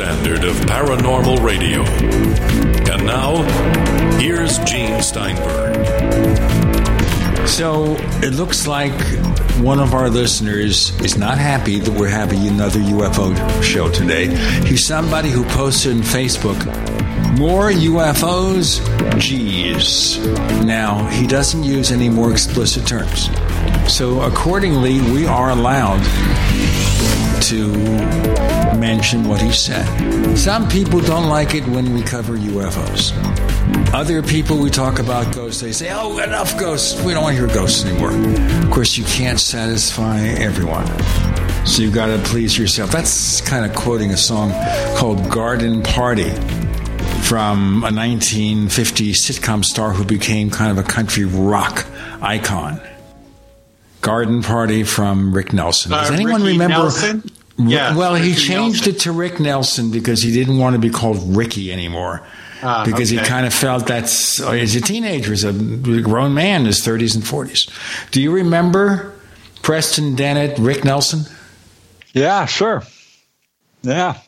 standard of paranormal radio. And now, here's Gene Steinberg. So it looks like one of our listeners is not happy that we're having another UFO show today. He's somebody who posted on Facebook, more UFOs? Geez. Now, he doesn't use any more explicit terms. So accordingly, we are allowed to mention what he said. Some people don't like it when we cover UFOs. Other people we talk about ghosts, they say, oh, enough ghosts. We don't want to hear ghosts anymore. Of course, you can't satisfy everyone. So you've got to please yourself. That's kind of quoting a song called Garden Party from a 1950 sitcom star who became kind of a country rock icon. Garden Party from Rick Nelson. Does Uh, anyone Ricky remember? Nelson? Yeah, well, he changed Nelson. it to Rick Nelson because he didn't want to be called Ricky anymore. Ah, because he kind of felt that's he's a teenager, he's a grown man in his 30s and 40s. Do you remember Preston Dennett, Rick Nelson? Yeah, sure. Yeah.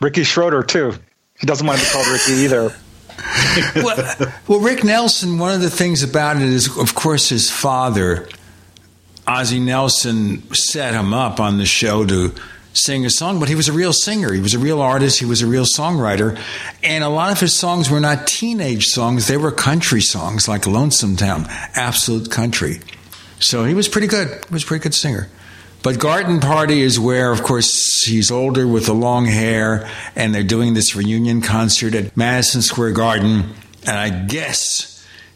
Ricky Schroeder, too. He doesn't want to be called Ricky either. well, well, Rick Nelson, one of the things about it is, of course, his father, Ozzie Nelson, set him up on the show to sing a song, but he was a real singer. He was a real artist. He was a real songwriter. And a lot of his songs were not teenage songs, they were country songs like Lonesome Town, absolute country. So he was pretty good. He was a pretty good singer. But Garden Party is where, of course, he's older with the long hair, and they're doing this reunion concert at Madison Square Garden. And I guess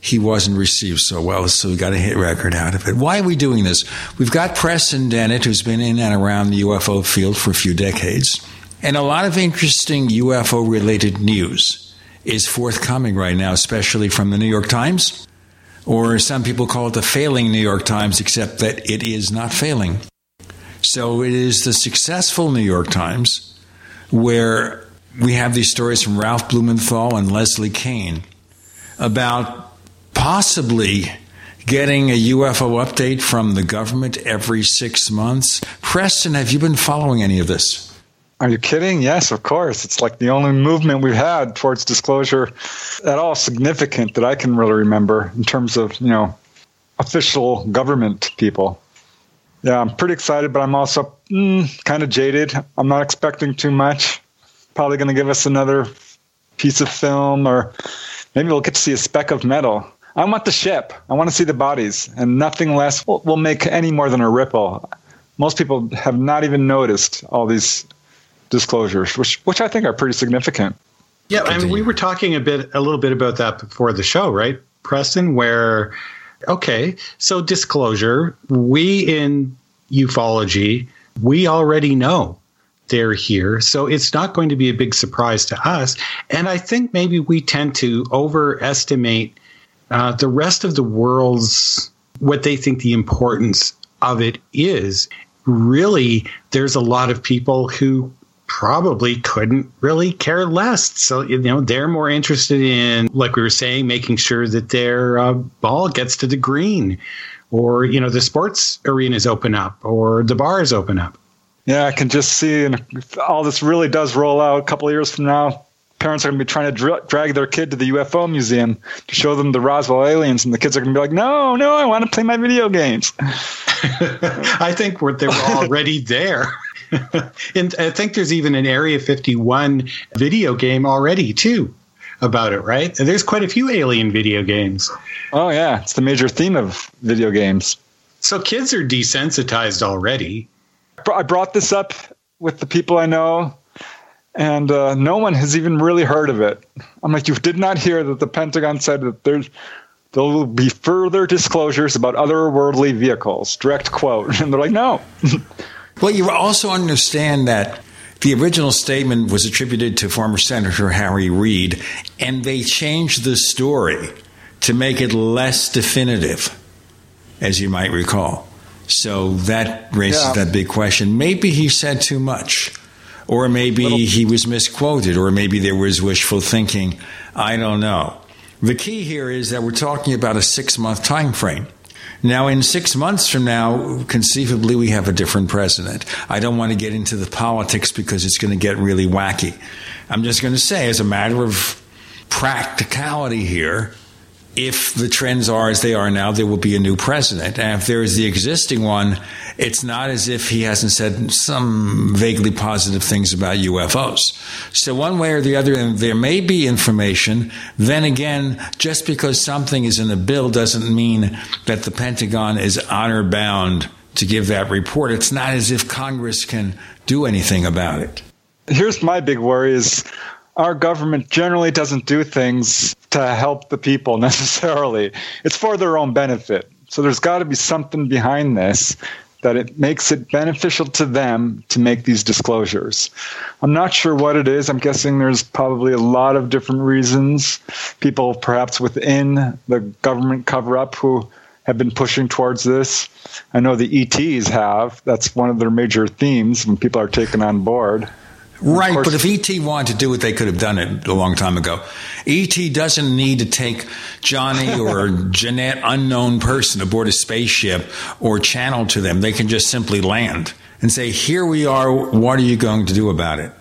he wasn't received so well, so we got a hit record out of it. Why are we doing this? We've got Preston Dennett, who's been in and around the UFO field for a few decades, and a lot of interesting UFO related news is forthcoming right now, especially from the New York Times, or some people call it the failing New York Times, except that it is not failing. So it is the successful New York Times where we have these stories from Ralph Blumenthal and Leslie Kane about possibly getting a UFO update from the government every six months. Preston, have you been following any of this? Are you kidding? Yes, of course. It's like the only movement we've had towards disclosure at all significant that I can really remember in terms of, you know, official government people. Yeah, I'm pretty excited, but I'm also mm, kind of jaded. I'm not expecting too much. Probably going to give us another piece of film, or maybe we'll get to see a speck of metal. I want the ship. I want to see the bodies, and nothing less will, will make any more than a ripple. Most people have not even noticed all these disclosures, which which I think are pretty significant. Yeah, I mean, we were talking a bit, a little bit about that before the show, right, Preston? Where, okay, so disclosure, we in ufology, we already know they're here, so it's not going to be a big surprise to us. And I think maybe we tend to overestimate uh, the rest of the world's what they think the importance of it is. Really, there's a lot of people who probably couldn't really care less. So, you know, they're more interested in, like we were saying, making sure that their uh, ball gets to the green or, you know, the sports arenas open up or the bars open up. Yeah, I can just see, and all this really does roll out a couple years from now, parents are going to be trying to dra- drag their kid to the UFO museum to show them the Roswell aliens, and the kids are going to be like, "No, no, I want to play my video games." I think we're, they were already there. and I think there's even an Area 51 video game already, too, about it, right? And there's quite a few alien video games. Oh yeah, it's the major theme of video games. So kids are desensitized already. I brought this up with the people I know, and uh, no one has even really heard of it. I'm like, you did not hear that the Pentagon said that there's there will be further disclosures about otherworldly vehicles. Direct quote, and they're like, no. Well, you also understand that the original statement was attributed to former Senator Harry Reid, and they changed the story to make it less definitive, as you might recall. So that raises Yeah. that big question. Maybe he said too much, or maybe he was misquoted, or maybe there was wishful thinking. I don't know. The key here is that we're talking about a six month time frame. Now, in six months from now, conceivably, we have a different president. I don't want to get into the politics because it's going to get really wacky. I'm just going to say, as a matter of practicality here, if the trends are as they are now, there will be a new president. And if there is the existing one, it's not as if he hasn't said some vaguely positive things about UFOs. So, one way or the other, there may be information. Then again, just because something is in a bill doesn't mean that the Pentagon is honor bound to give that report. It's not as if Congress can do anything about it. Here's my big worry is our government generally doesn't do things to help the people necessarily. It's for their own benefit. So there's got to be something behind this that it makes it beneficial to them to make these disclosures. I'm not sure what it is. I'm guessing there's probably a lot of different reasons. People perhaps within the government cover up who have been pushing towards this. I know the ETs have. That's one of their major themes when people are taken on board. Right, but if ET wanted to do it, they could have done it a long time ago. ET doesn't need to take Johnny or Jeanette, unknown person, aboard a spaceship or channel to them. They can just simply land and say, Here we are. What are you going to do about it?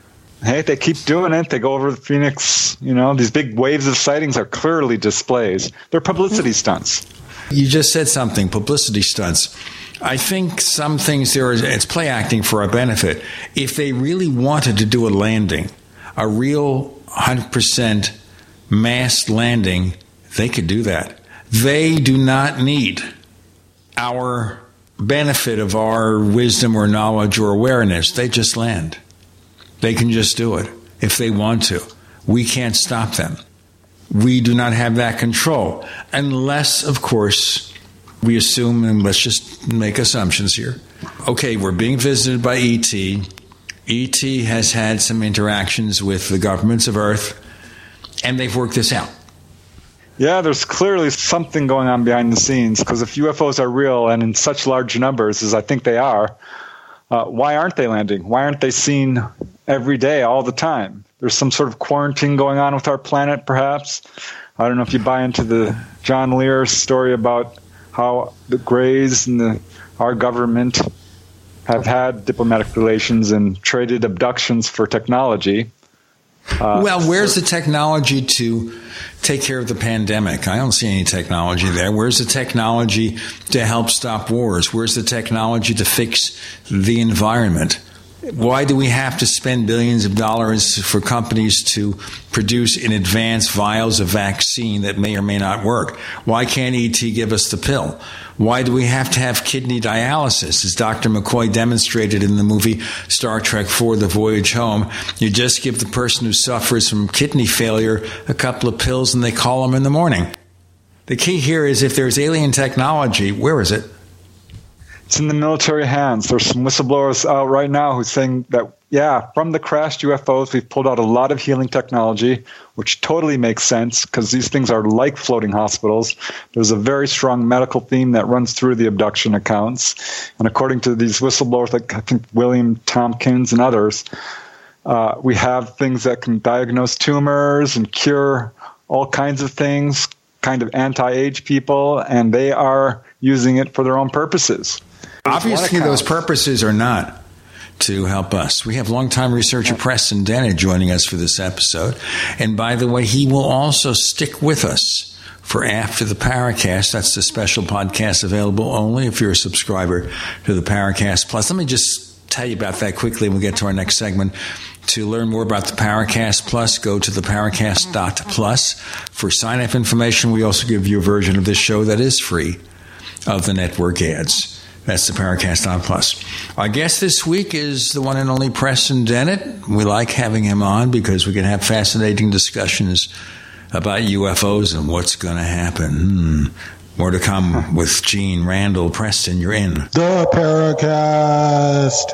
Hey, they keep doing it. They go over the Phoenix. You know, these big waves of sightings are clearly displays. They're publicity stunts. You just said something publicity stunts. I think some things there is it's play acting for our benefit. If they really wanted to do a landing, a real 100% mass landing, they could do that. They do not need our benefit of our wisdom or knowledge or awareness. They just land. They can just do it if they want to. We can't stop them. We do not have that control unless, of course, we assume, and let's just make assumptions here. Okay, we're being visited by ET. ET has had some interactions with the governments of Earth, and they've worked this out. Yeah, there's clearly something going on behind the scenes because if UFOs are real and in such large numbers as I think they are, uh, why aren't they landing? Why aren't they seen every day, all the time? There's some sort of quarantine going on with our planet, perhaps. I don't know if you buy into the John Lear story about how the Greys and the, our government have had diplomatic relations and traded abductions for technology. Uh, well, where's the technology to take care of the pandemic? I don't see any technology there. Where's the technology to help stop wars? Where's the technology to fix the environment? Why do we have to spend billions of dollars for companies to produce in advance vials of vaccine that may or may not work? Why can't ET give us the pill? Why do we have to have kidney dialysis? As Dr. McCoy demonstrated in the movie Star Trek IV The Voyage Home, you just give the person who suffers from kidney failure a couple of pills and they call them in the morning. The key here is if there's alien technology, where is it? It's in the military hands. There's some whistleblowers out right now who's saying that, yeah, from the crashed UFOs, we've pulled out a lot of healing technology, which totally makes sense because these things are like floating hospitals. There's a very strong medical theme that runs through the abduction accounts. And according to these whistleblowers, like I think William Tompkins and others, uh, we have things that can diagnose tumors and cure all kinds of things, kind of anti age people, and they are using it for their own purposes. Obviously, those purposes are not to help us. We have longtime researcher Preston Dennett joining us for this episode. And by the way, he will also stick with us for After the Paracast. That's the special podcast available only if you're a subscriber to the Paracast Plus. Let me just tell you about that quickly and we'll get to our next segment. To learn more about the Paracast Plus, go to the Paracast.plus. For sign up information, we also give you a version of this show that is free of the network ads. That's the Paracast on Plus. Our guest this week is the one and only Preston Dennett. We like having him on because we can have fascinating discussions about UFOs and what's going to happen. Hmm. More to come with Gene Randall. Preston, you're in. The Paracast.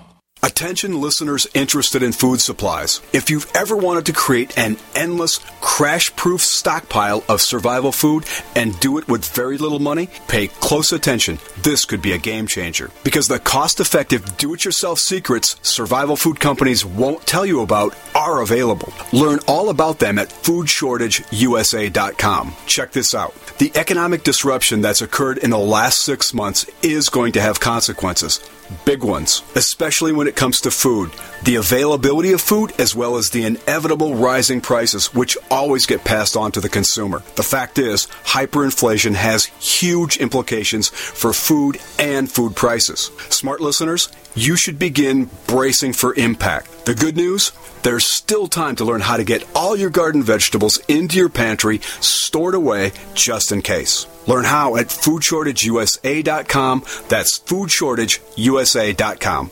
Attention listeners interested in food supplies. If you've ever wanted to create an endless, crash proof stockpile of survival food and do it with very little money, pay close attention. This could be a game changer. Because the cost effective do it yourself secrets survival food companies won't tell you about are available. Learn all about them at foodshortageusa.com. Check this out. The economic disruption that's occurred in the last six months is going to have consequences big ones, especially when it comes to food. The availability of food, as well as the inevitable rising prices, which always get passed on to the consumer. The fact is, hyperinflation has huge implications for food and food prices. Smart listeners, you should begin bracing for impact. The good news? There's still time to learn how to get all your garden vegetables into your pantry, stored away just in case. Learn how at foodshortageusa.com. That's foodshortageusa.com.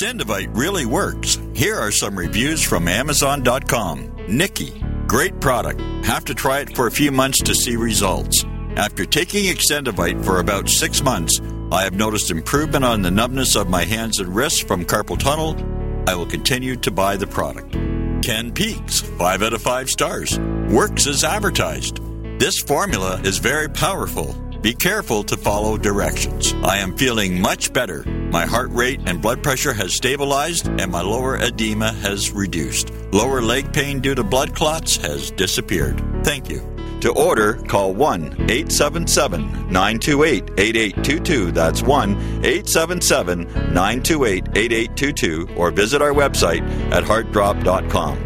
Extendovite really works. Here are some reviews from Amazon.com. Nikki, great product. Have to try it for a few months to see results. After taking Extendovite for about six months, I have noticed improvement on the numbness of my hands and wrists from carpal tunnel. I will continue to buy the product. Ken Peaks, 5 out of 5 stars. Works as advertised. This formula is very powerful. Be careful to follow directions. I am feeling much better. My heart rate and blood pressure has stabilized and my lower edema has reduced. Lower leg pain due to blood clots has disappeared. Thank you. To order, call 1 877 928 8822. That's 1 877 928 8822 or visit our website at heartdrop.com.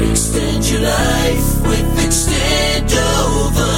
Extend your life with Extendovite.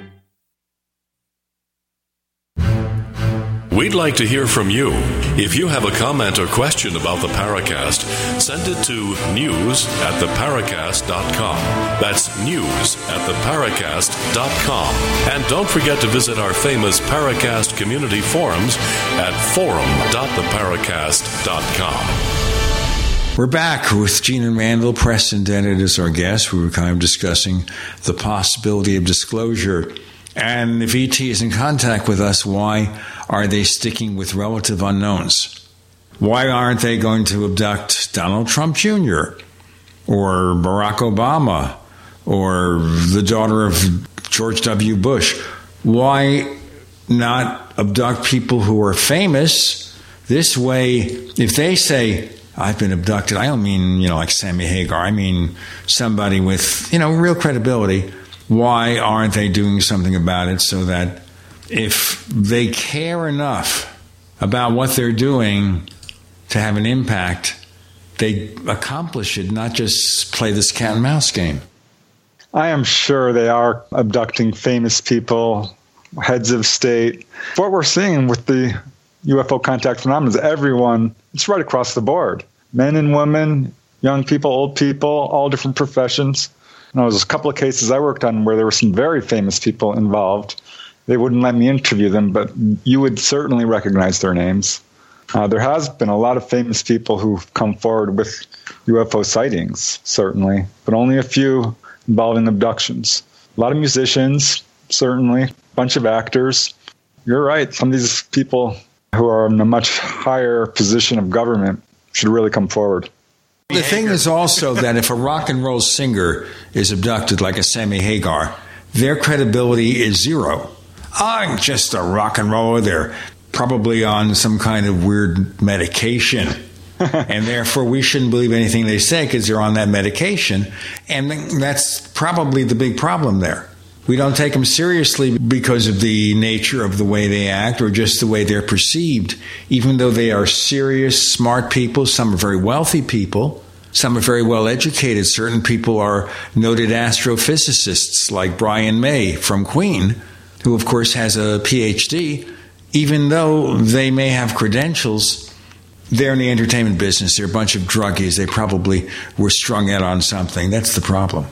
We'd like to hear from you. If you have a comment or question about the Paracast, send it to news at theparacast.com. That's news at theparacast.com. And don't forget to visit our famous Paracast community forums at forum.theparacast.com. We're back with Gene and Randall. Preston Dennett is our guest. We were kind of discussing the possibility of disclosure. And if ET is in contact with us, why are they sticking with relative unknowns? Why aren't they going to abduct Donald Trump Jr. or Barack Obama or the daughter of George W. Bush? Why not abduct people who are famous? This way, if they say, I've been abducted, I don't mean, you know, like Sammy Hagar, I mean somebody with, you know, real credibility why aren't they doing something about it so that if they care enough about what they're doing to have an impact, they accomplish it, not just play this cat and mouse game. I am sure they are abducting famous people, heads of state. What we're seeing with the UFO contact phenomenon is everyone, it's right across the board men and women, young people, old people, all different professions. There was a couple of cases I worked on where there were some very famous people involved. They wouldn't let me interview them, but you would certainly recognize their names. Uh, there has been a lot of famous people who've come forward with UFO sightings, certainly, but only a few involving abductions. A lot of musicians, certainly, a bunch of actors. You're right. Some of these people who are in a much higher position of government should really come forward. The thing is also that if a rock and roll singer is abducted like a Sammy Hagar, their credibility is zero. I'm just a rock and roller. They're probably on some kind of weird medication. and therefore, we shouldn't believe anything they say because they're on that medication. And that's probably the big problem there. We don't take them seriously because of the nature of the way they act or just the way they're perceived, even though they are serious, smart people. Some are very wealthy people. Some are very well educated. Certain people are noted astrophysicists, like Brian May from Queen, who, of course, has a PhD. Even though they may have credentials, they're in the entertainment business. They're a bunch of druggies. They probably were strung out on something. That's the problem.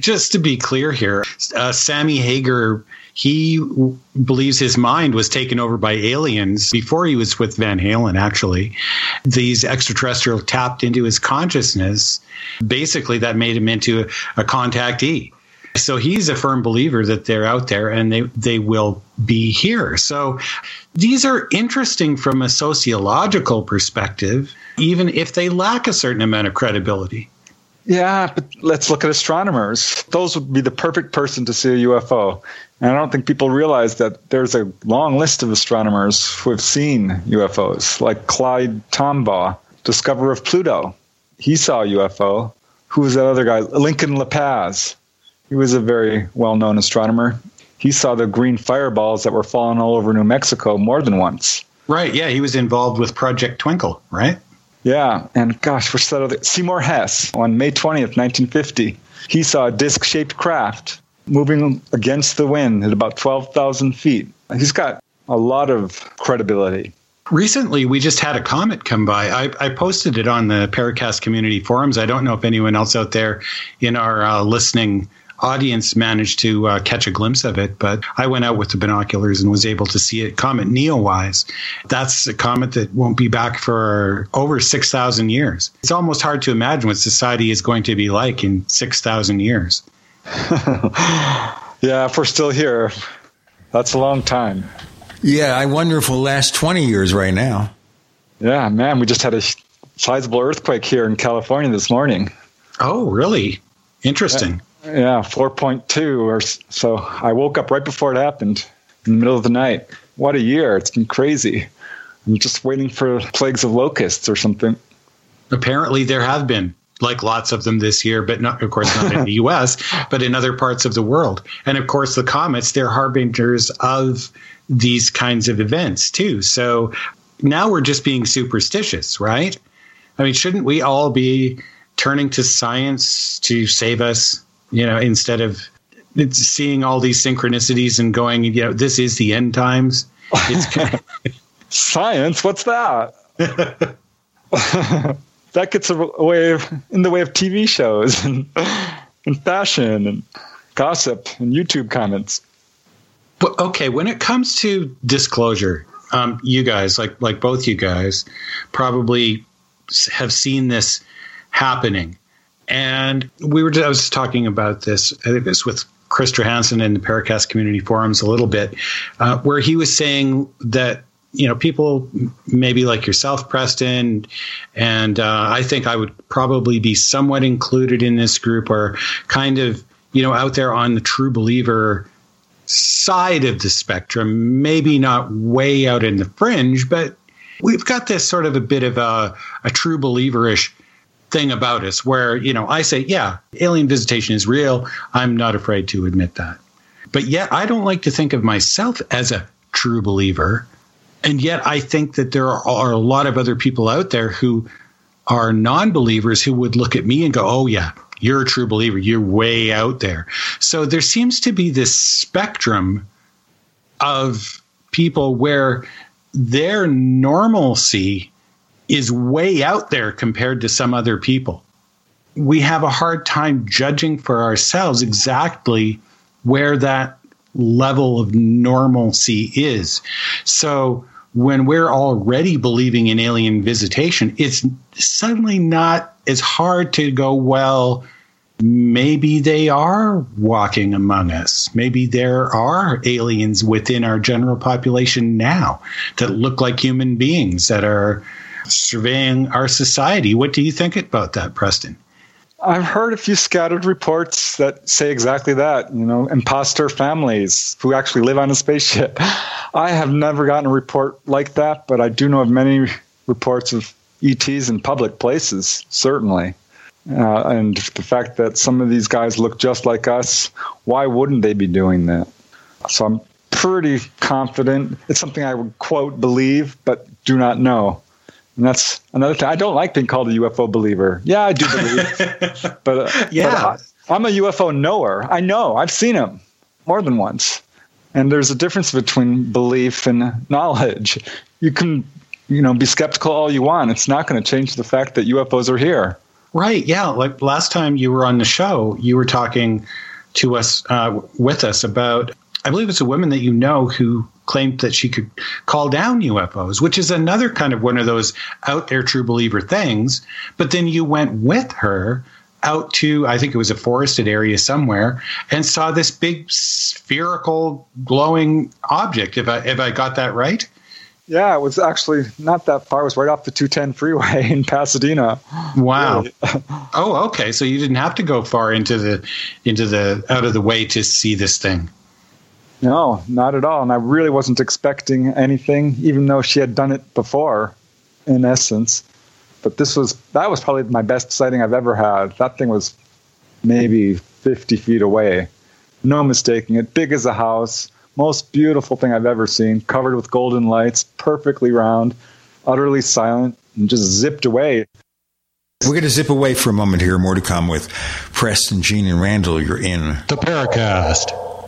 Just to be clear here, uh, Sammy Hagar, he w- believes his mind was taken over by aliens before he was with Van Halen, actually. These extraterrestrial tapped into his consciousness. Basically, that made him into a, a contactee. So he's a firm believer that they're out there and they, they will be here. So these are interesting from a sociological perspective, even if they lack a certain amount of credibility. Yeah, but let's look at astronomers. Those would be the perfect person to see a UFO. And I don't think people realize that there's a long list of astronomers who have seen UFOs, like Clyde Tombaugh, discoverer of Pluto. He saw a UFO. Who was that other guy? Lincoln LaPaz. He was a very well known astronomer. He saw the green fireballs that were falling all over New Mexico more than once. Right. Yeah. He was involved with Project Twinkle, right? Yeah, and gosh, which that other Seymour Hess on May 20th, 1950. He saw a disc shaped craft moving against the wind at about 12,000 feet. He's got a lot of credibility. Recently, we just had a comet come by. I, I, posted it on the Paracast community forums. I don't know if anyone else out there in our uh, listening audience managed to uh, catch a glimpse of it, but I went out with the binoculars and was able to see it. Comet Neowise. That's a comet that won't be back for over 6,000 years. It's almost hard to imagine what society is going to be like in 6,000 years. yeah, if we're still here, that's a long time. Yeah, I wonder if we'll last 20 years right now. Yeah, man, we just had a sizable earthquake here in California this morning. Oh, really? Interesting. Yeah, 4.2 or so. I woke up right before it happened in the middle of the night. What a year. It's been crazy. I'm just waiting for plagues of locusts or something. Apparently, there have been like lots of them this year, but not, of course, not in the U.S., but in other parts of the world. And of course, the comets, they're harbingers of these kinds of events too. So now we're just being superstitious, right? I mean, shouldn't we all be turning to science to save us? You know, instead of seeing all these synchronicities and going, you know, this is the end times. It's kind of science. What's that? that gets away of, in the way of TV shows and, and fashion and gossip and YouTube comments. But okay, when it comes to disclosure, um, you guys, like like both you guys, probably have seen this happening. And we were, just, I was talking about this, I think this with Chris Johansson in the Paracast community forums a little bit, uh, where he was saying that you know people maybe like yourself preston and uh, i think i would probably be somewhat included in this group or kind of you know out there on the true believer side of the spectrum maybe not way out in the fringe but we've got this sort of a bit of a, a true believerish thing about us where, you know, I say, yeah, alien visitation is real. I'm not afraid to admit that. But yet, I don't like to think of myself as a true believer. And yet, I think that there are, a lot of other people out there who are non believers who would look at me and go, oh, yeah, you're a true believer. You're way out there. So there seems to be this spectrum of people where their normalcy is way out there compared to some other people. We have a hard time judging for ourselves exactly where that level of normalcy is. So when we're already believing in alien visitation, it's suddenly not as hard to go, well, maybe they are walking among us. Maybe there are aliens within our general population now that look like human beings that are surveying our society. What do you think about that, Preston? I've heard a few scattered reports that say exactly that, you know, imposter families who actually live on a spaceship. I have never gotten a report like that, but I do know of many reports of ETs in public places, certainly. Uh, and the fact that some of these guys look just like us, why wouldn't they be doing that? So I'm pretty confident. It's something I would quote believe, but do not know. And that's another thing. I don't like being called a UFO believer. Yeah, I do believe, but uh, yeah, but I'm a UFO knower. I know. I've seen them more than once. And there's a difference between belief and knowledge. You can, you know, be skeptical all you want. It's not going to change the fact that UFOs are here. Right. Yeah. Like last time you were on the show, you were talking to us, uh, with us about, I believe it's a woman that you know who claimed that she could call down UFOs, which is another kind of one of those out there true believer things. But then you went with her out to, I think it was a forested area somewhere, and saw this big spherical glowing object. If I, if I got that right? Yeah, it was actually not that far. It was right off the 210 freeway in Pasadena. Wow. Really. oh, okay. So you didn't have to go far into the into the out of the way to see this thing. No, not at all. And I really wasn't expecting anything, even though she had done it before, in essence. But this was that was probably my best sighting I've ever had. That thing was maybe 50 feet away. No mistaking it. Big as a house most beautiful thing I've ever seen, covered with golden lights, perfectly round, utterly silent, and just zipped away. We're going to zip away for a moment here. More to come with Preston, Gene, and Randall. You're in the Paracast.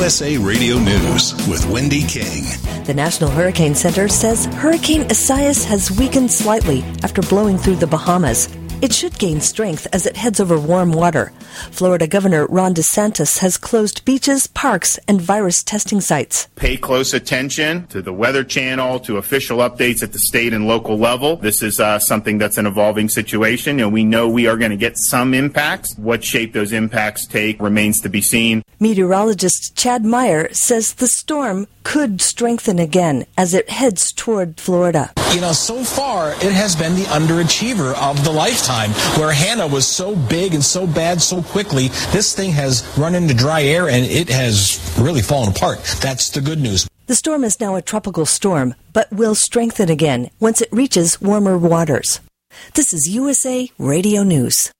USA Radio News with Wendy King. The National Hurricane Center says Hurricane Isaias has weakened slightly after blowing through the Bahamas. It should gain strength as it heads over warm water. Florida Governor Ron DeSantis has closed beaches, parks, and virus testing sites. Pay close attention to the Weather Channel, to official updates at the state and local level. This is uh, something that's an evolving situation, and we know we are going to get some impacts. What shape those impacts take remains to be seen. Meteorologist Chad Meyer says the storm could strengthen again as it heads toward Florida. You know, so far it has been the underachiever of the lifetime, where Hanna was so big and so bad so quickly. This thing has run into dry air and it has really fallen apart. That's the good news. The storm is now a tropical storm, but will strengthen again once it reaches warmer waters. This is USA Radio News.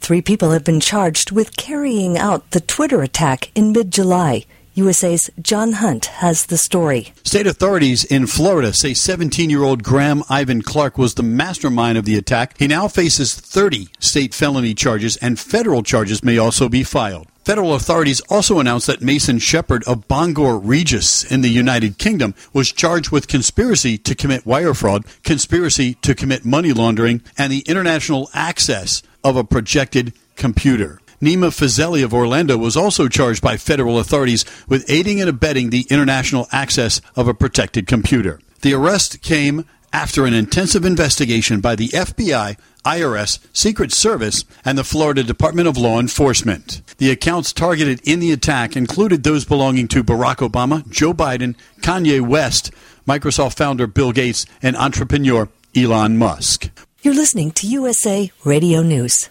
Three people have been charged with carrying out the Twitter attack in mid July. USA's John Hunt has the story. State authorities in Florida say 17 year old Graham Ivan Clark was the mastermind of the attack. He now faces 30 state felony charges, and federal charges may also be filed. Federal authorities also announced that Mason Sheppard of Bognor Regis in the United Kingdom was charged with conspiracy to commit wire fraud, conspiracy to commit money laundering, and the international access of a protected computer. Nima Fazeli of Orlando was also charged by federal authorities with aiding and abetting the international access of a protected computer. The arrest came after an intensive investigation by the FBI, IRS, Secret Service, and the Florida Department of Law Enforcement. The accounts targeted in the attack included those belonging to Barack Obama, Joe Biden, Kanye West, Microsoft founder Bill Gates, and entrepreneur Elon Musk. You're listening to USA Radio News.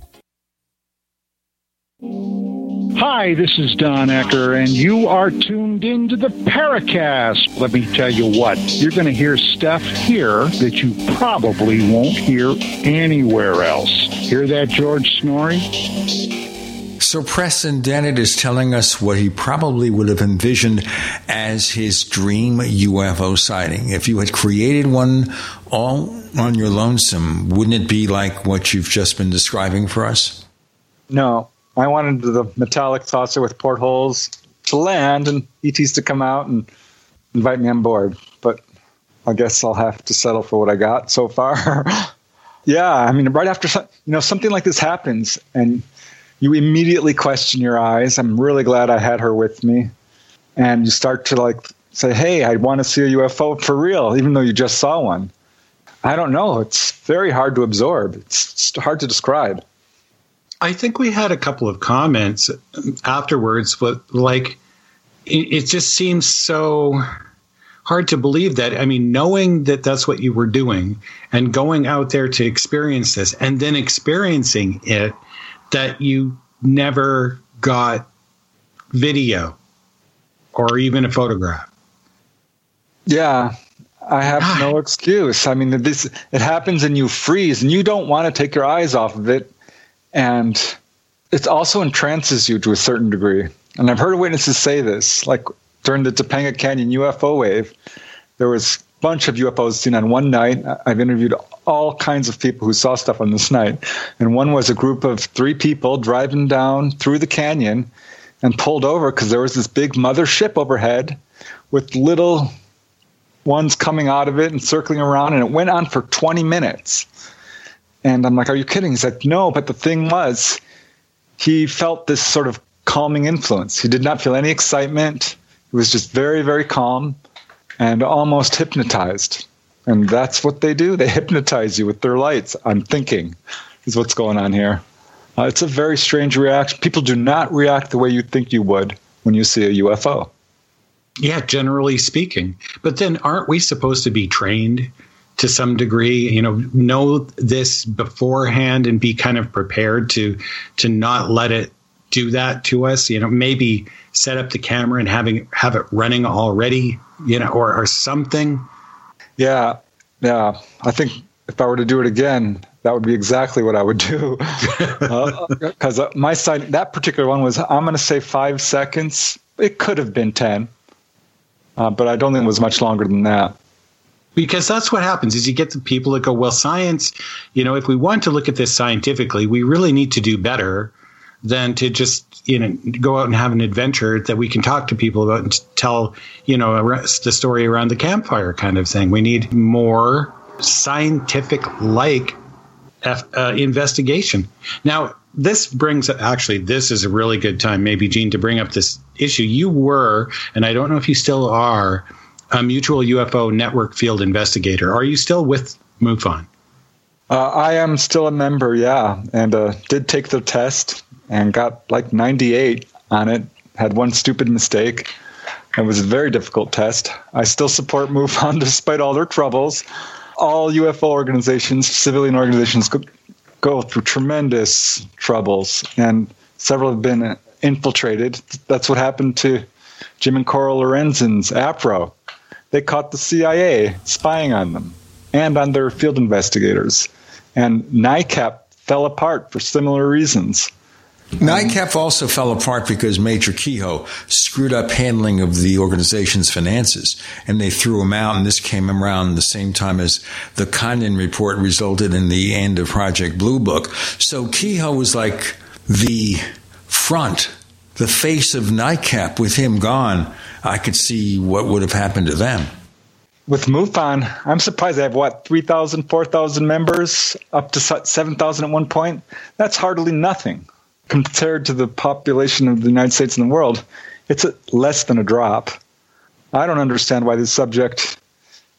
Hi, this is Don Ecker, and you are tuned into the Paracast. Let me tell you what, you're going to hear stuff here that you probably won't hear anywhere else. Hear that, George Noory? So Preston Dennett is telling us what he probably would have envisioned as his dream UFO sighting. If you had created one all on your lonesome, wouldn't it be like what you've just been describing for us? No, I wanted the metallic saucer with portholes to land and ETs to come out and invite me on board. But I guess I'll have to settle for what I got so far. yeah, I mean, right after you know something like this happens, and you immediately question your eyes. I'm really glad I had her with me, and you start to like say, "Hey, I want to see a UFO for real," even though you just saw one. I don't know. It's very hard to absorb. It's hard to describe. I think we had a couple of comments afterwards, but like it, just seems so hard to believe that. I mean, knowing that that's what you were doing and going out there to experience this and then experiencing it, that you never got video or even a photograph. Yeah, I have God. no excuse. I mean, this it happens and you freeze, and you don't want to take your eyes off of it and it also entrances you to a certain degree. And I've heard witnesses say this, like during the Topanga Canyon UFO wave, there was a bunch of UFOs seen on one night. I've interviewed all kinds of people who saw stuff on this night, and one was a group of three people driving down through the canyon and pulled over because there was this big mothership overhead with little ones coming out of it and circling around, and it went on for 20 minutes. And I'm like, Are you kidding? He's like, No, but the thing was, he felt this sort of calming influence. He did not feel any excitement. He was just very, very calm and almost hypnotized. And that's what they do. They hypnotize you with their lights. I'm thinking, is what's going on here. Uh, it's a very strange reaction. People do not react the way you think you would when you see a UFO. Yeah, generally speaking. But then aren't we supposed to be trained to some degree you know know this beforehand and be kind of prepared to to not let it do that to us you know maybe set up the camera and having have it running already you know or, or something. Yeah yeah. I think if i were to do it again that would be exactly what i would do. Because uh, uh, my side that particular one was i'm going to say five seconds. It could have been 10 uh, but i don't think it was much longer than that because that's what happens is you get the people that go well science you know if we want to look at this scientifically we really need to do better than to just you know go out and have an adventure that we can talk to people about and tell you know the story around the campfire kind of thing. We need more scientific like uh, investigation. Now, this brings up actually this is a really good time maybe Gene to bring up this issue. You were, and I don't know if you still are, a mutual UFO network field investigator. Are you still with MUFON? Uh, I am still a member, yeah, and uh, did take the test and got like 98 on it. Had one stupid mistake. It was a very difficult test. I still support MUFON despite all their troubles. All UFO organizations, civilian organizations, go, go through tremendous troubles, and several have been infiltrated. That's what happened to Jim and Coral Lorenzen's APRO. They caught the CIA spying on them and on their field investigators. And NICAP fell apart for similar reasons. NICAP also fell apart because Major Keyhoe screwed up handling of the organization's finances, and they threw him out. And this came around the same time as the Condon report resulted in the end of Project Blue Book. So Keyhoe was like the front, the face of NICAP. With him gone, I could see what would have happened to them. With MUFON, I'm surprised they have what 3,000, 4,000 members, up to 7,000 at one point. That's hardly nothing compared to the population of the United States and the world, it's less than a drop. I don't understand why this subject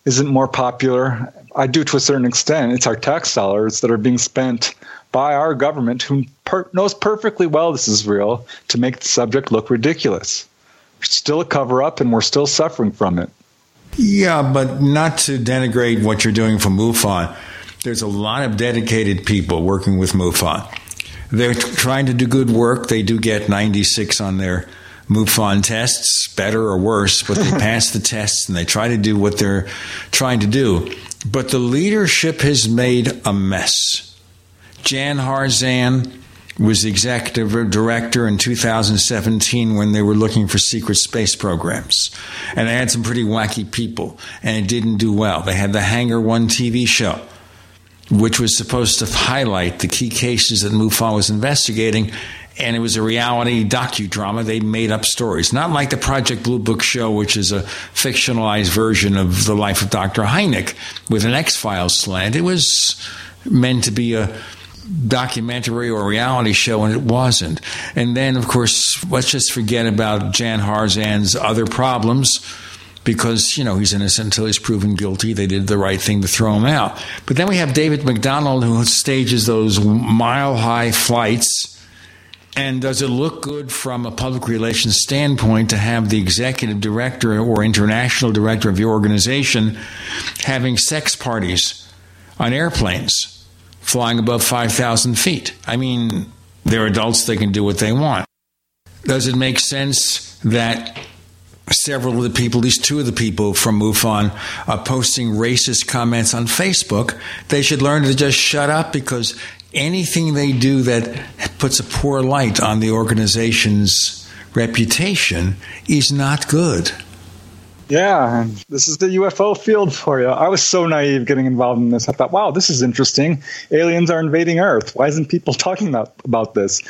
isn't more popular. I do to a certain extent. It's our tax dollars that are being spent by our government, who per- knows perfectly well this is real, to make the subject look ridiculous. Still a cover up, and we're still suffering from it. Yeah, but not to denigrate what you're doing for MUFON. There's a lot of dedicated people working with MUFON. They're trying to do good work. They do get 96 on their MUFON tests, better or worse, but they pass the tests and they try to do what they're trying to do. But the leadership has made a mess. Jan Harzan was the executive director in 2017 when they were looking for secret space programs. And they had some pretty wacky people, and it didn't do well. They had the Hangar One TV show which was supposed to highlight the key cases that MUFON was investigating. And it was a reality docudrama. They made up stories, not like the Project Blue Book show, which is a fictionalized version of the life of Dr. Hynek with an X Files slant. It was meant to be a documentary or reality show, and it wasn't. And then, of course, let's just forget about Jan Harzan's other problems because you know he's innocent until he's proven guilty. They did the right thing to throw him out. But then we have David McDonald who stages those mile high flights. And does it look good from a public relations standpoint to have the executive director or international director of your organization having sex parties on airplanes flying above 5,000 feet? I mean, they're adults, they can do what they want. Does it make sense that several of the people, at least two of the people from MUFON, are posting racist comments on Facebook. They should learn to just shut up because anything they do that puts a poor light on the organization's reputation is not good. Yeah, this is the UFO field for you. I was so naive getting involved in this. I thought, wow, this is interesting. Aliens are invading Earth. Why isn't people talking about, about this?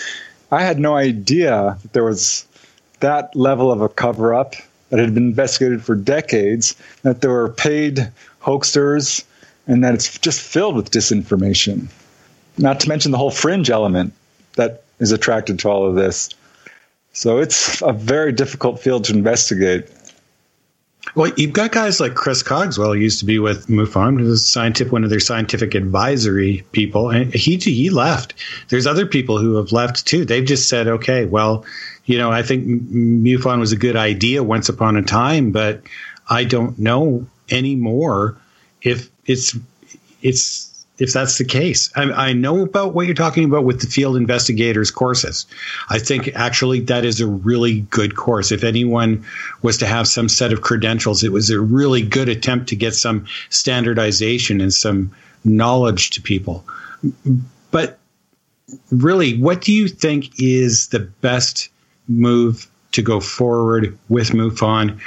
I had no idea that there was that level of a cover up that had been investigated for decades, that there were paid hoaxers, and that it's just filled with disinformation. Not to mention the whole fringe element that is attracted to all of this. So it's a very difficult field to investigate. Well, you've got guys like Chris Cogswell, who used to be with MUFON, who's a scientific, one of their scientific advisory people, and he he left. There's other people who have left too. They've just said, okay, well, you know, I think MUFON was a good idea once upon a time, but I don't know anymore if it's it's if that's the case. I, I, know about what you're talking about with the field investigators courses. I think actually that is a really good course. If anyone was to have some set of credentials, it was a really good attempt to get some standardization and some knowledge to people. But really, what do you think is the best move to go forward with MUFON?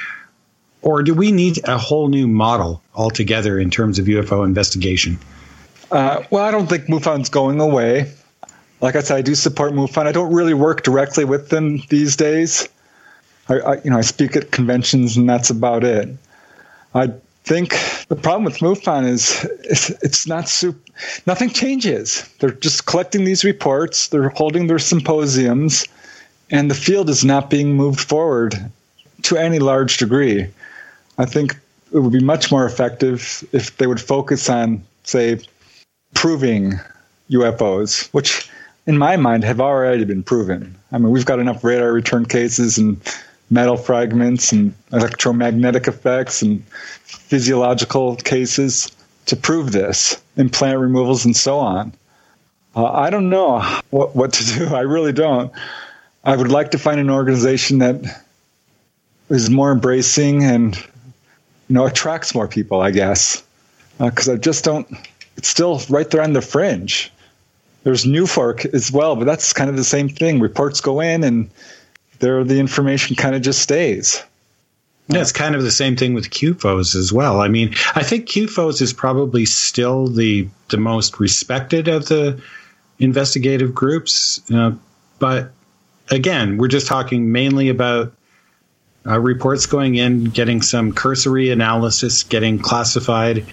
Or do we need a whole new model altogether in terms of UFO investigation? Uh, well, I don't think MUFON's going away. like I said, I do support MUFON. I don't really work directly with them these days. I, I, you know, I speak at conventions, and that's about it. I think the problem with MUFON is it's, it's not super, nothing changes. They're just collecting these reports. They're holding their symposiums, and the field is not being moved forward to any large degree. I think it would be much more effective if they would focus on, say, proving UFOs, which in my mind have already been proven. I mean, we've got enough radar return cases and metal fragments and electromagnetic effects and physiological cases to prove this, implant removals and so on. Uh, I don't know what, what to do. I really don't. I would like to find an organization that is more embracing and you know attracts more people. I guess because uh, I just don't. It's still right there on the fringe. There's NUFORC as well, but that's kind of the same thing. Reports go in, and there the information kind of just stays. Yeah, it's kind of the same thing with CUFOS as well. I mean, I think CUFOS is probably still the the most respected of the investigative groups, uh, but again, we're just talking mainly about uh, reports going in, getting some cursory analysis, getting classified,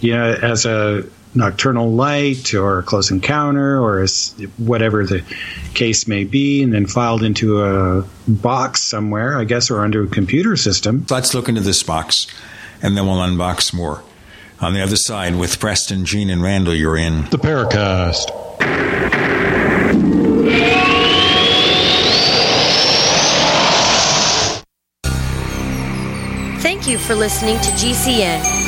you know, as a nocturnal light or a close encounter or whatever the case may be, and then filed into a box somewhere, I guess, or under a computer system. Let's look into this box, and then we'll unbox more. On the other side, with Preston, Gene, and Randall, you're in the Paracast. Thank you for listening to GCN.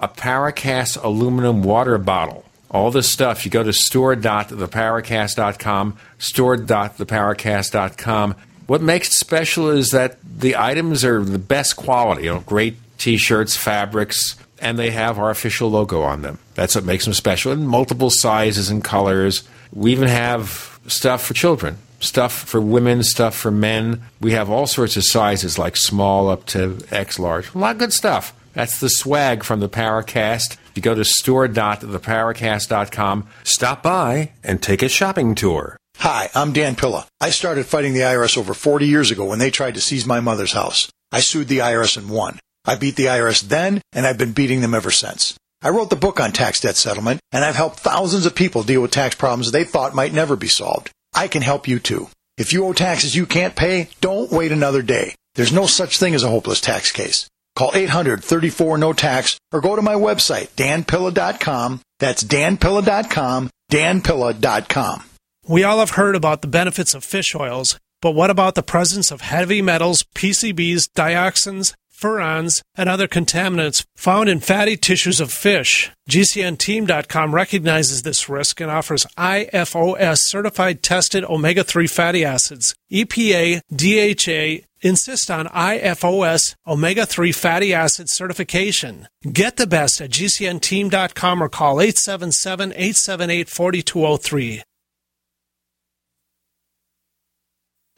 a Paracast aluminum water bottle. All this stuff, you go to store.theparacast.com, store.theparacast.com. What makes it special is that the items are the best quality, you know, great t shirts, fabrics, and they have our official logo on them. That's what makes them special in multiple sizes and colors. We even have stuff for children, stuff for women, stuff for men. We have all sorts of sizes, like small up to X large. A lot of good stuff. That's the swag from the Paracast. You go to store.theparacast.com, stop by, and take a shopping tour. Hi, I'm Dan Pilla. I started fighting the IRS over 40 years ago when they tried to seize my mother's house. I sued the IRS and won. I beat the IRS then, and I've been beating them ever since. I wrote the book on tax debt settlement, and I've helped thousands of people deal with tax problems they thought might never be solved. I can help you too. If you owe taxes you can't pay, don't wait another day. There's no such thing as a hopeless tax case. Call 800 34 no tax or go to my website, danpilla.com. That's danpilla.com, danpilla.com. We all have heard about the benefits of fish oils, but what about the presence of heavy metals, PCBs, dioxins, furans, and other contaminants found in fatty tissues of fish. GCNteam.com recognizes this risk and offers IFOS certified tested omega 3 fatty acids. EPA, DHA, insist on IFOS omega 3 fatty acid certification. Get the best at GCNteam.com or call 877 878 4203.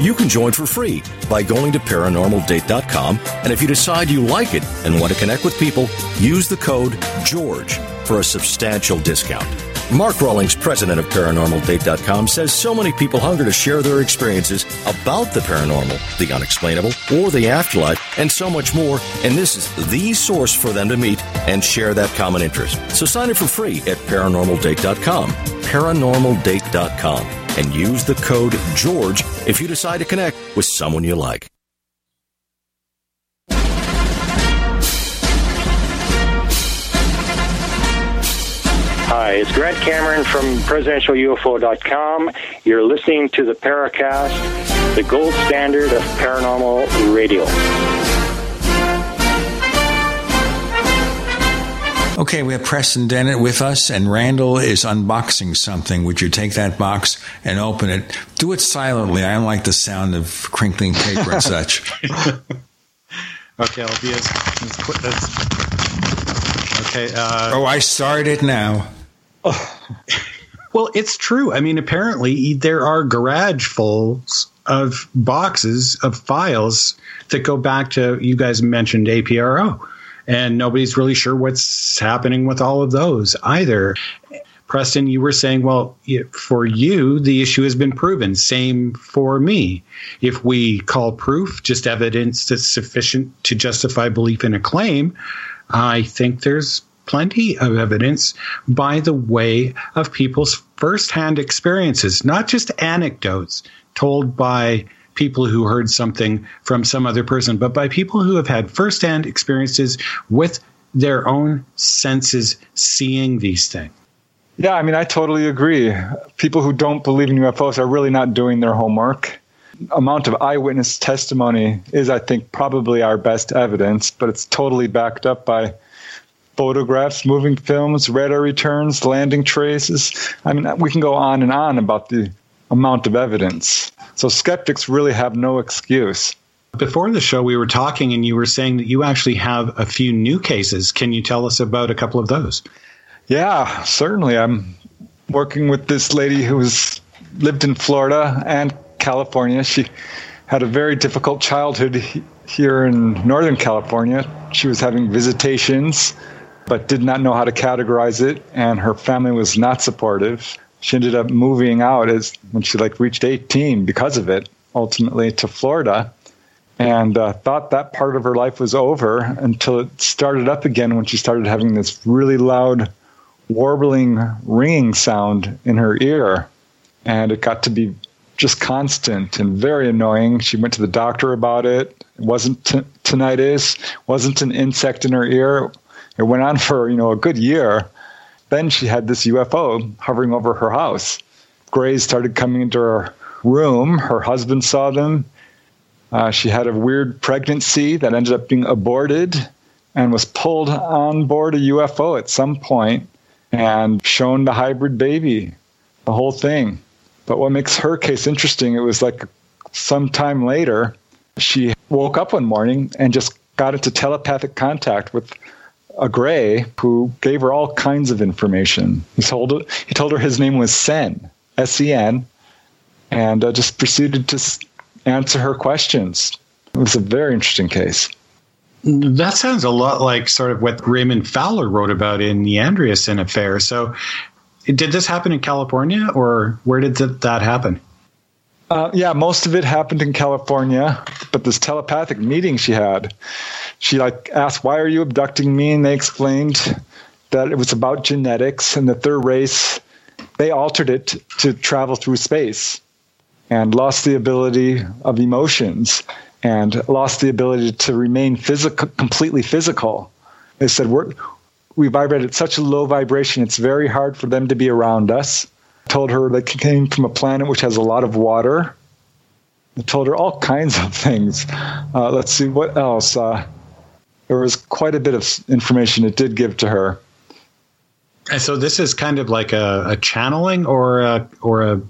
You can join for free by going to paranormaldate.com. And if you decide you like it and want to connect with people, use the code GEORGE for a substantial discount. Mark Rawlings, president of ParanormalDate.com, says so many people hunger to share their experiences about the paranormal, the unexplainable, or the afterlife, and so much more. And this is the source for them to meet and share that common interest. So sign up for free at ParanormalDate.com. ParanormalDate.com and use the code GEORGE if you decide to connect with someone you like. Hi, it's Grant Cameron from PresidentialUFO.com. You're listening to the Paracast, the gold standard of paranormal radio. Okay, we have Preston Dennett with us, and Randall is unboxing something. Would you take that box and open it? Do it silently. I don't like the sound of crinkling paper and such. Okay, I'll be as, as quick as. Okay. Uh, oh, I started now. Well, it's true. I mean, apparently there are garage fulls of boxes of files that go back to you guys mentioned APRO, and nobody's really sure what's happening with all of those either. Preston, you were saying, well, for you, the issue has been proven. Same for me. If we call proof just evidence that's sufficient to justify belief in a claim, I think there's plenty of evidence by the way of people's firsthand experiences, not just anecdotes told by people who heard something from some other person, but by people who have had firsthand experiences with their own senses seeing these things. Yeah, I mean, I totally agree. People who don't believe in UFOs are really not doing their homework. Amount of eyewitness testimony is, I think, probably our best evidence, but it's totally backed up by photographs, moving films, radar returns, landing traces. I mean, we can go on and on about the amount of evidence. So skeptics really have no excuse. Before the show, we were talking, and you were saying that you actually have a few new cases. Can you tell us about a couple of those? Yeah, certainly. I'm working with this lady who's lived in Florida and California. She had a very difficult childhood here in Northern California. She was having visitations, but did not know how to categorize it, and her family was not supportive. She ended up moving out as when she like reached 18 because of it, ultimately to Florida, and uh, thought that part of her life was over until it started up again when she started having this really loud warbling ringing sound in her ear. And it got to be just constant and very annoying. She went to the doctor about it. It wasn't t- tinnitus. Wasn't an insect in her ear. It went on for you know a good year then she had this ufo hovering over her house. Grays started coming into her room. Her husband saw them. Uh, she had a weird pregnancy that ended up being aborted and was pulled on board a ufo at some point and shown the hybrid baby, the whole thing. But what makes her case interesting, it was like some time later, she woke up one morning and just got into telepathic contact with a gray who gave her all kinds of information. He told he told her his name was Sen, S E N, and uh, just proceeded to answer her questions. It was a very interesting case. That sounds a lot like sort of what Raymond Fowler wrote about in the Andreasson affair. So, did this happen in California, or where did th- that happen? Uh, yeah, most of it happened in California, but this telepathic meeting she had, she like asked, "Why are you abducting me?" And they explained that it was about genetics and that their race they altered it to travel through space and lost the ability of emotions and lost the ability to remain physical, completely physical. They said we're we vibrate at such a low vibration; it's very hard for them to be around us told her they came from a planet which has a lot of water. I told her all kinds of things. Uh, let's see what else. Uh, there was quite a bit of information it did give to her. And so this is kind of like a, a channeling, or a, or a,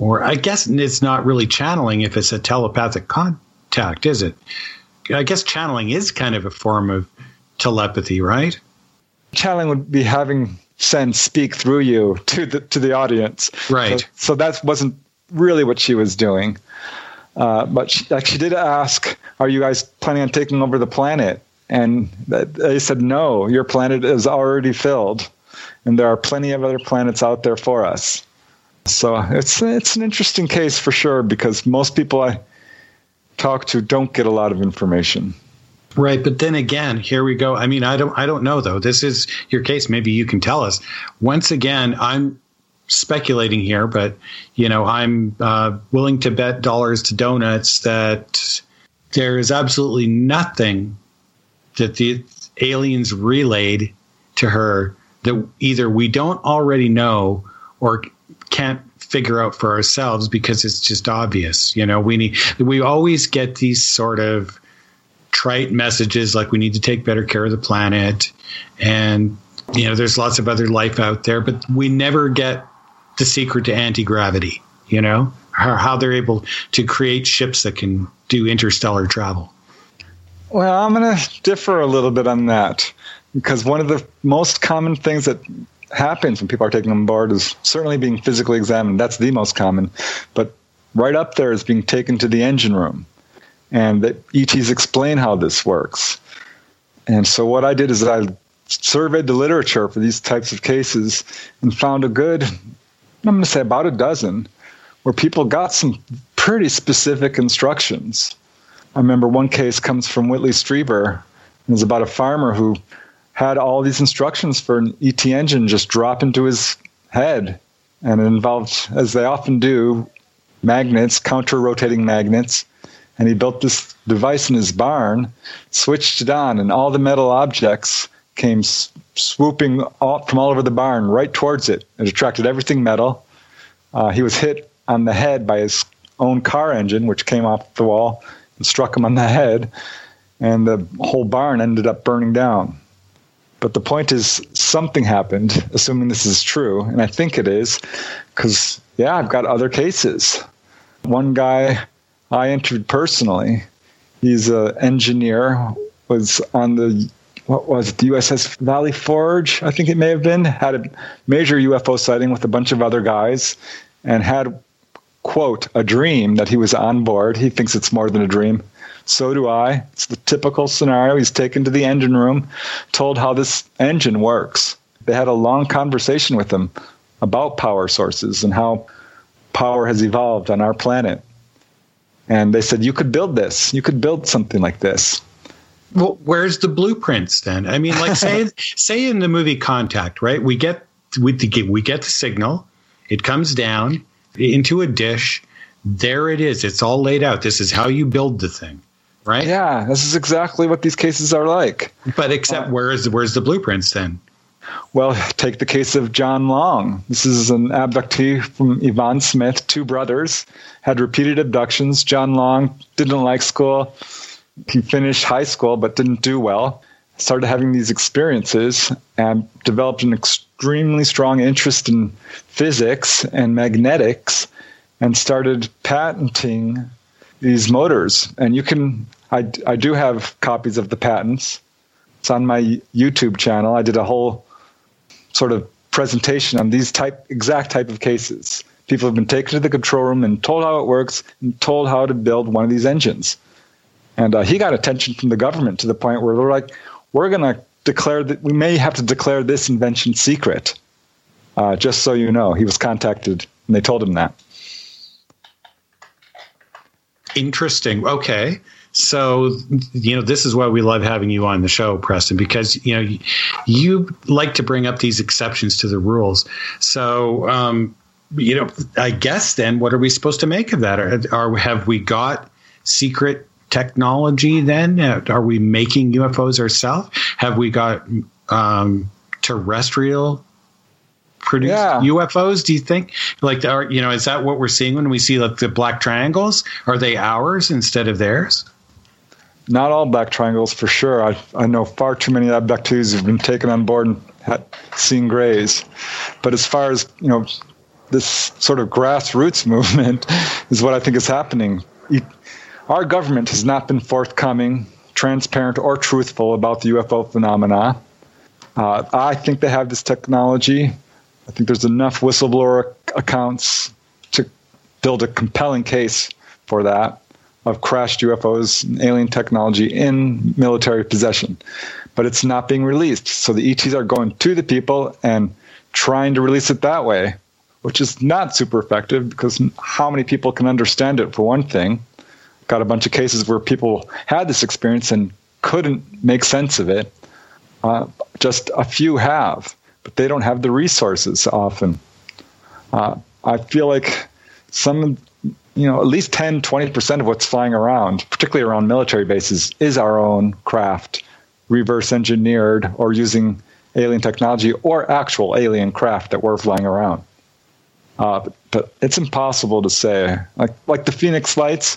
or I guess it's not really channeling if it's a telepathic contact, is it? I guess channeling is kind of a form of telepathy, right? Channeling would be having Sen speak through you to the to the audience. Right. So, so that wasn't really what she was doing. Uh, but she, like she did ask, "Are you guys planning on taking over the planet?" And they said, "No, your planet is already filled, and there are plenty of other planets out there for us." So it's it's an interesting case for sure because most people I talk to don't get a lot of information. Right, but then again, here we go. I mean, I don't I don't know though. This is your case. Maybe you can tell us. Once again, I'm speculating here, but you know, I'm uh, willing to bet dollars to donuts that there is absolutely nothing that the aliens relayed to her that either we don't already know or can't figure out for ourselves because it's just obvious. You know, we need we always get these sort of trite messages like we need to take better care of the planet and you know there's lots of other life out there but we never get the secret to anti-gravity you know? How, how they're able to create ships that can do interstellar travel. Well i'm going to differ a little bit on that because one of the most common things that happens when people are taken on board is certainly being physically examined. That's the most common. But right up there is being taken to the engine room and that ETs explain how this works. And so what I did is I surveyed the literature for these types of cases and found a good, I'm going to say about a dozen, where people got some pretty specific instructions. I remember one case comes from Whitley Strieber. It was about a farmer who had all these instructions for an ET engine just drop into his head. And it involved, as they often do, magnets, counter rotating magnets, and he built this device in his barn, switched it on, and all the metal objects came swooping all, from all over the barn right towards it. It attracted everything metal. Uh, he was hit on the head by his own car engine, which came off the wall and struck him on the head, and the whole barn ended up burning down. But the point is, something happened, assuming this is true, and I think it is, because, yeah, I've got other cases. One guy I interviewed personally. He's an engineer, was on the what was it, the USS Valley Forge, I think it may have been, had a major UFO sighting with a bunch of other guys and had, quote, a dream that he was on board. He thinks it's more than a dream. So do I. It's the typical scenario. He's taken to the engine room, told how this engine works. They had a long conversation with him about power sources and how power has evolved on our planet and they said you could build this. You could build something like this. Well where's the blueprints then? I mean like say say in the movie contact right? We get we, we get the signal. It comes down into a dish. There it is. It's all laid out. This is how you build the thing right? Yeah this is exactly what these cases are like. But except uh, where's where's the blueprints then well, take the case of John Long. This is an abductee from Yvonne Smith, two brothers, had repeated abductions. John Long didn't like school. He finished high school but didn't do well. Started having these experiences and developed an extremely strong interest in physics and magnetics and started patenting these motors. And you can, I, I do have copies of the patents. It's on my YouTube channel. I did a whole sort of presentation on these type exact type of cases. People have been taken to the control room and told how it works and told how to build one of these engines. And uh, he got attention from the government to the point where they're like, "We're going to declare that we may have to declare this invention secret." Uh, just so you know, he was contacted and they told him that. Interesting. Okay. So, you know, this is why we love having you on the show, Preston, because, you know, you like to bring up these exceptions to the rules. So, um, you know, I guess then what are we supposed to make of that? Are, are have we got secret technology then? Are we making UFOs ourselves? Have we got um, terrestrial produced yeah. UFOs? Do you think like are you know is that what we're seeing when we see like the black triangles? Are they ours instead of theirs? Not all black triangles for sure. I, I know far too many abductees have been taken on board and had seen grays. But as far as, you know, this sort of grassroots movement is what I think is happening. Our government has not been forthcoming, transparent, or truthful about the UFO phenomena. Uh, I think they have this technology. I think there's enough whistleblower accounts to build a compelling case for that of crashed UFOs and alien technology in military possession. But it's not being released. So the ETs are going to the people and trying to release it that way, which is not super effective because how many people can understand it, for one thing? Got a bunch of cases where people had this experience and couldn't make sense of it. Uh, just a few have, but they don't have the resources often. Uh, I feel like some you know, at least 10, 20% of what's flying around, particularly around military bases, is our own craft, reverse engineered or using alien technology or actual alien craft that we're flying around. Uh, but, but, it's impossible to say. Like, like the Phoenix Lights,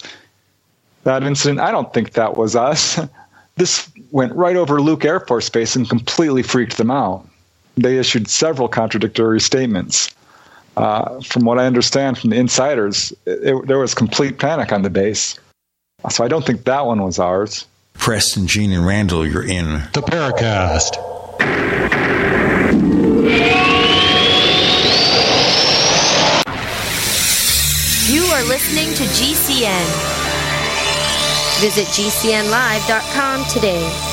that incident, I don't think that was us. this went right over Luke Air Force Base and completely freaked them out. They issued several contradictory statements uh, from what I understand from the insiders, it, it, there was complete panic on the base. So I don't think that one was ours. Preston, Gene, and Randall, you're in the Paracast. You are listening to GCN. Visit GCNlive.com today.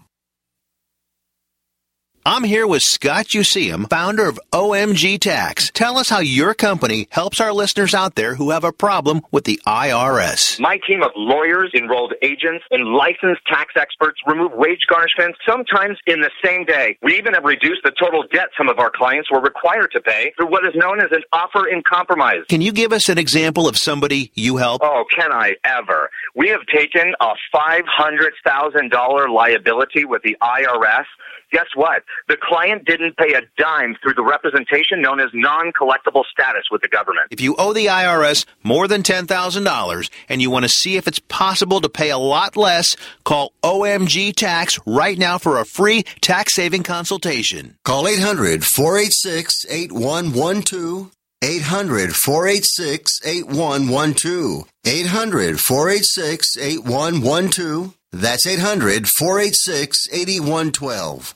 I'm here with Scott Useum, founder of OMG Tax. Tell us how your company helps our listeners out there who have a problem with the IRS. My team of lawyers, enrolled agents, and licensed tax experts remove wage garnishments sometimes in the same day. We even have reduced the total debt some of our clients were required to pay through what is known as an offer in compromise. Can you give us an example of somebody you help? Oh, can I ever? We have taken a $500,000 liability with the IRS guess what? The client didn't pay a dime through the representation known as non-collectible status with the government. If you owe the IRS more than $10,000 and you want to see if it's possible to pay a lot less, call OMG Tax right now for a free tax saving consultation. Call 800 486 8112. 800 486 8112. 800 486 8112. That's 800 486 8112.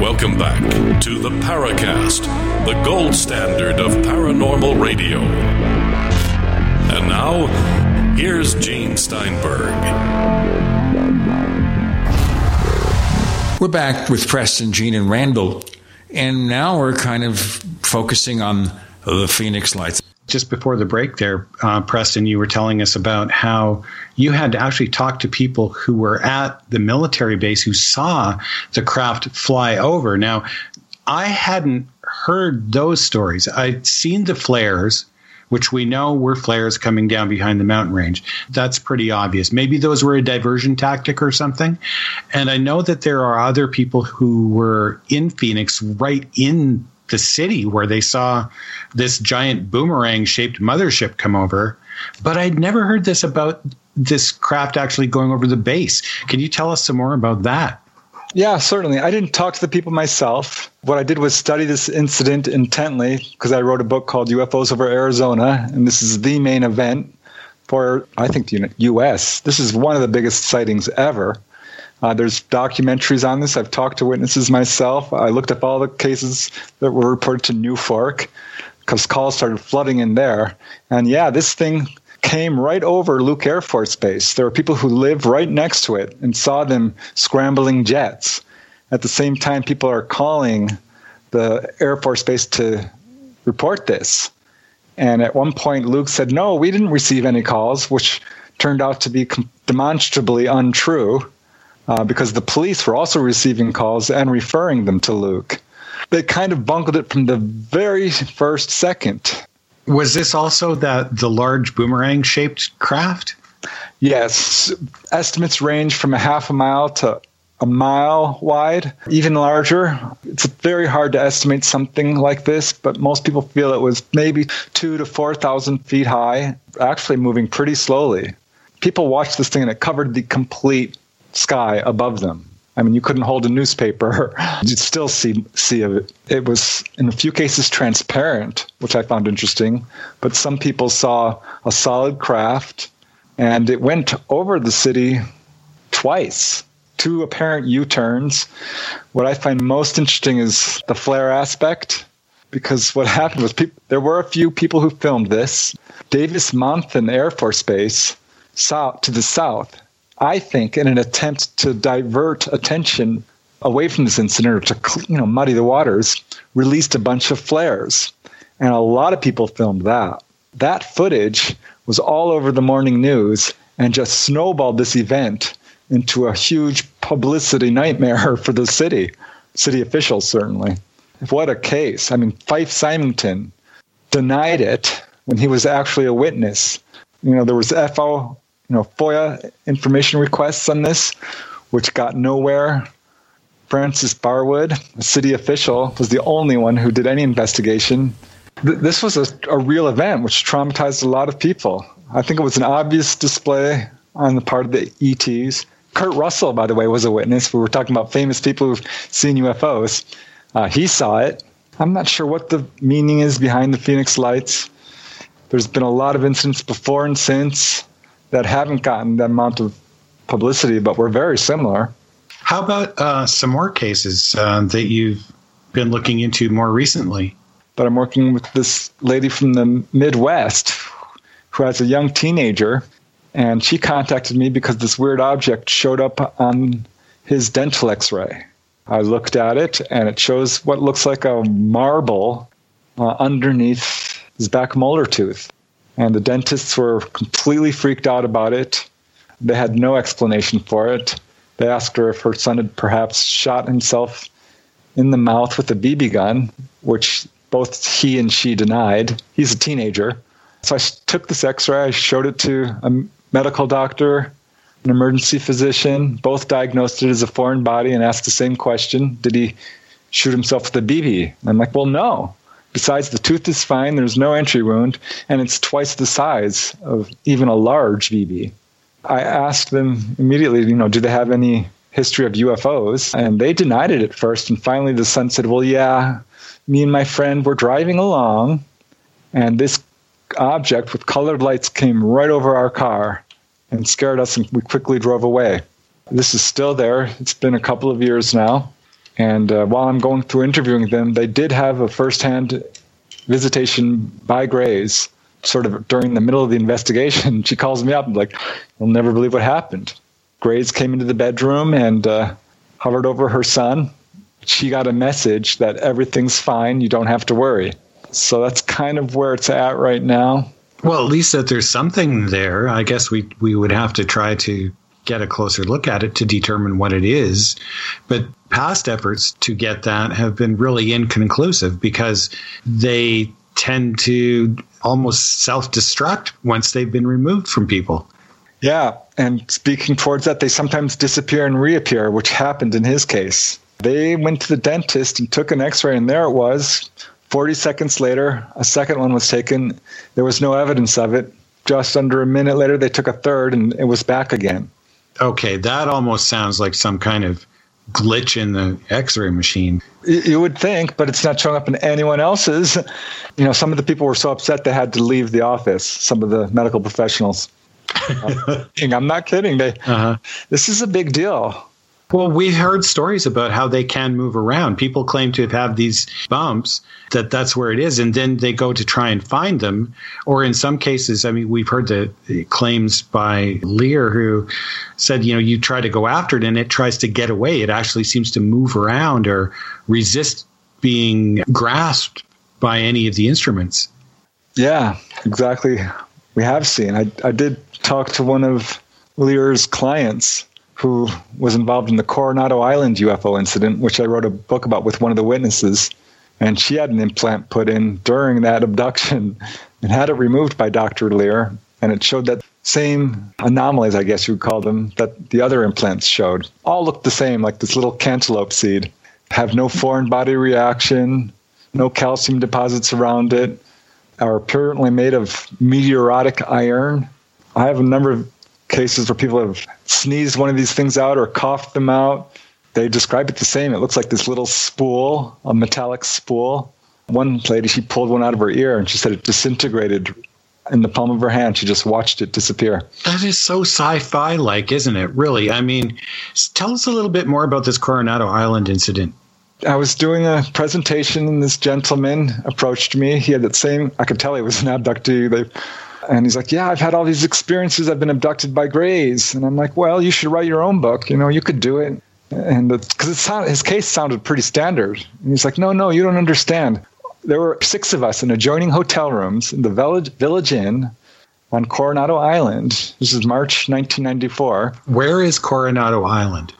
Welcome back to the Paracast, the gold standard of paranormal radio. And now, here's Gene Steinberg. We're back with Preston, Gene, and Randall, and now we're kind of focusing on the Phoenix Lights. Just before the break there, uh, Preston, you were telling us about how you had to actually talk to people who were at the military base who saw the craft fly over. Now, I hadn't heard those stories. I'd seen the flares, which we know were flares coming down behind the mountain range. That's pretty obvious. Maybe those were a diversion tactic or something. And I know that there are other people who were in Phoenix right in the city where they saw this giant boomerang shaped mothership come over. But I'd never heard this about this craft actually going over the base. Can you tell us some more about that? Yeah, certainly. I didn't talk to the people myself. What I did was study this incident intently because I wrote a book called UFOs over Arizona, and this is the main event for, I think, the U.S. This is one of the biggest sightings ever. Uh, there's documentaries on this. I've talked to witnesses myself. I looked up all the cases that were reported to NUFORC because calls started flooding in there. And yeah, this thing came right over Luke Air Force Base. There were people who live right next to it and saw them scrambling jets. At the same time, people are calling the Air Force Base to report this. And at one point, Luke said, No, we didn't receive any calls, which turned out to be demonstrably untrue uh, because the police were also receiving calls and referring them to Luke. They kind of bungled it from the very first second. Was this also that the large boomerang shaped craft? Yes. Estimates range from a half a mile to a mile wide, even larger. It's very hard to estimate something like this, but most people feel it was maybe two to 4,000 feet high, actually moving pretty slowly. People watched this thing and it covered the complete sky above them. I mean, you couldn't hold a newspaper; you'd still see see it. It was in a few cases transparent, which I found interesting. But some people saw a solid craft, and it went over the city twice, two apparent U-turns. What I find most interesting is the flare aspect, because what happened was there were a few people who filmed this. Davis Monthan Air Force Base, south to the south, I think, in an attempt to divert attention away from this incident or to you know muddy the waters, released a bunch of flares, and a lot of people filmed that. That footage was all over the morning news and just snowballed this event into a huge publicity nightmare for the city, city officials certainly. What a case! I mean, Fife Symington denied it when he was actually a witness. You know, there was FO you know FOIA information requests on this, which got nowhere. Frances Barwood, a city official, was the only one who did any investigation. Th- this was a, a real event which traumatized a lot of people. I think it was an obvious display on the part of the ETs. Kurt Russell, by the way, was a witness. We were talking about famous people who've seen UFOs. Uh, he saw it. I'm not sure what the meaning is behind the Phoenix Lights. There's been a lot of incidents before and since that haven't gotten that amount of publicity, but were very similar. How about uh, some more cases uh, that you've been looking into more recently? But I'm working with this lady from the Midwest who has a young teenager, and she contacted me because this weird object showed up on his dental x ray. I looked at it, and it shows what looks like a marble uh, underneath his back molar tooth and the dentists were completely freaked out about it. They had no explanation for it. They asked her if her son had perhaps shot himself in the mouth with a BB gun, which both he and she denied. He's a teenager. So I took this x ray, I showed it to a medical doctor, an emergency physician. Both diagnosed it as a foreign body and asked the same question Did he shoot himself with a BB? I'm like, well, no. Besides, the tooth is fine, there's no entry wound, and it's twice the size of even a large BB. I asked them immediately, you know, do they have any history of UFOs? And they denied it at first. And finally, the son said, well, yeah, me and my friend were driving along, and this object with colored lights came right over our car and scared us, and we quickly drove away. This is still there. It's been a couple of years now. And uh, while I'm going through interviewing them, they did have a firsthand visitation by Grays, sort of during the middle of the investigation. She calls me up and like, "You'll never believe what happened." Grays came into the bedroom and uh, hovered over her son. She got a message that everything's fine. You don't have to worry. So that's kind of where it's at right now. Well, at least that there's something there. I guess we we would have to try to get a closer look at it to determine what it is. But past efforts to get that have been really inconclusive because they tend to almost self destruct once they've been removed from people. Yeah. And speaking towards that, they sometimes disappear and reappear, which happened in his case. They went to the dentist and took an x ray, and there it was. 40 seconds later, a second one was taken. There was no evidence of it. Just under a minute later, they took a third, and it was back again. Okay, that almost sounds like some kind of glitch in the x-ray machine. You would think but it's not showing up in anyone else's. You know some of the people were so upset they had to leave the office some of the medical professionals. Uh, i'm not kidding. They uh-huh. this is a big deal well, we've heard stories about how they can move around. People claim to have had these bumps, that that's where it is, and then they go to try and find them. Or in some cases, I mean, we've heard the, the claims by Leir, who said, you know, you try to go after it and it tries to get away. It actually seems to move around or resist being grasped by any of the instruments. Yeah, exactly. We have seen. I, I did talk to one of Leir's clients who was involved in the Coronado Island UFO incident, which I wrote a book about with one of the witnesses. And she had an implant put in during that abduction and had it removed by Dr. Leir. And it showed that same anomalies, I guess you would call them, that the other implants showed. All looked the same, like this little cantaloupe seed. Have no foreign body reaction, no calcium deposits around it, are apparently made of meteoritic iron. I have a number of cases where people have sneezed one of these things out or coughed them out. They describe it the same. It looks like this little spool, a metallic spool. One lady, she pulled one out of her ear and she said it disintegrated in the palm of her hand. She just watched it disappear. That is so sci fi like, isn't it? Really? I mean, tell us a little bit more about this Coronado Island incident. I was doing a presentation and this gentleman approached me. He had that same, I could tell he was an abductee. They and he's like, Yeah, I've had all these experiences. I've been abducted by Greys. And I'm like, Well, you should write your own book. You know, you could do it. And because his case sounded pretty standard. And he's like, No, no, you don't understand. There were six of us in adjoining hotel rooms in the Village, Village Inn on Coronado Island. This is March 1994. Where is Coronado Island?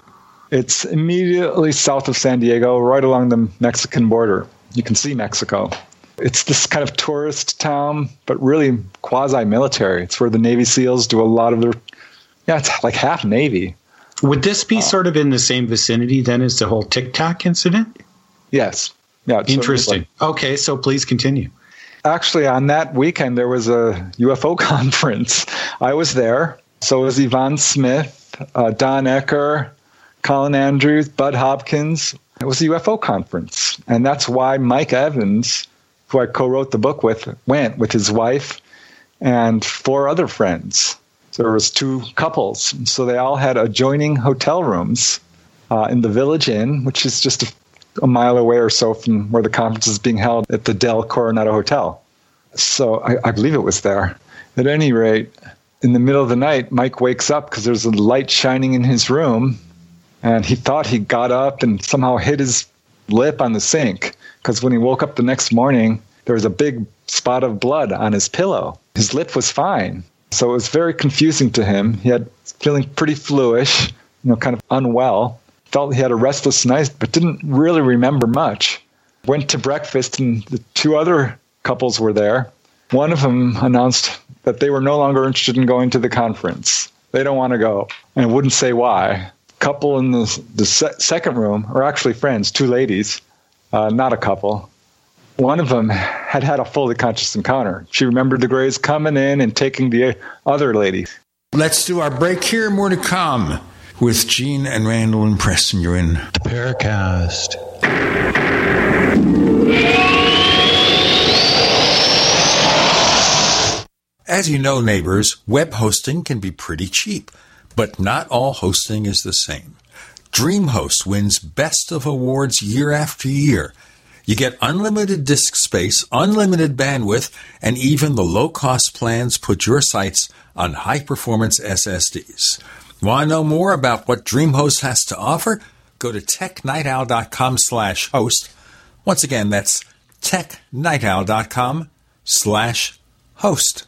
It's immediately south of San Diego, right along the Mexican border. You can see Mexico. It's this kind of tourist town, but really quasi military. It's where the Navy SEALs do a lot of their, yeah, it's like half Navy. Would this be uh, sort of in the same vicinity then as the whole Tic Tac incident? Yes. Yeah. Interesting. Like, okay, so please continue. Actually, on that weekend, there was a UFO conference. I was there. So was Yvonne Smith, uh, Don Ecker, Colin Andrews, Bud Hopkins. It was a UFO conference. And that's why Mike Evans who I co-wrote the book with, went with his wife and four other friends. So there was two couples. So they all had adjoining hotel rooms uh, in the Village Inn, which is just a, a mile away or so from where the conference is being held at the Del Coronado Hotel. So I, I believe it was there. At any rate, in the middle of the night, Mike wakes up because there's a light shining in his room, and he thought he got up and somehow hit his lip on the sink because when he woke up the next morning, there was a big spot of blood on his pillow. His lip was fine. So it was very confusing to him. He had feeling pretty fluish, you know, kind of unwell. Felt he had a restless night, but didn't really remember much. Went to breakfast, and the two other couples were there. One of them announced that they were no longer interested in going to the conference. They don't want to go, and wouldn't say why. Couple in the, the se- second room are actually friends, two ladies uh, not a couple. One of them had had a fully conscious encounter. She remembered the Greys coming in and taking the other lady. Let's do our break here. More to come with Gene and Randall and Preston. You're in the Paracast. As you know, neighbors, web hosting can be pretty cheap, but not all hosting is the same. DreamHost wins Best of Awards year after year. You get unlimited disk space, unlimited bandwidth, and even the low cost plans put your sites on high performance SSDs. Want to know more about what DreamHost has to offer? Go to technightowl.com slash host. Once again, that's technightowl.com slash host.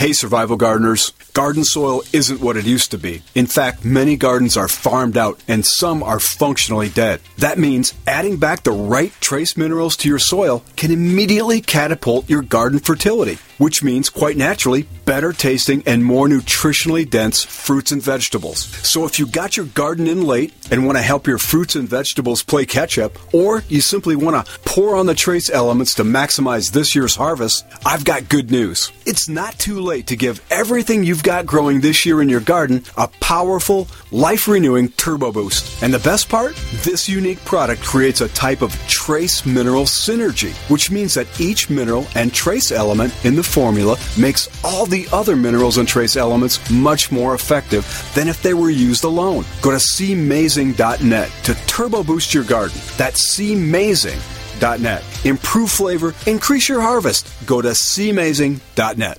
Hey, survival gardeners. Garden soil isn't what it used to be. In fact, many gardens are farmed out and some are functionally dead. That means adding back the right trace minerals to your soil can immediately catapult your garden fertility, which means quite naturally better tasting and more nutritionally dense fruits and vegetables. So if you got your garden in late and want to help your fruits and vegetables play catch up, or you simply want to pour on the trace elements to maximize this year's harvest, I've got good news. It's not too late to give everything you've got growing this year in your garden a powerful, life renewing turbo boost. And the best part? This unique product creates a type of trace mineral synergy, which means that each mineral and trace element in the formula makes all the other minerals and trace elements much more effective than if they were used alone. Go to cmazing.net to turbo boost your garden. That's cmazing.net. Improve flavor, increase your harvest. Go to cmazing.net.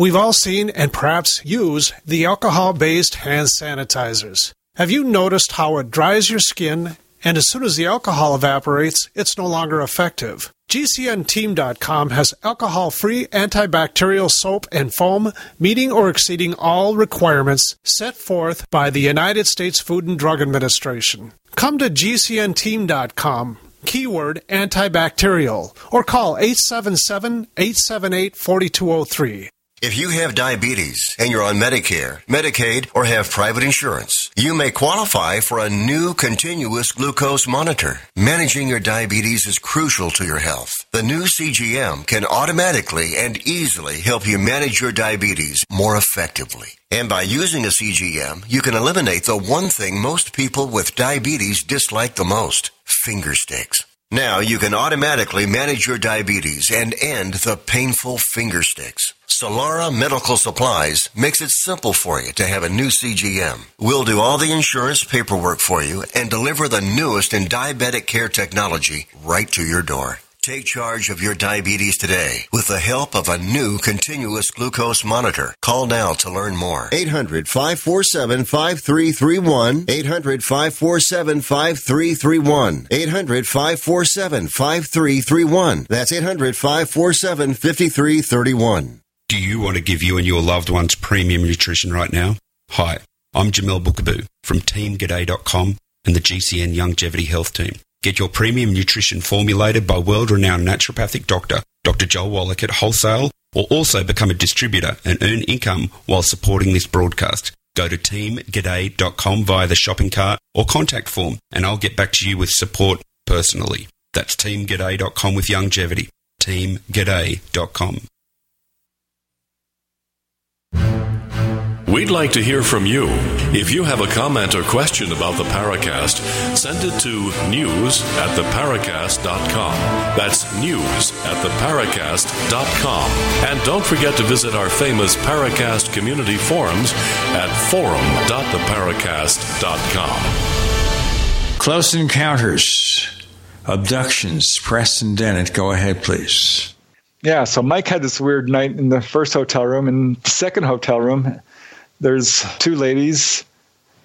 We've all seen and perhaps use the alcohol based hand sanitizers. Have you noticed how it dries your skin and as soon as the alcohol evaporates, it's no longer effective? GCNteam.com has alcohol free antibacterial soap and foam meeting or exceeding all requirements set forth by the United States Food and Drug Administration. Come to GCNteam.com, keyword antibacterial, or call 877 878 4203. If you have diabetes and you're on Medicare, Medicaid, or have private insurance, you may qualify for a new continuous glucose monitor. Managing your diabetes is crucial to your health. The new CGM can automatically and easily help you manage your diabetes more effectively. And by using a CGM, you can eliminate the one thing most people with diabetes dislike the most finger sticks. Now you can automatically manage your diabetes and end the painful finger sticks. Solara Medical Supplies makes it simple for you to have a new CGM. We'll do all the insurance paperwork for you and deliver the newest in diabetic care technology right to your door. Take charge of your diabetes today with the help of a new continuous glucose monitor. Call now to learn more. 800 547 5331. 800 547 5331. 800 547 5331. That's 800 547 5331. Do you want to give you and your loved ones premium nutrition right now? Hi, I'm Jamel Bookaboo from TeamGaday.com and the GCN Longevity Health Team. Get your premium nutrition formulated by world renowned naturopathic doctor, Dr. Joel Wallach at wholesale, or also become a distributor and earn income while supporting this broadcast. Go to teamg'day.com via the shopping cart or contact form, and I'll get back to you with support personally. That's teamg'day.com with longevity. Teamg'day.com. We'd like to hear from you. If you have a comment or question about the Paracast, send it to news at theparacast.com. That's news at theparacast.com. And don't forget to visit our famous Paracast community forums at forum.theparacast.com. Close encounters, abductions. Preston Dennett, go ahead, please. Yeah, so Mike had this weird night in the first hotel room. In the second hotel room, there's two ladies,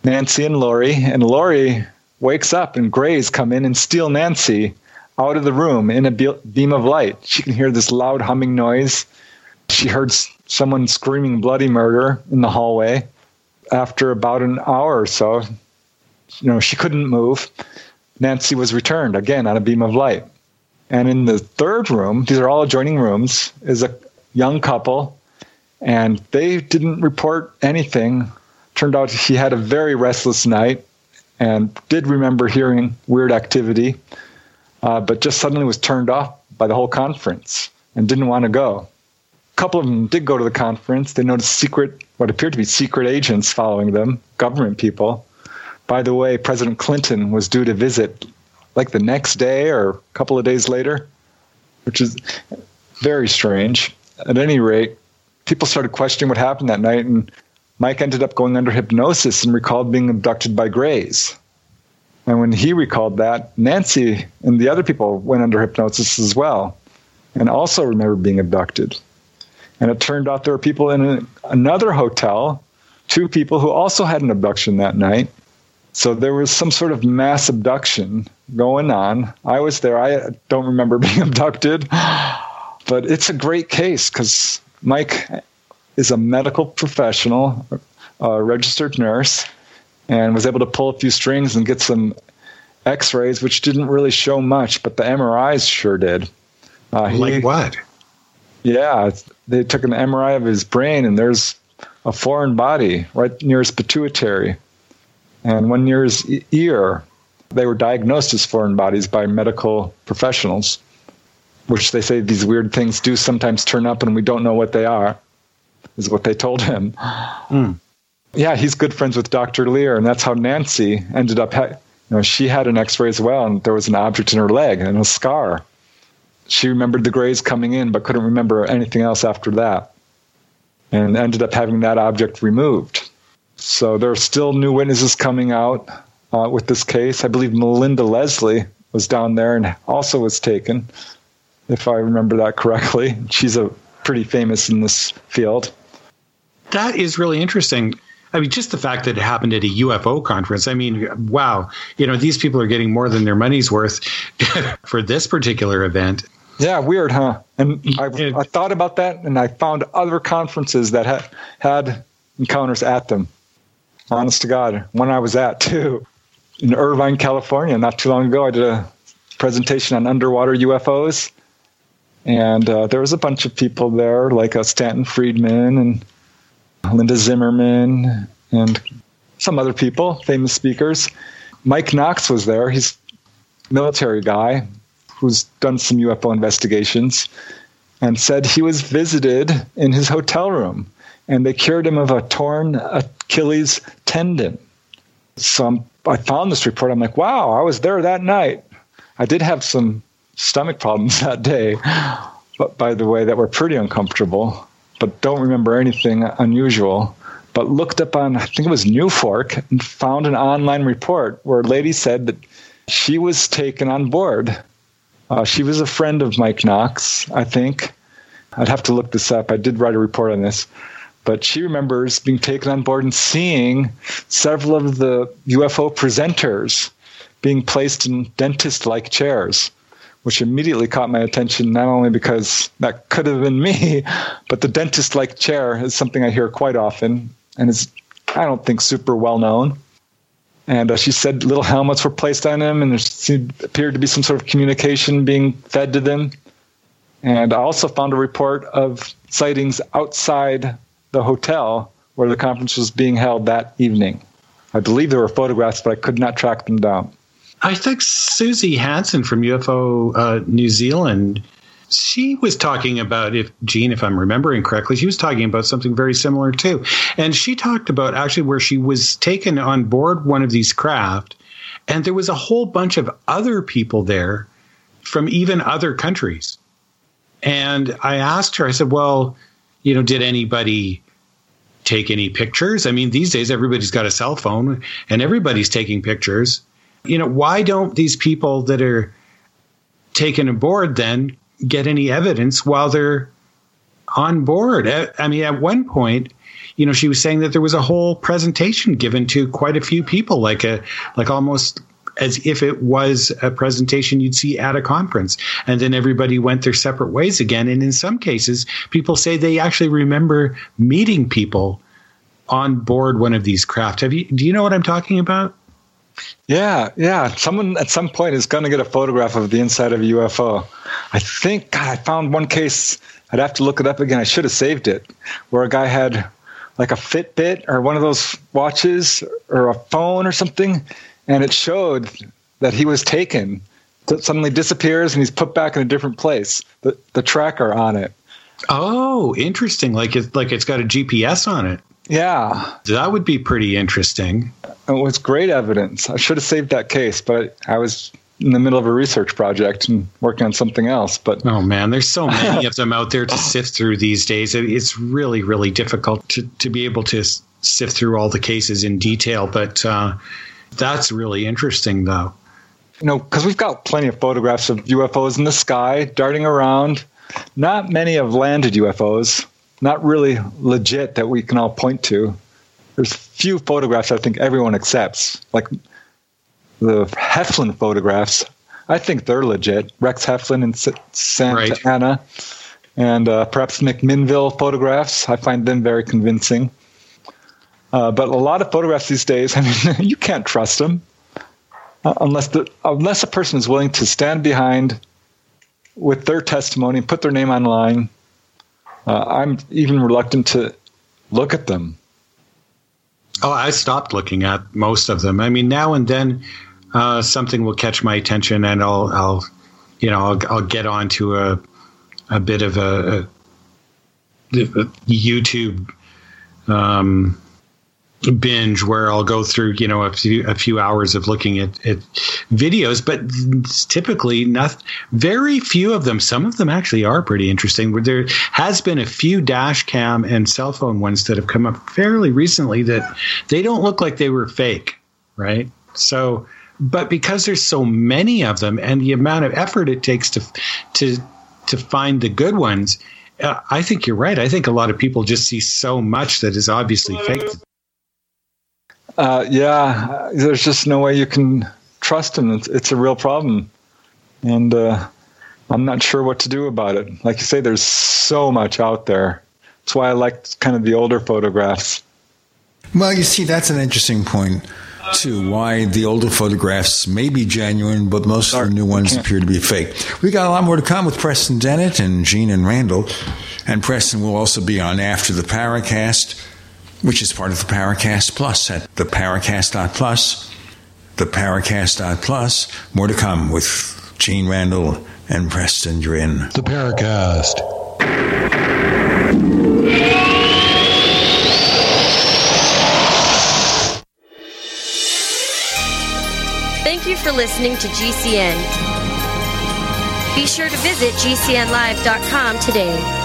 Nancy and Lori, and Lori wakes up and Grays come in and steal Nancy out of the room in a beam of light. She can hear this loud humming noise. She heard someone screaming bloody murder in the hallway. After about an hour or so, you know, she couldn't move. Nancy was returned again on a beam of light. And in the third room, these are all adjoining rooms, is a young couple and they didn't report anything. Turned out he had a very restless night and did remember hearing weird activity, uh, but just suddenly was turned off by the whole conference and didn't want to go. A couple of them did go to the conference. They noticed secret, what appeared to be secret agents following them, government people. By the way, President Clinton was due to visit like the next day or a couple of days later, which is very strange. At any rate, people started questioning what happened that night, and Mike ended up going under hypnosis and recalled being abducted by Greys. And when he recalled that, Nancy and the other people went under hypnosis as well, and also remembered being abducted. And it turned out there were people in a, another hotel, two people who also had an abduction that night. So there was some sort of mass abduction going on. I was there. I don't remember being abducted, but it's a great case because Mike is a medical professional, a registered nurse, and was able to pull a few strings and get some x rays, which didn't really show much, but the MRIs sure did. Uh, he, like what? Yeah, they took an MRI of his brain, and there's a foreign body right near his pituitary and one near his ear. They were diagnosed as foreign bodies by medical professionals, which they say these weird things do sometimes turn up and we don't know what they are, is what they told him. Mm. Yeah, he's good friends with Dr. Leir, and that's how Nancy ended up. Ha- you know, she had an X-ray as well, and there was an object in her leg and a scar. She remembered the Greys coming in, but couldn't remember anything else after that, and ended up having that object removed. So there are still new witnesses coming out uh, with this case. I believe Melinda Leslie was down there and also was taken, if I remember that correctly. She's a pretty famous in this field. That is really interesting. I mean, just the fact that it happened at a UFO conference. I mean, wow, you know, these people are getting more than their money's worth for this particular event. Yeah, weird, huh? And I, I thought about that, and I found other conferences that had had encounters at them. Honest to God, one I was at too, in Irvine, California, not too long ago. I did a presentation on underwater UFOs, and uh, there was a bunch of people there, like uh, Stanton Friedman and Linda Zimmerman, and some other people, famous speakers. Mike Knox was there. He's a military guy who's done some UFO investigations and said he was visited in his hotel room and they cured him of a torn Achilles tendon. So I'm, I found this report. I'm like, wow, I was there that night. I did have some stomach problems that day, but by the way, that were pretty uncomfortable, but don't remember anything unusual. But looked up on, I think it was NUFORC, and found an online report where a lady said that she was taken on board. Uh, she was a friend of Mike Knox, I think. I'd have to look this up. I did write a report on this but she remembers being taken on board and seeing several of the UFO presenters being placed in dentist like chairs, which immediately caught my attention, not only because that could have been me, but the dentist like chair is something I hear quite often and is, I don't think, super well known. And uh, she said little helmets were placed on him, and there appeared to be some sort of communication being fed to them. And I also found a report of sightings outside the hotel where the conference was being held that evening. I believe there were photographs, but I could not track them down. I think Susie Hansen from UFO uh, New Zealand, she was talking about, if Gene, if I'm remembering correctly, she was talking about something very similar too. And she talked about actually where she was taken on board one of these craft, and there was a whole bunch of other people there from even other countries. And I asked her, I said, well, you know, did anybody take any pictures. I mean, these days everybody's got a cell phone and everybody's taking pictures. You know, why don't these people that are taken aboard then get any evidence while they're on board? I mean, at one point, you know, she was saying that there was a whole presentation given to quite a few people, like a like almost as if it was a presentation you'd see at a conference. And then everybody went their separate ways again. And in some cases, people say they actually remember meeting people on board one of these craft. Have you, do you know what I'm talking about? Yeah, yeah. Someone at some point is going to get a photograph of the inside of a UFO. I think God, I found one case. I'd have to look it up again. I should have saved it, where a guy had like a Fitbit or one of those watches or a phone or something, and it showed that he was taken. It suddenly disappears and he's put back in a different place. The the tracker on it. Oh, interesting. Like it's like it's got a GPS on it. Yeah, that would be pretty interesting. It was great evidence. I should have saved that case, but I was in the middle of a research project and working on something else. But oh man, there's so many of them out there to sift through these days. It's really, really difficult to, to be able to sift through all the cases in detail. But uh, that's really interesting, though. You know, because we've got plenty of photographs of UFOs in the sky darting around. Not many have landed UFOs. Not really legit that we can all point to. There's few photographs I think everyone accepts, like the Heflin photographs. I think they're legit. Rex Heflin and Santa right. Ana, and uh, perhaps McMinnville photographs. I find them very convincing. Uh, but a lot of photographs these days, I mean, you can't trust them uh, unless the unless a person is willing to stand behind with their testimony and put their name online. Uh, I'm even reluctant to look at them. Oh, I stopped looking at most of them. I mean, now and then uh, something will catch my attention, and I'll, I'll you know, I'll, I'll get onto a a bit of a, a, YouTube um, binge where I'll go through, you know, a few a few hours of looking at, at videos, but typically not very few of them. Some of them actually are pretty interesting. Where there has been a few dash cam and cell phone ones that have come up fairly recently that they don't look like they were fake, right? So, but because there's so many of them and the amount of effort it takes to to to find the good ones, uh, I think you're right. I think a lot of people just see so much that is obviously fake uh, yeah, there's just no way you can trust him. It's, it's a real problem, and uh, I'm not sure what to do about it. Like you say, there's so much out there. That's why I like kind of the older photographs. Well, you see, that's an interesting point too. Why the older photographs may be genuine, but most of the new ones appear to be fake. We got a lot more to come with Preston Dennett and Gene and Randall, and Preston will also be on after the Paracast which is part of the Paracast Plus at the Paracast.plus, the Paracast.plus. More to come with Gene Randall and Preston Drin. The Paracast. Thank you for listening to GCN. Be sure to visit GCNlive.com today.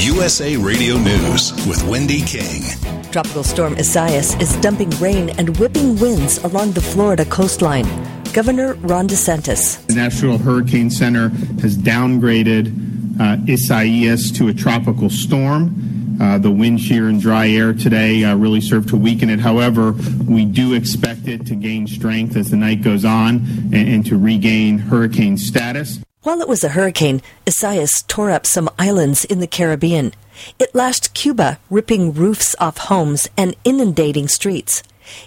USA Radio News with Wendy King. Tropical storm Isaias is dumping rain and whipping winds along the Florida coastline. Governor Ron DeSantis. The National Hurricane Center has downgraded uh, Isaias to a tropical storm. Uh, the wind shear and dry air today uh, really served to weaken it. However, we do expect it to gain strength as the night goes on and, and to regain hurricane status. While it was a hurricane, Isaias tore up some islands in the Caribbean. It lashed Cuba, ripping roofs off homes and inundating streets.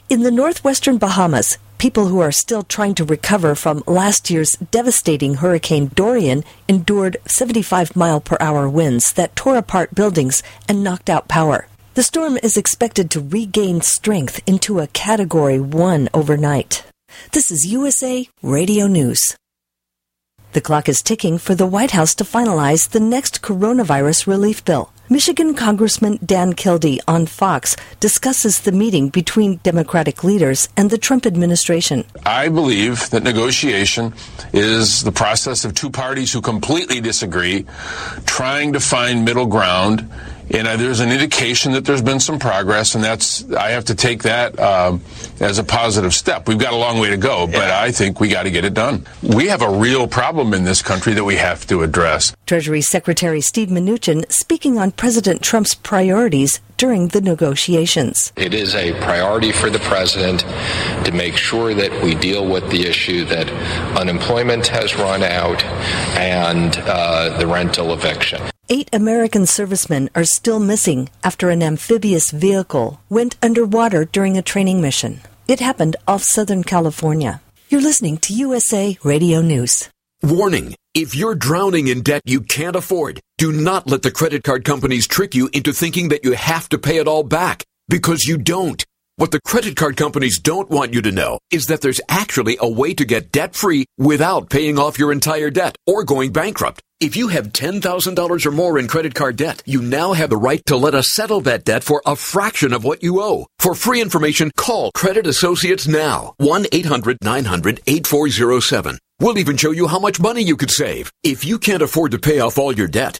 In the northwestern Bahamas, people who are still trying to recover from last year's devastating Hurricane Dorian endured 75 mile per hour winds that tore apart buildings and knocked out power. The storm is expected to regain strength into a Category 1 overnight. This is USA Radio News. The clock is ticking for the White House to finalize the next coronavirus relief bill. Michigan Congressman Dan Kildee on Fox discusses the meeting between Democratic leaders and the Trump administration. I believe that negotiation is the process of two parties who completely disagree trying to find middle ground and uh, there's an indication that there's been some progress, and that's I have to take that um, as a positive step. We've got a long way to go, but I think we got to get it done. We have a real problem in this country that we have to address. Treasury Secretary Steve Mnuchin speaking on President Trump's priorities during the negotiations. It is a priority for the president to make sure that we deal with the issue that unemployment has run out and uh, the rental eviction. Eight American servicemen are still missing after an amphibious vehicle went underwater during a training mission. It happened off Southern California. You're listening to USA Radio News. Warning. If you're drowning in debt you can't afford, do not let the credit card companies trick you into thinking that you have to pay it all back, because you don't. What the credit card companies don't want you to know is that there's actually a way to get debt free without paying off your entire debt or going bankrupt. If you have $10,000 or more in credit card debt, you now have the right to let us settle that debt for a fraction of what you owe. For free information, call Credit Associates now. 1-800-900-8407. We'll even show you how much money you could save. If you can't afford to pay off all your debt,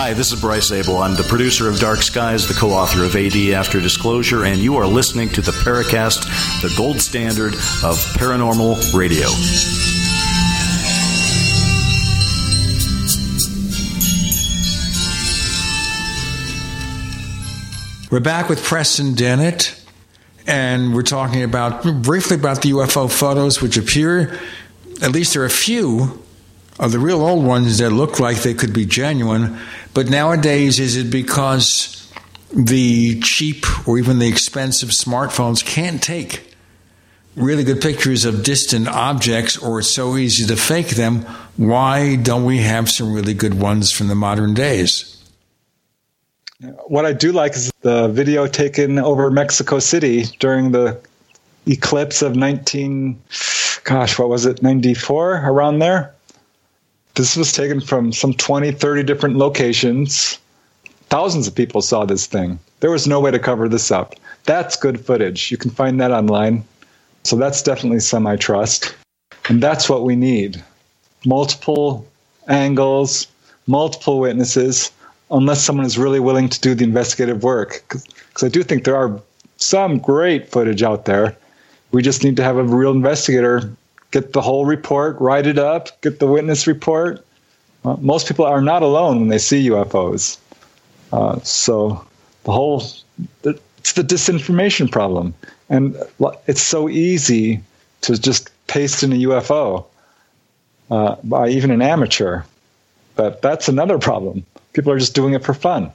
Hi, this is Bryce Zabel. I'm the producer of Dark Skies, the co author of AD After Disclosure, and you are listening to the Paracast, the gold standard of paranormal radio. We're back with Preston Dennett, and we're talking about briefly about the UFO photos, which appear, at least there are a few of the real old ones that look like they could be genuine. But nowadays, is it because the cheap or even the expensive smartphones can't take really good pictures of distant objects or it's so easy to fake them? Why don't we have some really good ones from the modern days? What I do like is the video taken over Mexico City during the eclipse of 19, gosh, what was it, 94, around there? This was taken from some 20, 30 different locations. Thousands of people saw this thing. There was no way to cover this up. That's good footage. You can find that online. So that's definitely some I trust. And that's what we need multiple angles, multiple witnesses, unless someone is really willing to do the investigative work. Because I do think there are some great footage out there. We just need to have a real investigator get the whole report, write it up, get the witness report. Uh, most people are not alone when they see UFOs. Uh, so the whole it's the disinformation problem, and it's so easy to just paste in a UFO uh, by even an amateur. But that's another problem. People are just doing it for fun.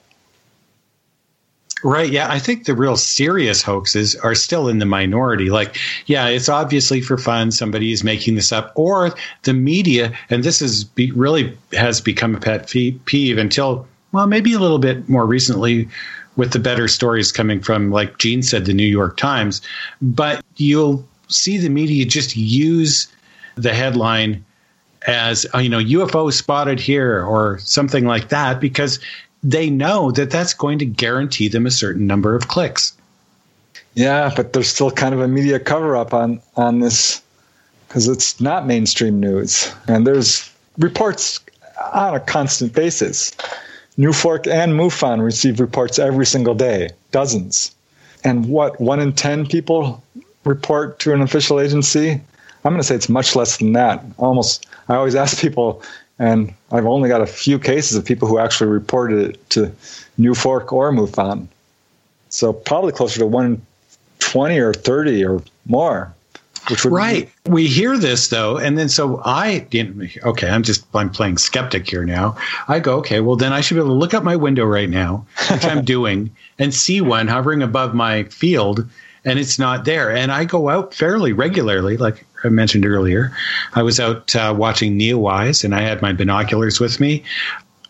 Right. Yeah. I think the real serious hoaxes are still in the minority. Like, yeah, it's obviously for fun. Somebody is making this up, or the media, and this is be, really has become a pet peeve until, well, maybe a little bit more recently with the better stories coming from, like Gene said, the New York Times. But you'll see the media just use the headline as, uh, you know, UFO spotted here or something like that because they know that that's going to guarantee them a certain number of clicks. Yeah, but there's still kind of a media cover up on on this because it's not mainstream news, and there's reports on a constant basis. NUFORC and MUFON receive reports every single day, dozens. And what one in ten people report to an official agency? I'm going to say it's much less than that. Almost, I always ask people, and I've only got a few cases of people who actually reported it to NUFORC or MUFON. So probably closer to 120 or 30 or more. Which would right. Be- we hear this though, and then so I okay, I'm just I'm playing skeptic here now. I go, okay, well then I should be able to look up my window right now, which I'm doing, and see one hovering above my field, and it's not there. And I go out fairly regularly, like mentioned earlier. I was out uh, watching Neowise, and I had my binoculars with me.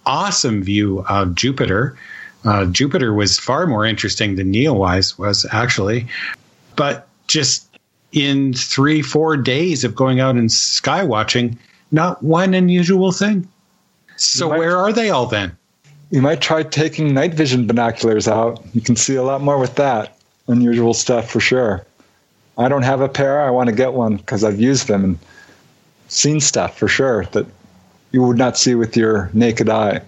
Awesome view of Jupiter. Uh, Jupiter was far more interesting than Neowise was actually, but just in three, four days of going out and sky watching, not one unusual thing. So might, where are they all then? You might try taking night vision binoculars out. You can see a lot more with that. Unusual stuff for sure. I don't have a pair. I want to get one because I've used them and seen stuff for sure that you would not see with your naked eye.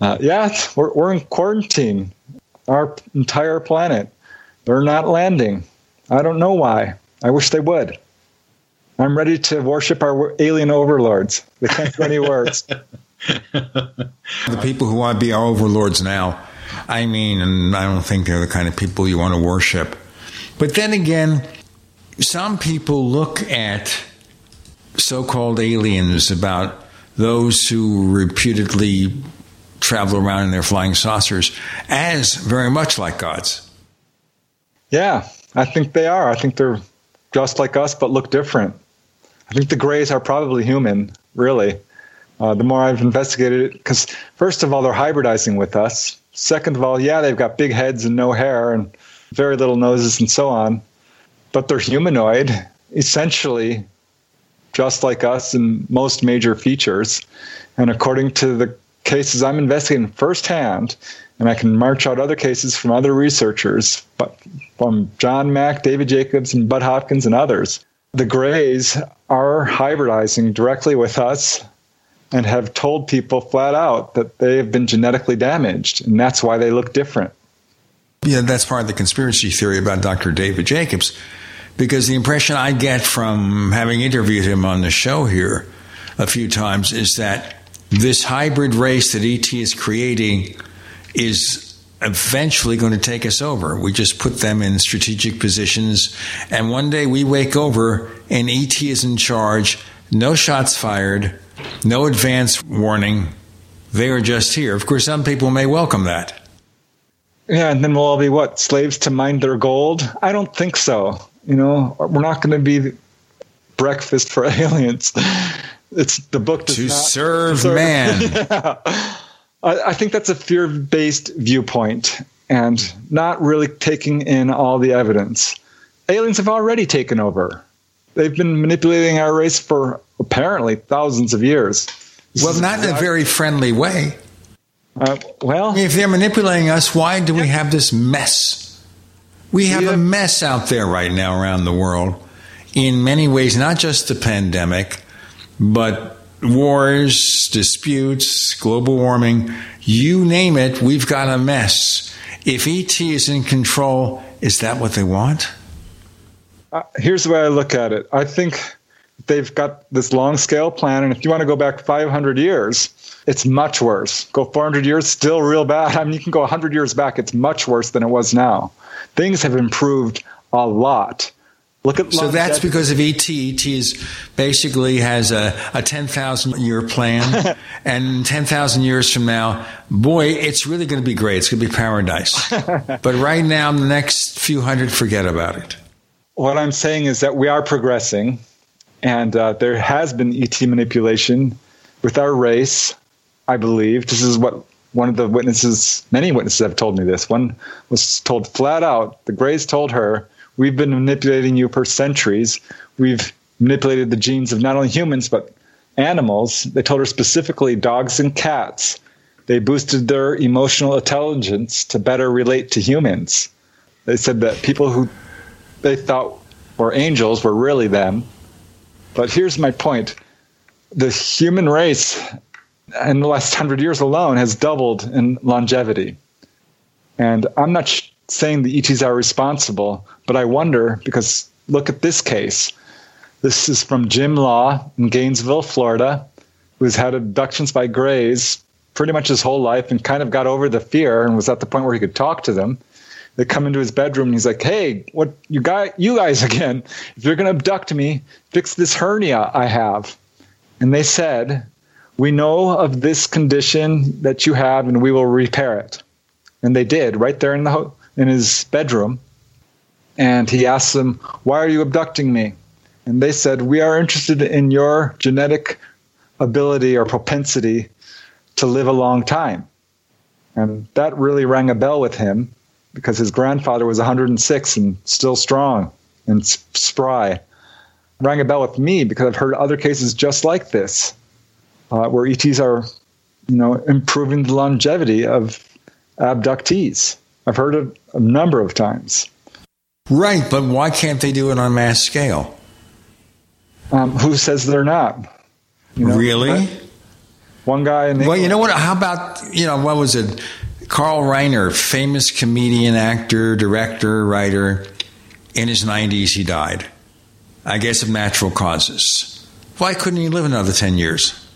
Uh, yeah, we're, we're in quarantine. Our entire planet. They're not landing. I don't know why. I wish they would. I'm ready to worship our alien overlords. They can't do any words. the people who want to be our overlords now, I mean, and I don't think they're the kind of people you want to worship. But then again, some people look at so called aliens about those who reputedly travel around in their flying saucers as very much like gods. Yeah, I think they are. I think they're just like us, but look different. I think the Greys are probably human, really. Uh, the more I've investigated it, because first of all, they're hybridizing with us. Second of all, yeah, they've got big heads and no hair and very little noses and so on, but they're humanoid, essentially just like us in most major features. And according to the cases I'm investigating firsthand, and I can march out other cases from other researchers, but from John Mack, David Jacobs, and Bud Hopkins, and others. The Greys are hybridizing directly with us and have told people flat out that they have been genetically damaged, and that's why they look different. Yeah, that's part of the conspiracy theory about Dr. David Jacobs, because the impression I get from having interviewed him on the show here a few times is that this hybrid race that ET is creating is eventually going to take us over. We just put them in strategic positions, and one day we wake over and ET is in charge. No shots fired, no advance warning. They are just here. Of course, some people may welcome that. Yeah, and then we'll all be what slaves to mine their gold? I don't think so. You know, we're not going to be breakfast for aliens. It's the book to serve, serve man. yeah. I, I think that's a fear based viewpoint and not really taking in all the evidence. Aliens have already taken over. They've been manipulating our race for apparently thousands of years. Well, not in a very friendly way. Uh, well, if they're manipulating us, why do we have this mess? We have yeah. a mess out there right now around the world in many ways, not just the pandemic, but wars, disputes, global warming, you name it, we've got a mess. If ET is in control, is that what they want? Uh, here's the way I look at it. I think they've got this long scale plan, and if you want to go back 500 years, it's much worse. Go 400 years, still real bad. I mean, you can go 100 years back, it's much worse than it was now. Things have improved a lot. Look at so that's because of ET. ET is basically has a, a 10,000 year plan. and 10,000 years from now, boy, it's really going to be great. It's going to be paradise. but right now, the next few hundred, forget about it. What I'm saying is that we are progressing, and uh, there has been ET manipulation with our race, I believe. This is what one of the witnesses, many witnesses have told me this. One was told flat out, the Greys told her, We've been manipulating you for centuries. We've manipulated the genes of not only humans, but animals. They told her specifically dogs and cats. They boosted their emotional intelligence to better relate to humans. They said that people who they thought were angels were really them. But here's my point the human race in the last hundred years alone has doubled in longevity. And I'm not sh- saying the ETs are responsible, but I wonder because look at this case. This is from Jim Law in Gainesville, Florida, who's had abductions by Greys pretty much his whole life and kind of got over the fear and was at the point where he could talk to them. They come into his bedroom and he's like, "Hey, what you guys, you guys again? If you're going to abduct me, fix this hernia I have." And they said, "We know of this condition that you have, and we will repair it." And they did right there in the in his bedroom. And he asked them, Why are you abducting me? and they said, We are interested in your genetic ability or propensity to live a long time. And that really rang a bell with him because his grandfather was 106 and still strong and spry. Rang a bell with me because I've heard other cases just like this, uh, where ETs are, you know, improving the longevity of abductees. I've heard it a number of times. Right, but why can't they do it on a mass scale? Um, who says they're not? You know, really? One guy in Well, you know what? How about, you know, what was it? Carl Reiner, famous comedian, actor, director, writer. In his 90s, he died. I guess of natural causes. Why couldn't he live another 10 years?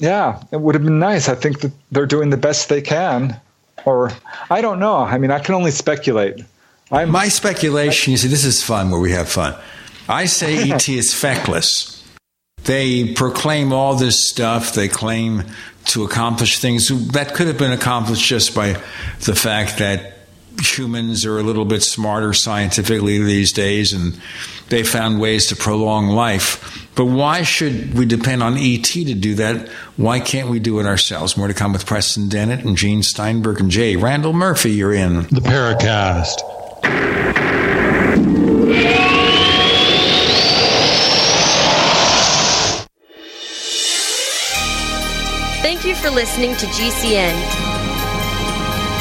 Yeah, it would have been nice. I think that they're doing the best they can. Or, I don't know. I mean, I can only speculate. I'm, My speculation, you see, this is fun where we have fun. I say ET is feckless. They proclaim all this stuff. They claim to accomplish things that could have been accomplished just by the fact that humans are a little bit smarter scientifically these days and they found ways to prolong life. But why should we depend on ET to do that? Why can't we do it ourselves? More to come with Preston Dennett and Gene Steinberg and Jay. Randall Murphy, you're in. The Paracast. Thank you for listening to GCN.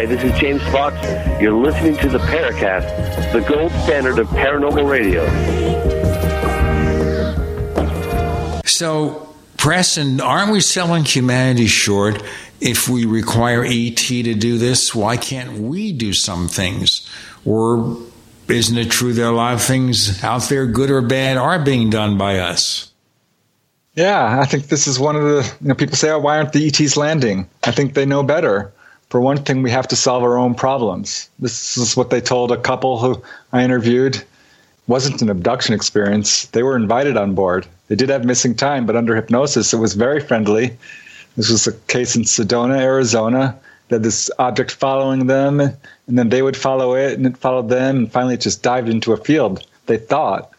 Hi, this is James Fox. You're listening to the Paracast, the gold standard of paranormal radio. So, Preston, aren't we selling humanity short if we require ET to do this? Why can't we do some things? Or isn't it true that a lot of things out there, good or bad, are being done by us? Yeah, I think this is one of the you know people say, "Oh, why aren't the ETs landing?" I think they know better. For one thing, we have to solve our own problems. This is what they told a couple who I interviewed. It wasn't an abduction experience. They were invited on board. They did have missing time, but under hypnosis, it was very friendly. This was a case in Sedona, Arizona. They had this object following them, and then they would follow it, and it followed them, and finally it just dived into a field. They thought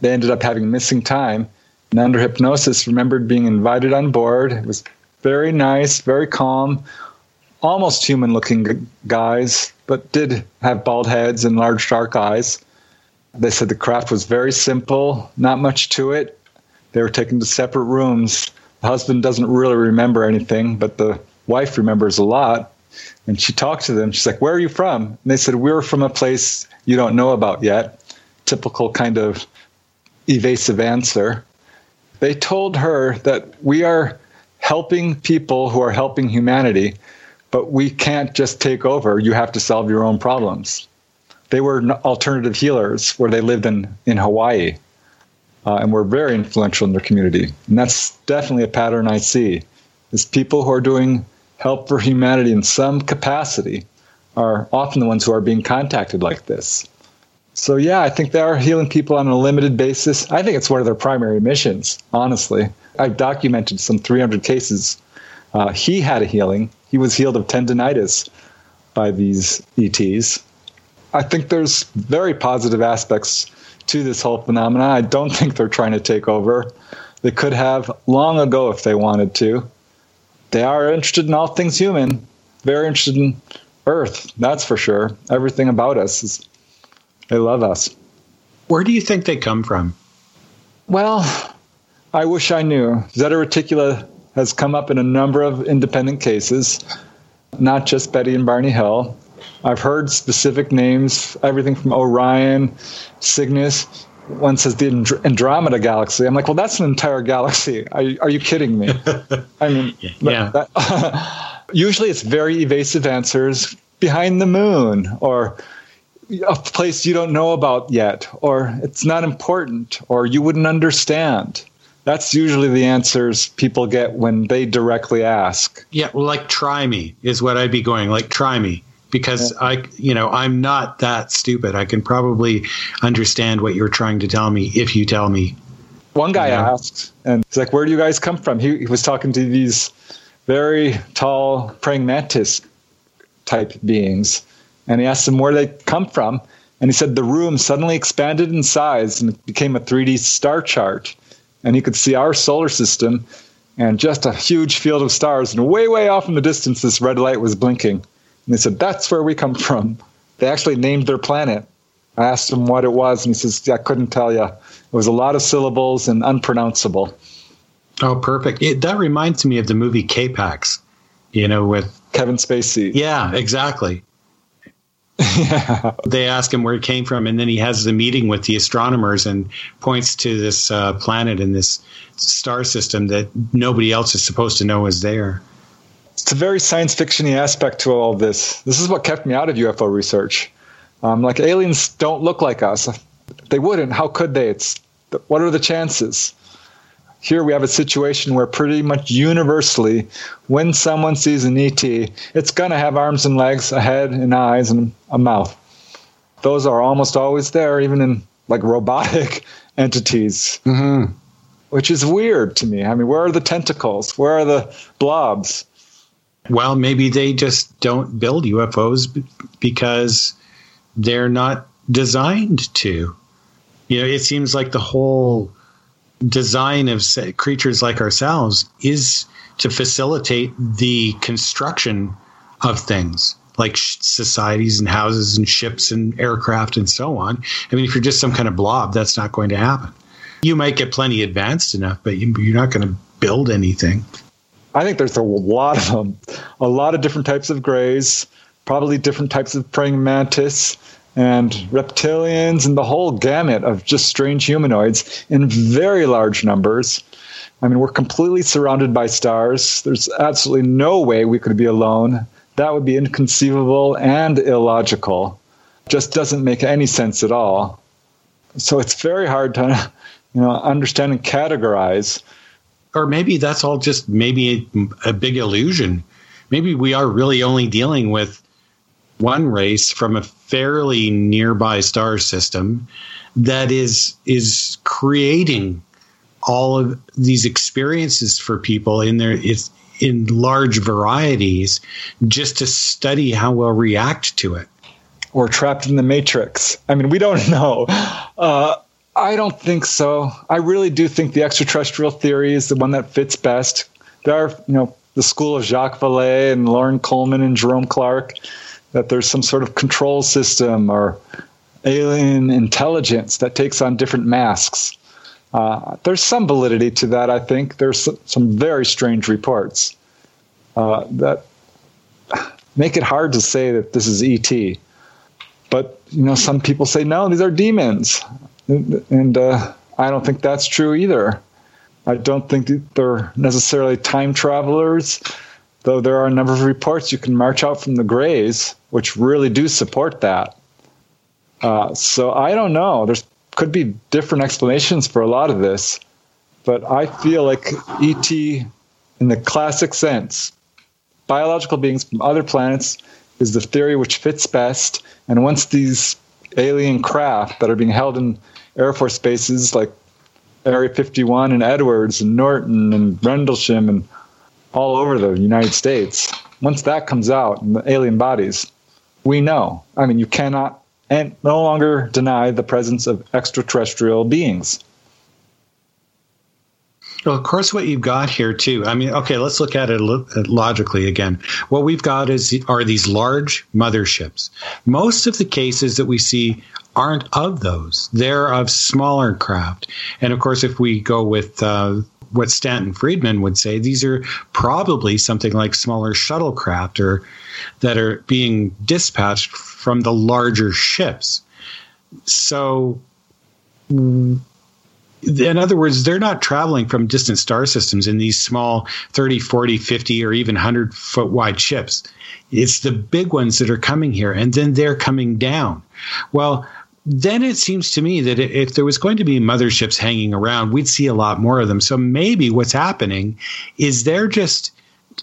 they ended up having missing time, and under hypnosis, remembered being invited on board. It was very nice, very calm, almost human looking guys, but did have bald heads and large dark eyes. They said the craft was very simple, not much to it. They were taken to separate rooms. The husband doesn't really remember anything, but the wife remembers a lot. And she talked to them. She's like, Where are you from? And they said, We're from a place you don't know about yet. Typical kind of evasive answer. They told her that we are helping people who are helping humanity but we can't just take over. You have to solve your own problems. They were alternative healers where they lived in, in Hawaii uh, and were very influential in their community. And that's definitely a pattern I see is people who are doing help for humanity in some capacity are often the ones who are being contacted like this. So yeah, I think they are healing people on a limited basis. I think it's one of their primary missions, honestly. I've documented some 300 cases. Uh, he had a healing he was healed of tendonitis by these ETs. I think there's very positive aspects to this whole phenomenon. I don't think they're trying to take over. They could have long ago if they wanted to. They are interested in all things human, very interested in Earth, that's for sure. Everything about us is, they love us. Where do you think they come from? Well, I wish I knew. Zeta Reticuli has come up in a number of independent cases, not just Betty and Barney Hill. I've heard specific names, everything from Orion, Cygnus. One says the Andromeda Galaxy. I'm like, well, that's an entire galaxy. Are, are you kidding me? I mean, yeah. That, usually it's very evasive answers behind the moon or a place you don't know about yet, or it's not important, or you wouldn't understand. That's usually the answers people get when they directly ask. Yeah, well, like try me is what I'd be going like try me because yeah. I, you know, I'm not that stupid. I can probably understand what you're trying to tell me if you tell me. One guy asked, and he's like, "Where do you guys come from?" He, he was talking to these very tall praying mantis type beings, and he asked them where they come from, and he said the room suddenly expanded in size and it became a 3D star chart and he could see our solar system and just a huge field of stars. And way, way off in the distance, this red light was blinking. And they said, That's where we come from. They actually named their planet. I asked him what it was, and he says, I couldn't tell you. It was a lot of syllables and unpronounceable. Oh, perfect. It, that reminds me of the movie K-Pax, you know, with Kevin Spacey. Yeah, exactly. Yeah. They ask him where it came from, and then he has the meeting with the astronomers and points to this uh, planet in this star system that nobody else is supposed to know is there. It's a very science fictiony aspect to all this. This is what kept me out of UFO research. Um, like aliens don't look like us. They wouldn't. How could they? It's what are the chances? Here we have a situation where pretty much universally, when someone sees an ET, it's going to have arms and legs, a head and eyes, and a mouth. Those are almost always there, even in like robotic entities, mm-hmm. which is weird to me. I mean, where are the tentacles? Where are the blobs? Well, maybe they just don't build UFOs because they're not designed to. You know, it seems like the whole design of creatures like ourselves is to facilitate the construction of things like societies and houses and ships and aircraft and so on. I mean, if you're just some kind of blob, that's not going to happen. You might get plenty advanced enough, but you're not going to build anything. I think there's a lot of them, a lot of different types of grays, probably different types of praying mantis and reptilians and the whole gamut of just strange humanoids in very large numbers. I mean, we're completely surrounded by stars. There's absolutely no way we could be alone. That would be inconceivable and illogical. Just doesn't make any sense at all. So it's very hard to, you know, understand and categorize. Or maybe that's all just maybe a, a big illusion. Maybe we are really only dealing with one race from a fairly nearby star system that is is creating all of these experiences for people in their it's in large varieties just to study how we'll react to it. We're trapped in the matrix. I mean we don't know. Uh, i don't think so. I really do think the extraterrestrial theory is the one that fits best. There are you know the school of jacques vallée and Loren Coleman and jerome clark that there's some sort of control system or alien intelligence that takes on different masks. Uh, there's some validity to that, I think. There's some very strange reports uh, that make it hard to say that this is ET. But you know, some people say no, these are demons, and, uh, I don't think that's true either. I don't think they're necessarily time travelers though there are a number of reports you can march out from the grays, which really do support that. Uh, so I don't know. There could be different explanations for a lot of this, but I feel like ET, in the classic sense, biological beings from other planets is the theory which fits best. And once these alien craft that are being held in Air Force bases like Area 51 and Edwards and Norton and Rendlesham and all over the United States. Once that comes out in the alien bodies, we know. I mean, you cannot and no longer deny the presence of extraterrestrial beings. Well, of course, what you've got here too. I mean, okay, let's look at it logically again. What we've got is are these large motherships. Most of the cases that we see aren't of those; they're of smaller craft. And of course, if we go with uh, what Stanton Friedman would say. These are probably something like smaller shuttlecraft or that are being dispatched from the larger ships. So, mm, in other words, they're not traveling from distant star systems in these small 30, 40, 50, or even 100 foot wide ships. It's the big ones that are coming here, and then they're coming down. Well, then it seems to me that if there was going to be motherships hanging around, we'd see a lot more of them. So maybe what's happening is they're just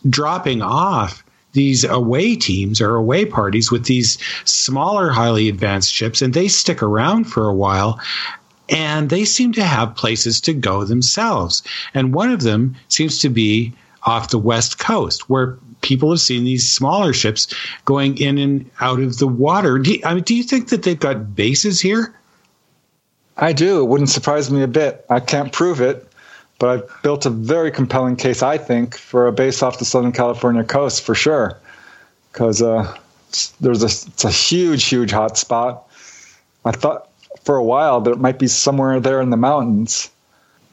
dropping off these away teams or away parties with these smaller, highly advanced ships, and they stick around for a while. And they seem to have places to go themselves. And one of them seems to be off the west coast, where people have seen these smaller ships going in and out of the water. Do you, I mean, do you think that they've got bases here? I do. It wouldn't surprise me a bit. I can't prove it, but I've built a very compelling case, I think, for a base off the Southern California coast for sure. Because uh, there's a it's a huge, huge hot spot. I thought for a while that it might be somewhere there in the mountains,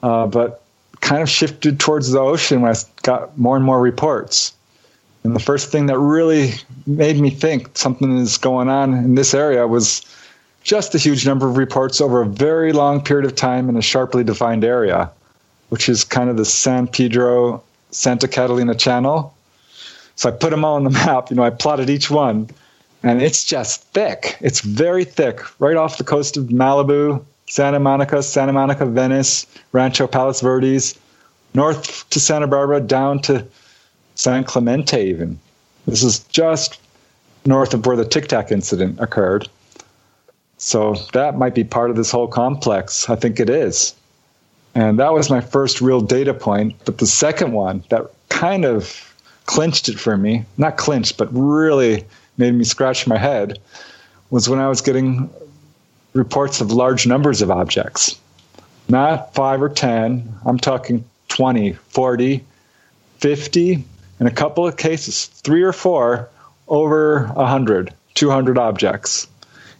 uh, but kind of shifted towards the ocean when I got more and more reports And the first thing that really made me think something is going on in this area was just a huge number of reports over a very long period of time in a sharply defined area, which is kind of the San Pedro Santa Catalina channel. So I put them all on the map. You know, I plotted each one, and it's just thick. It's very thick, right off the coast of Malibu, Santa Monica, Santa Monica, Venice, Rancho Palos Verdes, north to Santa Barbara, down to San Clemente, even. This is just north of where the Tic Tac incident occurred. So that might be part of this whole complex. I think it is. And that was my first real data point. But the second one that kind of clinched it for me, not clinched, but really made me scratch my head, was when I was getting reports of large numbers of objects. Not five or 10, I'm talking 20, 40, 50, in a couple of cases, three or four, over 100, 200 objects.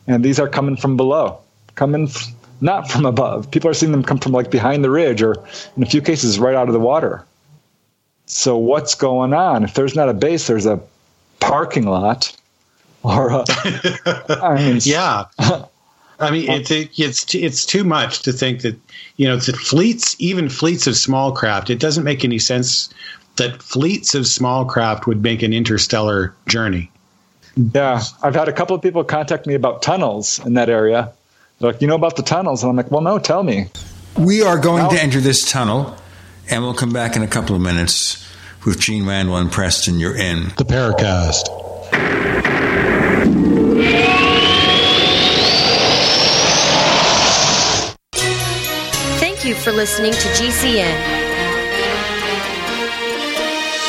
And these are coming from below, coming f- not from above. People are seeing them come from like behind the ridge or in a few cases right out of the water. So what's going on? If there's not a base, there's a parking lot or a, I mean, yeah. I mean, it's it's it's too much to think that you know the fleets, even fleets of small craft. It doesn't make any sense that fleets of small craft would make an interstellar journey. Yeah, I've had a couple of people contact me about tunnels in that area. They're like, you know about the tunnels? And I'm like, well, no, tell me. We are going to enter this tunnel, and we'll come back in a couple of minutes with Gene Randall and Preston. You're in the Paracast. Thank you for listening to GCN.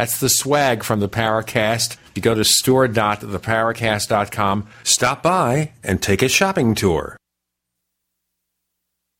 That's the swag from the Paracast. You go to store.theparacast.com, stop by, and take a shopping tour.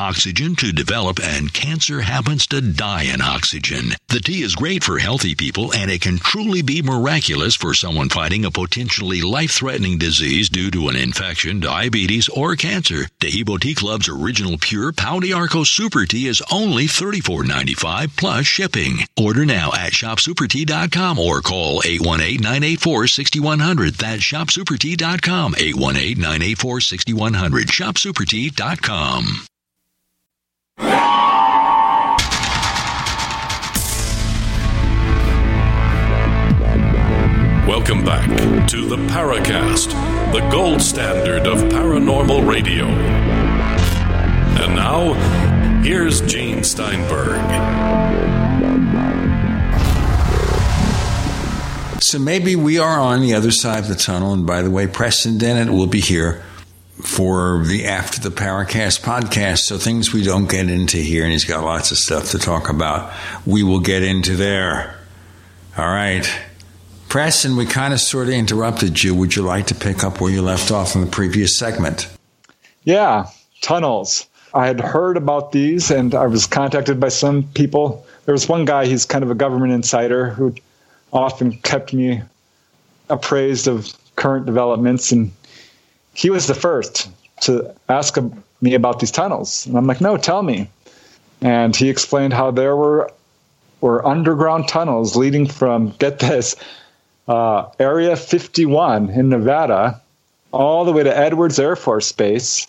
oxygen to develop, and cancer happens to die in oxygen. The tea is great for healthy people, and it can truly be miraculous for someone fighting a potentially life threatening disease due to an infection, diabetes, or cancer. Dahibo Tea Club's original pure Pau d'Arco Super Tea is only $34.95 plus shipping. Order now at shopsupertea.com or call 818 984 6100. That's shopsupertea.com, 818 984 6100. Shopsupertea.com. Welcome back to the Paracast, the gold standard of paranormal radio. And now, here's Gene Steinberg. So maybe we are on the other side of the tunnel. And by the way, Preston Dennett will be here for the After the Paracast podcast. So things we don't get into here, and he's got lots of stuff to talk about, we will get into there. All right. Preston, we kind of sort of interrupted you. Would you like to pick up where you left off in the previous segment? Yeah, tunnels. I had heard about these and I was contacted by some people. There was one guy, he's kind of a government insider who often kept me appraised of current developments. And he was the first to ask me about these tunnels. And I'm like, no, tell me. And he explained how there were were underground tunnels leading from get this uh, Area 51 in Nevada all the way to Edwards Air Force Base,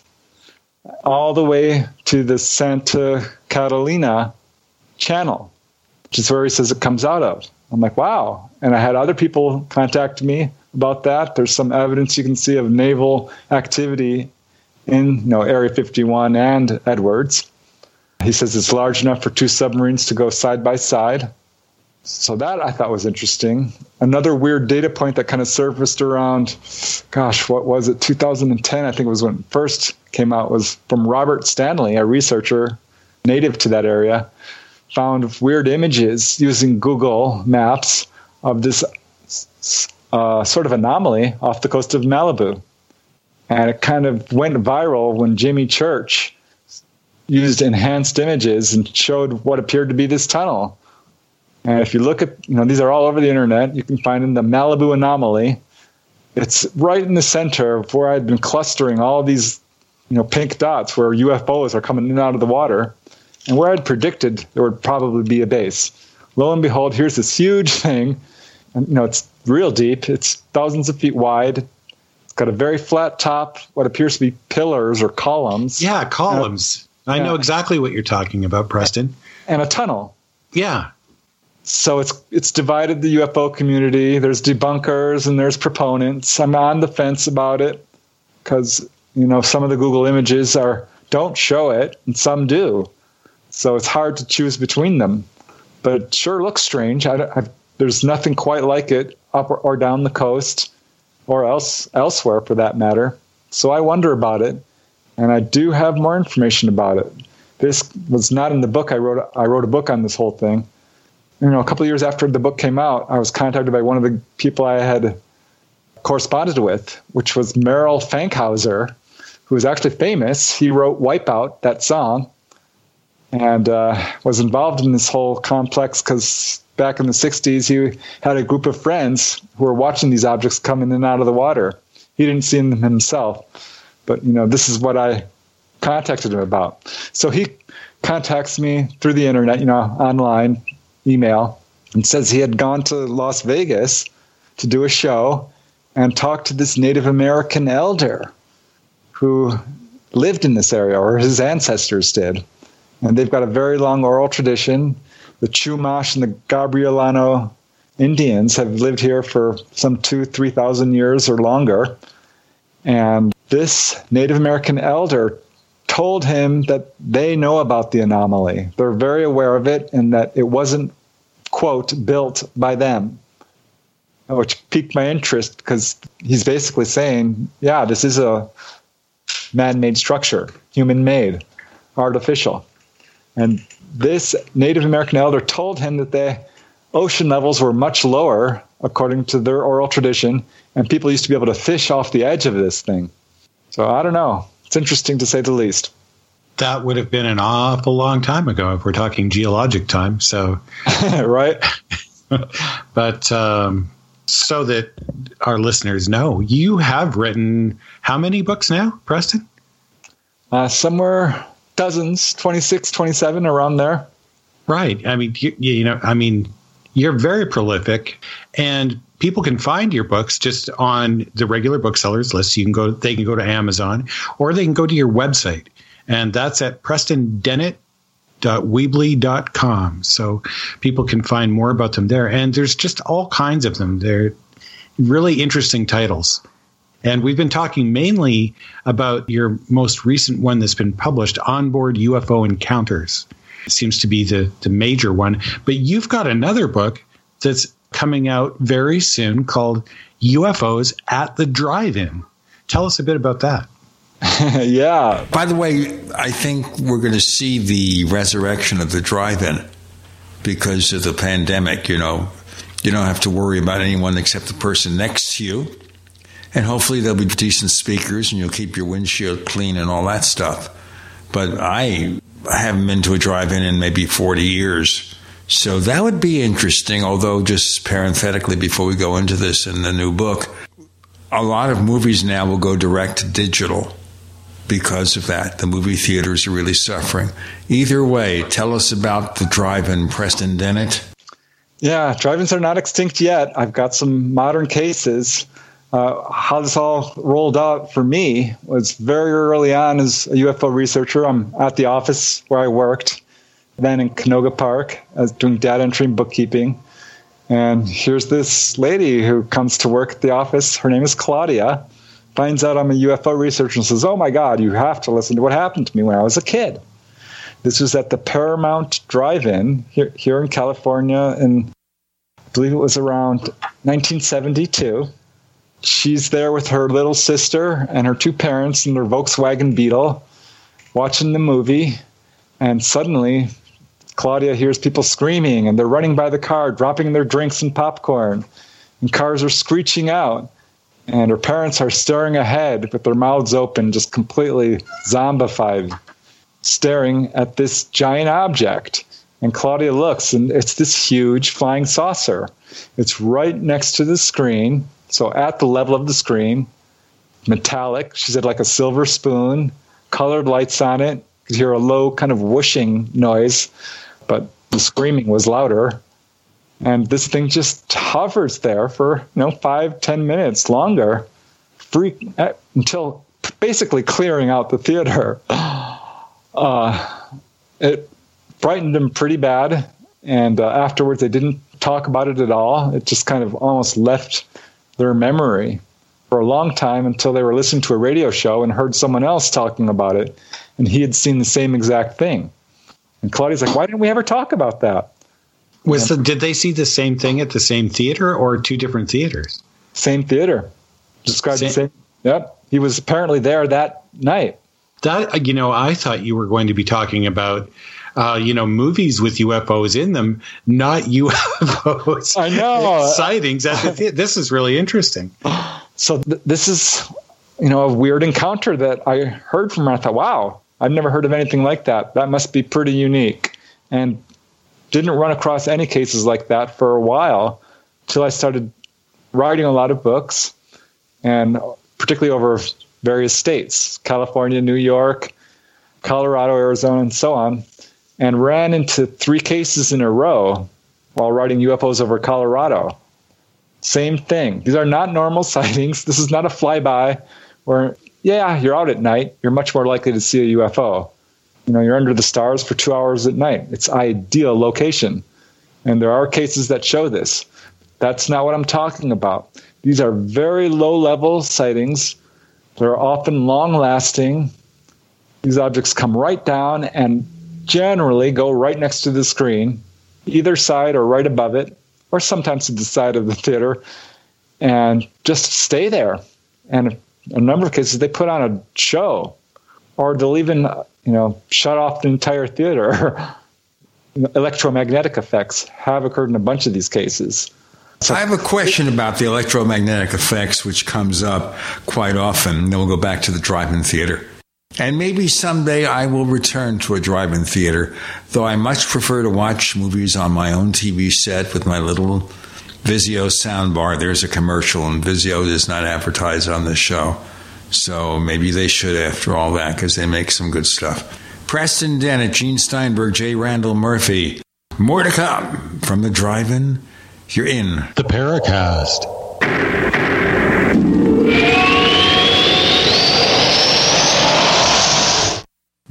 all the way to the Santa Catalina Channel, which is where he says it comes out of. I'm like, wow. And I had other people contact me about that. There's some evidence you can see of naval activity in you know, Area 51 and Edwards. He says it's large enough for two submarines to go side by side. So that I thought was interesting. Another weird data point that kind of surfaced around, gosh, what was it, 2010? I think it was when it first came out, was from Robert Stanley, a researcher native to that area, found weird images using Google Maps of this uh, sort of anomaly off the coast of Malibu. And it kind of went viral when Jimmy Church used enhanced images and showed what appeared to be this tunnel. And if you look at, you know, these are all over the internet. You can find in the Malibu anomaly. It's right in the center of where I'd been clustering all these, you know, pink dots where UFOs are coming in out of the water, and where I'd predicted there would probably be a base. Lo and behold, here's this huge thing, and you know, it's real deep. It's thousands of feet wide. It's got a very flat top, what appears to be pillars or columns. Yeah, columns. I Yeah. know exactly what you're talking about, Preston. And a tunnel. Yeah. So it's it's divided the UFO community. There's debunkers and there's proponents. I'm on the fence about it because you know some of the Google images are don't show it and some do. So it's hard to choose between them. But it sure looks strange. I, don't- I, there's nothing quite like it up or, down the coast or else elsewhere for that matter. So I wonder about it, and I do have more information about it. This was not in the book I wrote. I wrote a book on this whole thing you know, a couple years after the book came out, I was contacted by one of the people I had corresponded with, which was Merrell Fankhauser, who was actually famous. He wrote Wipeout, that song, and uh, was involved in this whole complex because back in the 60s, he had a group of friends who were watching these objects come in and out of the water. He didn't see them himself, but, you know, this is what I contacted him about. So he contacts me through the internet, you know, online, email, and says he had gone to Las Vegas to do a show and talk to this Native American elder who lived in this area, or his ancestors did. And they've got a very long oral tradition. The Chumash and the Gabrielano Indians have lived here for some two, three thousand years or longer. And this Native American elder told him that they know about the anomaly. They're very aware of it and that it wasn't, quote, built by them, which piqued my interest because he's basically saying, yeah, this is a man made structure, human made, artificial. And this Native American elder told him that the ocean levels were much lower, according to their oral tradition, and people used to be able to fish off the edge of this thing. So I don't know. It's interesting to say the least. That would have been an awful long time ago if we're talking geologic time. So, right. but um, so that our listeners know, you have written how many books now, Preston? Uh, somewhere dozens, 26, 27, around there. Right. I mean, you, you know, I mean, you're very prolific, and people can find your books just on the regular booksellers list. You can go, they can go to Amazon, or they can go to your website, and that's at PrestonDennett.weebly.com. So people can find more about them there, and there's just all kinds of them. They're really interesting titles. And we've been talking mainly about your most recent one that's been published, Onboard UFO Encounters. It seems to be the, the major one. But you've got another book that's coming out very soon called UFOs at the Drive In. Tell us a bit about that. yeah. By the way, I think we're going to see the resurrection of the drive in because of the pandemic. You know, you don't have to worry about anyone except the person next to you. And hopefully, there'll be decent speakers and you'll keep your windshield clean and all that stuff. But I haven't been to a drive in in maybe 40 years. So that would be interesting, although, just parenthetically, before we go into this in the new book, a lot of movies now will go direct to digital because of that. The movie theaters are really suffering. Either way, tell us about the drive in Preston Dennett. Yeah, drive-ins are not extinct yet. I've got some modern cases. Uh, how this all rolled out for me was very early on as a UFO researcher. I'm at the office where I worked, then in Canoga Park, as doing data entry and bookkeeping. And here's this lady who comes to work at the office. Her name is Claudia. Finds out I'm a UFO researcher and says, "Oh my God, you have to listen to what happened to me when I was a kid." This was at the Paramount Drive-In here, here in California, and I believe it was around 1972. She's there with her little sister and her two parents in their Volkswagen Beetle, watching the movie, and suddenly Claudia hears people screaming, and they're running by the car, dropping their drinks and popcorn, and cars are screeching out. And her parents are staring ahead with their mouths open, just completely zombified staring at this giant object. And Claudia looks, and it's this huge flying saucer. It's right next to the screen, so at the level of the screen, metallic. She said like a silver spoon, colored lights on it. You could hear a low kind of whooshing noise, but the screaming was louder. And this thing just hovers there for you know five, ten minutes longer, freak eh, until basically clearing out the theater. uh, it frightened them pretty bad. And uh, afterwards, they didn't talk about it at all. It just kind of almost left their memory for a long time until they were listening to a radio show and heard someone else talking about it. And he had seen the same exact thing. And Claudia's like, why didn't we ever talk about that? Was the, did they see the same thing at the same theater or two different theaters? Same theater. Described same. the same. Yep. He was apparently there that night. That you know, I thought you were going to be talking about uh, you know, movies with UFOs in them, not UFOs. I know sightings. this is really interesting. So th- this is, you know, a weird encounter that I heard from her. I thought, wow, I've never heard of anything like that. That must be pretty unique, and didn't run across any cases like that for a while until I started writing a lot of books, and particularly over various states California, New York, Colorado, Arizona, and so on, and ran into three cases in a row while riding UFOs over Colorado. Same thing. These are not normal sightings. This is not a flyby where, yeah, you're out at night. You're much more likely to see a UFO. You know, you're under the stars for two hours at night. It's ideal location. And there are cases that show this. That's not what I'm talking about. These are very low level sightings they're often long lasting. These objects come right down and generally go right next to the screen, either side or right above it, or sometimes to the side of the theater, and just stay there. And a number of cases, they put on a show, or they'll even, you know, shut off the entire theater. Electromagnetic effects have occurred in a bunch of these cases. So I have a question about the electromagnetic effects, which comes up quite often. Then we'll go back to the drive in theater. And maybe someday I will return to a drive in theater, though I much prefer to watch movies on my own TV set with my little Vizio soundbar. There's a commercial, and Vizio does not advertise on this show. So maybe they should after all that because they make some good stuff. Preston Dennett, Gene Steinberg, J. Randall Murphy. More to come from the drive in you're in the Paracast.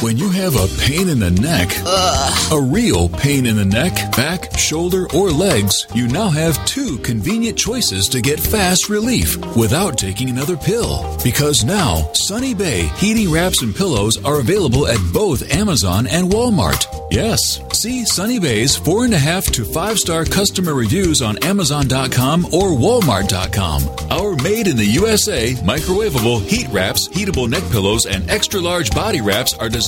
When you have a pain in the neck, Ugh. a real pain in the neck, back, shoulder, or legs, you now have two convenient choices to get fast relief without taking another pill. Because now, Sunny Bay heating wraps and pillows are available at both Amazon and Walmart. Yes, see Sunny Bay's four and a half to five star customer reviews on Amazon.com or Walmart.com. Our made in the USA microwavable heat wraps, heatable neck pillows, and extra large body wraps are designed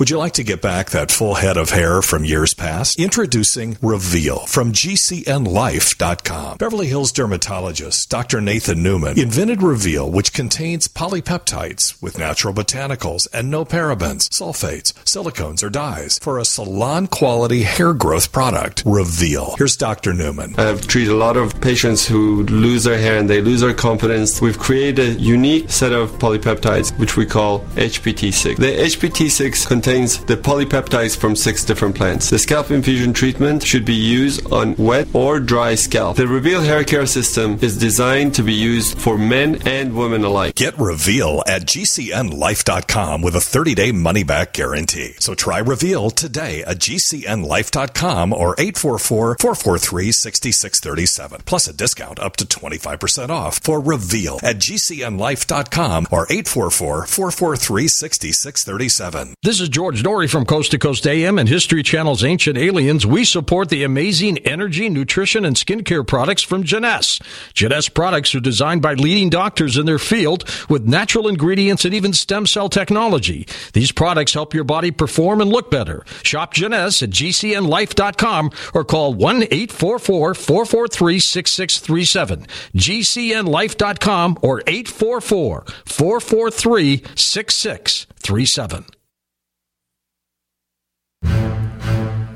Would you like to get back that full head of hair from years past? Introducing Reveal from GCNLive.com. Beverly Hills dermatologist Dr. Nathan Newman invented Reveal, which contains polypeptides with natural botanicals and no parabens, sulfates, silicones, or dyes for a salon quality hair growth product. Reveal. Here's Dr. Newman. I've treated a lot of patients who lose their hair and they lose their confidence. We've created a unique set of polypeptides, which we call HPT6. The HPT6 contains contains the polypeptides from six different plants. The scalp infusion treatment should be used on wet or dry scalp. The Reveal hair care system is designed to be used for men and women alike. Get Reveal at GCNLive.com with a 30 day money back guarantee. So try Reveal today at GCNLive.com or 844 443 6637. Plus a discount up to 25% off for Reveal at GCNLive.com or 844 443 6637. This is George Noory from Coast to Coast AM and History Channel's Ancient Aliens. We support the amazing energy, nutrition, and skincare products from Jeunesse. Jeunesse products are designed by leading doctors in their field with natural ingredients and even stem cell technology. These products help your body perform and look better. Shop Jeunesse at gcnlive.com or call 1-844-443-6637. gcnlive.com or 844-443-6637.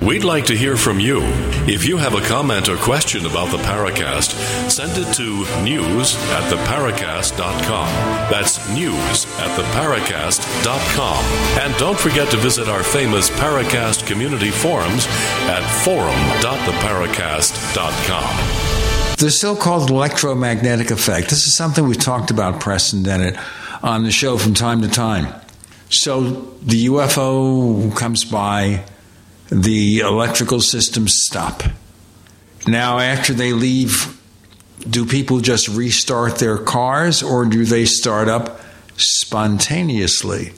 We'd like to hear from you. If you have a comment or question about the Paracast, send it to news at theparacast.com. That's news at theparacast.com. And don't forget to visit our famous Paracast community forums at forum.theparacast.com. The so called electromagnetic effect. This is something we've talked about, Preston Dennett, on the show from time to time. So the UFO comes by the electrical systems stop. Now, after they leave, do people just restart their cars or do they start up spontaneously?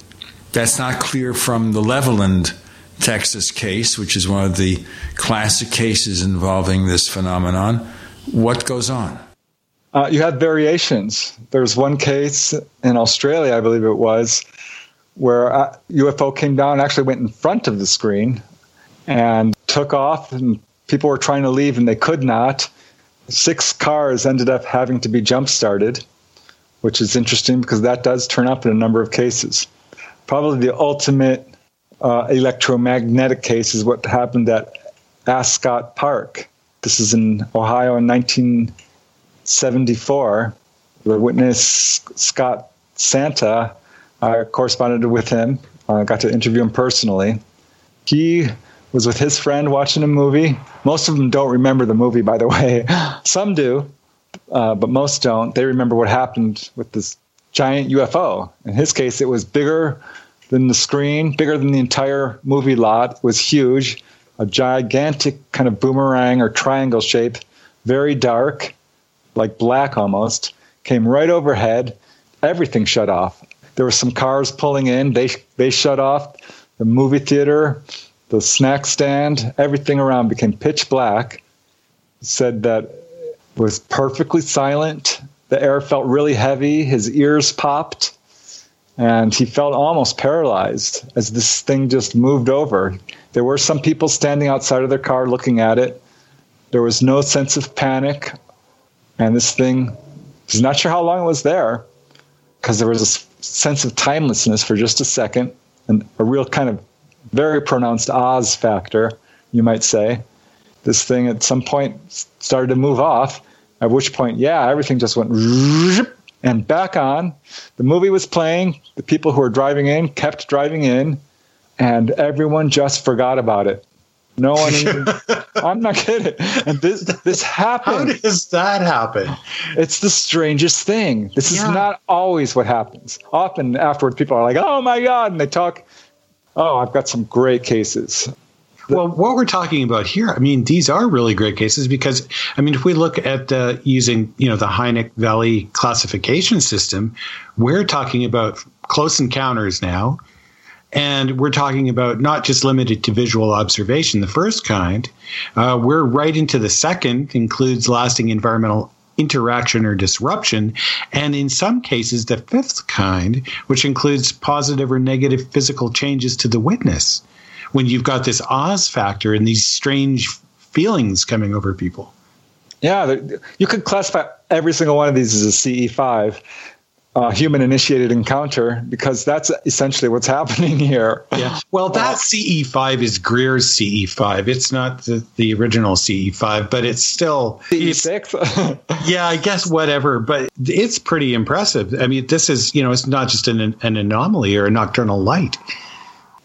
That's not clear from the Levelland, Texas case, which is one of the classic cases involving this phenomenon. What goes on? Uh, you had variations. There's one case in Australia, I believe it was, where a UFO came down actually went in front of the screen and took off, and people were trying to leave and they could not. Six cars ended up having to be jump started, which is interesting because that does turn up in a number of cases. Probably the ultimate uh, electromagnetic case is what happened at Ascot Park. This is in Ohio in 1974. The witness, Scott Santa, I corresponded with him. I got to interview him personally. He was with his friend watching a movie. Most of them don't remember the movie, by the way. Some do, uh, but most don't. They remember what happened with this giant UFO. In his case, it was bigger than the screen, bigger than the entire movie lot. It was huge, a gigantic kind of boomerang or triangle shape, very dark, like black almost. Came right overhead. Everything shut off. There were some cars pulling in. They they shut off. The movie theater, the snack stand, everything around became pitch black. Said that it was perfectly silent. The air felt really heavy. His ears popped and he felt almost paralyzed as this thing just moved over. There were some people standing outside of their car looking at it. There was no sense of panic, and this thing, he's not sure how long it was there because there was a sense of timelessness for just a second and a real kind of very pronounced Oz factor, you might say. This thing at some point started to move off, at which point, yeah, everything just went and back on. The movie was playing. The people who were driving in kept driving in, and everyone just forgot about it. No one. Even, I'm not kidding. And this this happened. How does that happen? It's the strangest thing. This yeah. is not always what happens. Often afterwards, people are like, "Oh my god," and they talk. Oh, I've got some great cases. Well, what we're talking about here, I mean, these are really great cases because, I mean, if we look at uh, using, you know, the Hynek Vallée classification system, we're talking about close encounters now. And we're talking about not just limited to visual observation, the first kind. Uh, we're right into the second, includes lasting environmental interaction or disruption. And in some cases, the fifth kind, which includes positive or negative physical changes to the witness when you've got this Oz factor and these strange feelings coming over people. Yeah, you could classify every single one of these as a CE5, uh, human initiated encounter, because that's essentially what's happening here. Yeah. Well, that CE5 is Greer's CE5. It's not the, the original CE5, but it's still CE6. yeah, I guess whatever, but it's pretty impressive. I mean, this is, you know, it's not just an, an anomaly or a nocturnal light.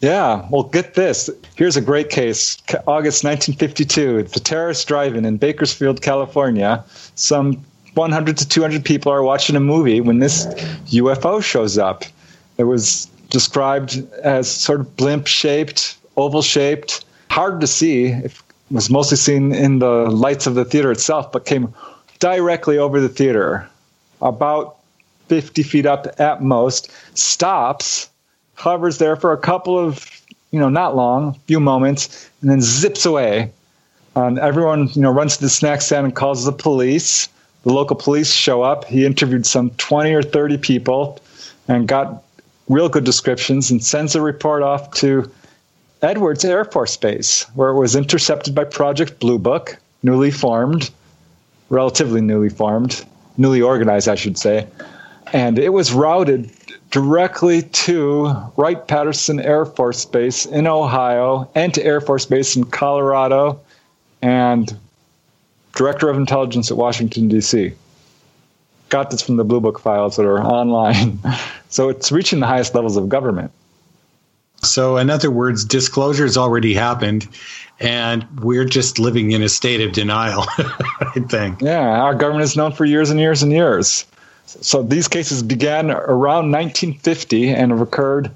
Yeah, well, get this. Here's a great case. August 1952, the terrorist drive-in in Bakersfield, California. Some 100 to 200 people are watching a movie when this UFO shows up. It was described as sort of blimp-shaped, oval-shaped, hard to see. It was mostly seen in the lights of the theater itself, but came directly over the theater, about 50 feet up at most, stops hovers there for a couple of, you know, not long, few moments, and then zips away. Um, everyone, you know, runs to the snack stand and calls the police. The local police show up. He interviewed some 20 or 30 people and got real good descriptions and sends a report off to Edwards Air Force Base, where it was intercepted by Project Blue Book, newly formed, relatively newly formed, newly organized, I should say. And it was routed directly to Wright Patterson Air Force Base in Ohio and to Air Force Base in Colorado and Director of Intelligence at Washington, D.C. Got this from the Blue Book files that are online. so it's reaching the highest levels of government. So, in other words, disclosure has already happened, and we're just living in a state of denial, I think. Yeah, our government is known for years and years and years. So these cases began around 1950 and have occurred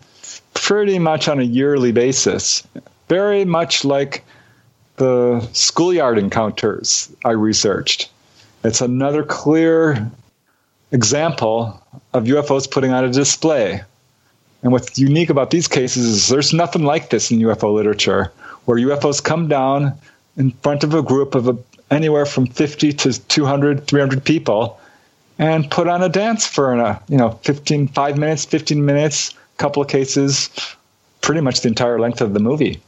pretty much on a yearly basis, very much like the schoolyard encounters I researched. It's another clear example of UFOs putting on a display. And what's unique about these cases is there's nothing like this in UFO literature, where UFOs come down in front of a group of a, anywhere from 50 to 200, 300 people and put on a dance for a uh, you know 15 5 minutes 15 minutes couple of cases pretty much the entire length of the movie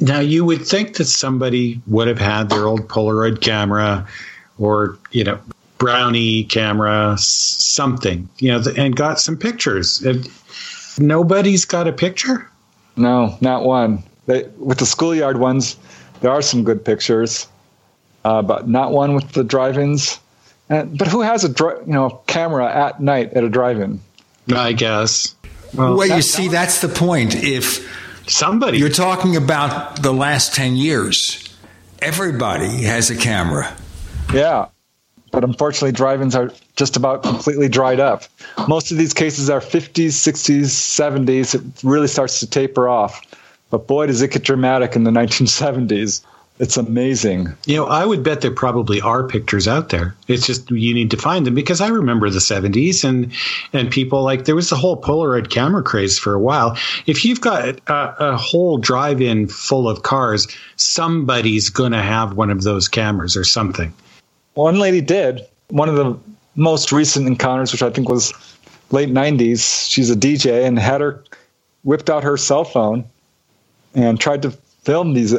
now you would think that somebody would have had their old polaroid camera or you know brownie camera something you know and got some pictures nobody's got a picture no not one they, with the schoolyard ones there are some good pictures uh, but not one with the drive-ins uh, but who has a you know camera at night at a drive-in? I guess. Well, well you see, that's the point. If somebody you're talking about the last ten years, everybody has a camera. Yeah, but unfortunately, drive-ins are just about completely dried up. Most of these cases are 50s, 60s, 70s. It really starts to taper off. But boy, does it get dramatic in the 1970s. It's amazing. You know, I would bet there probably are pictures out there. It's just you need to find them because I remember the 70s and and people like there was the whole Polaroid camera craze for a while. If you've got a, a whole drive-in full of cars, somebody's going to have one of those cameras or something. One lady did. One of the most recent encounters, which I think was late 90s, she's a DJ and had her whipped out her cell phone and tried to film these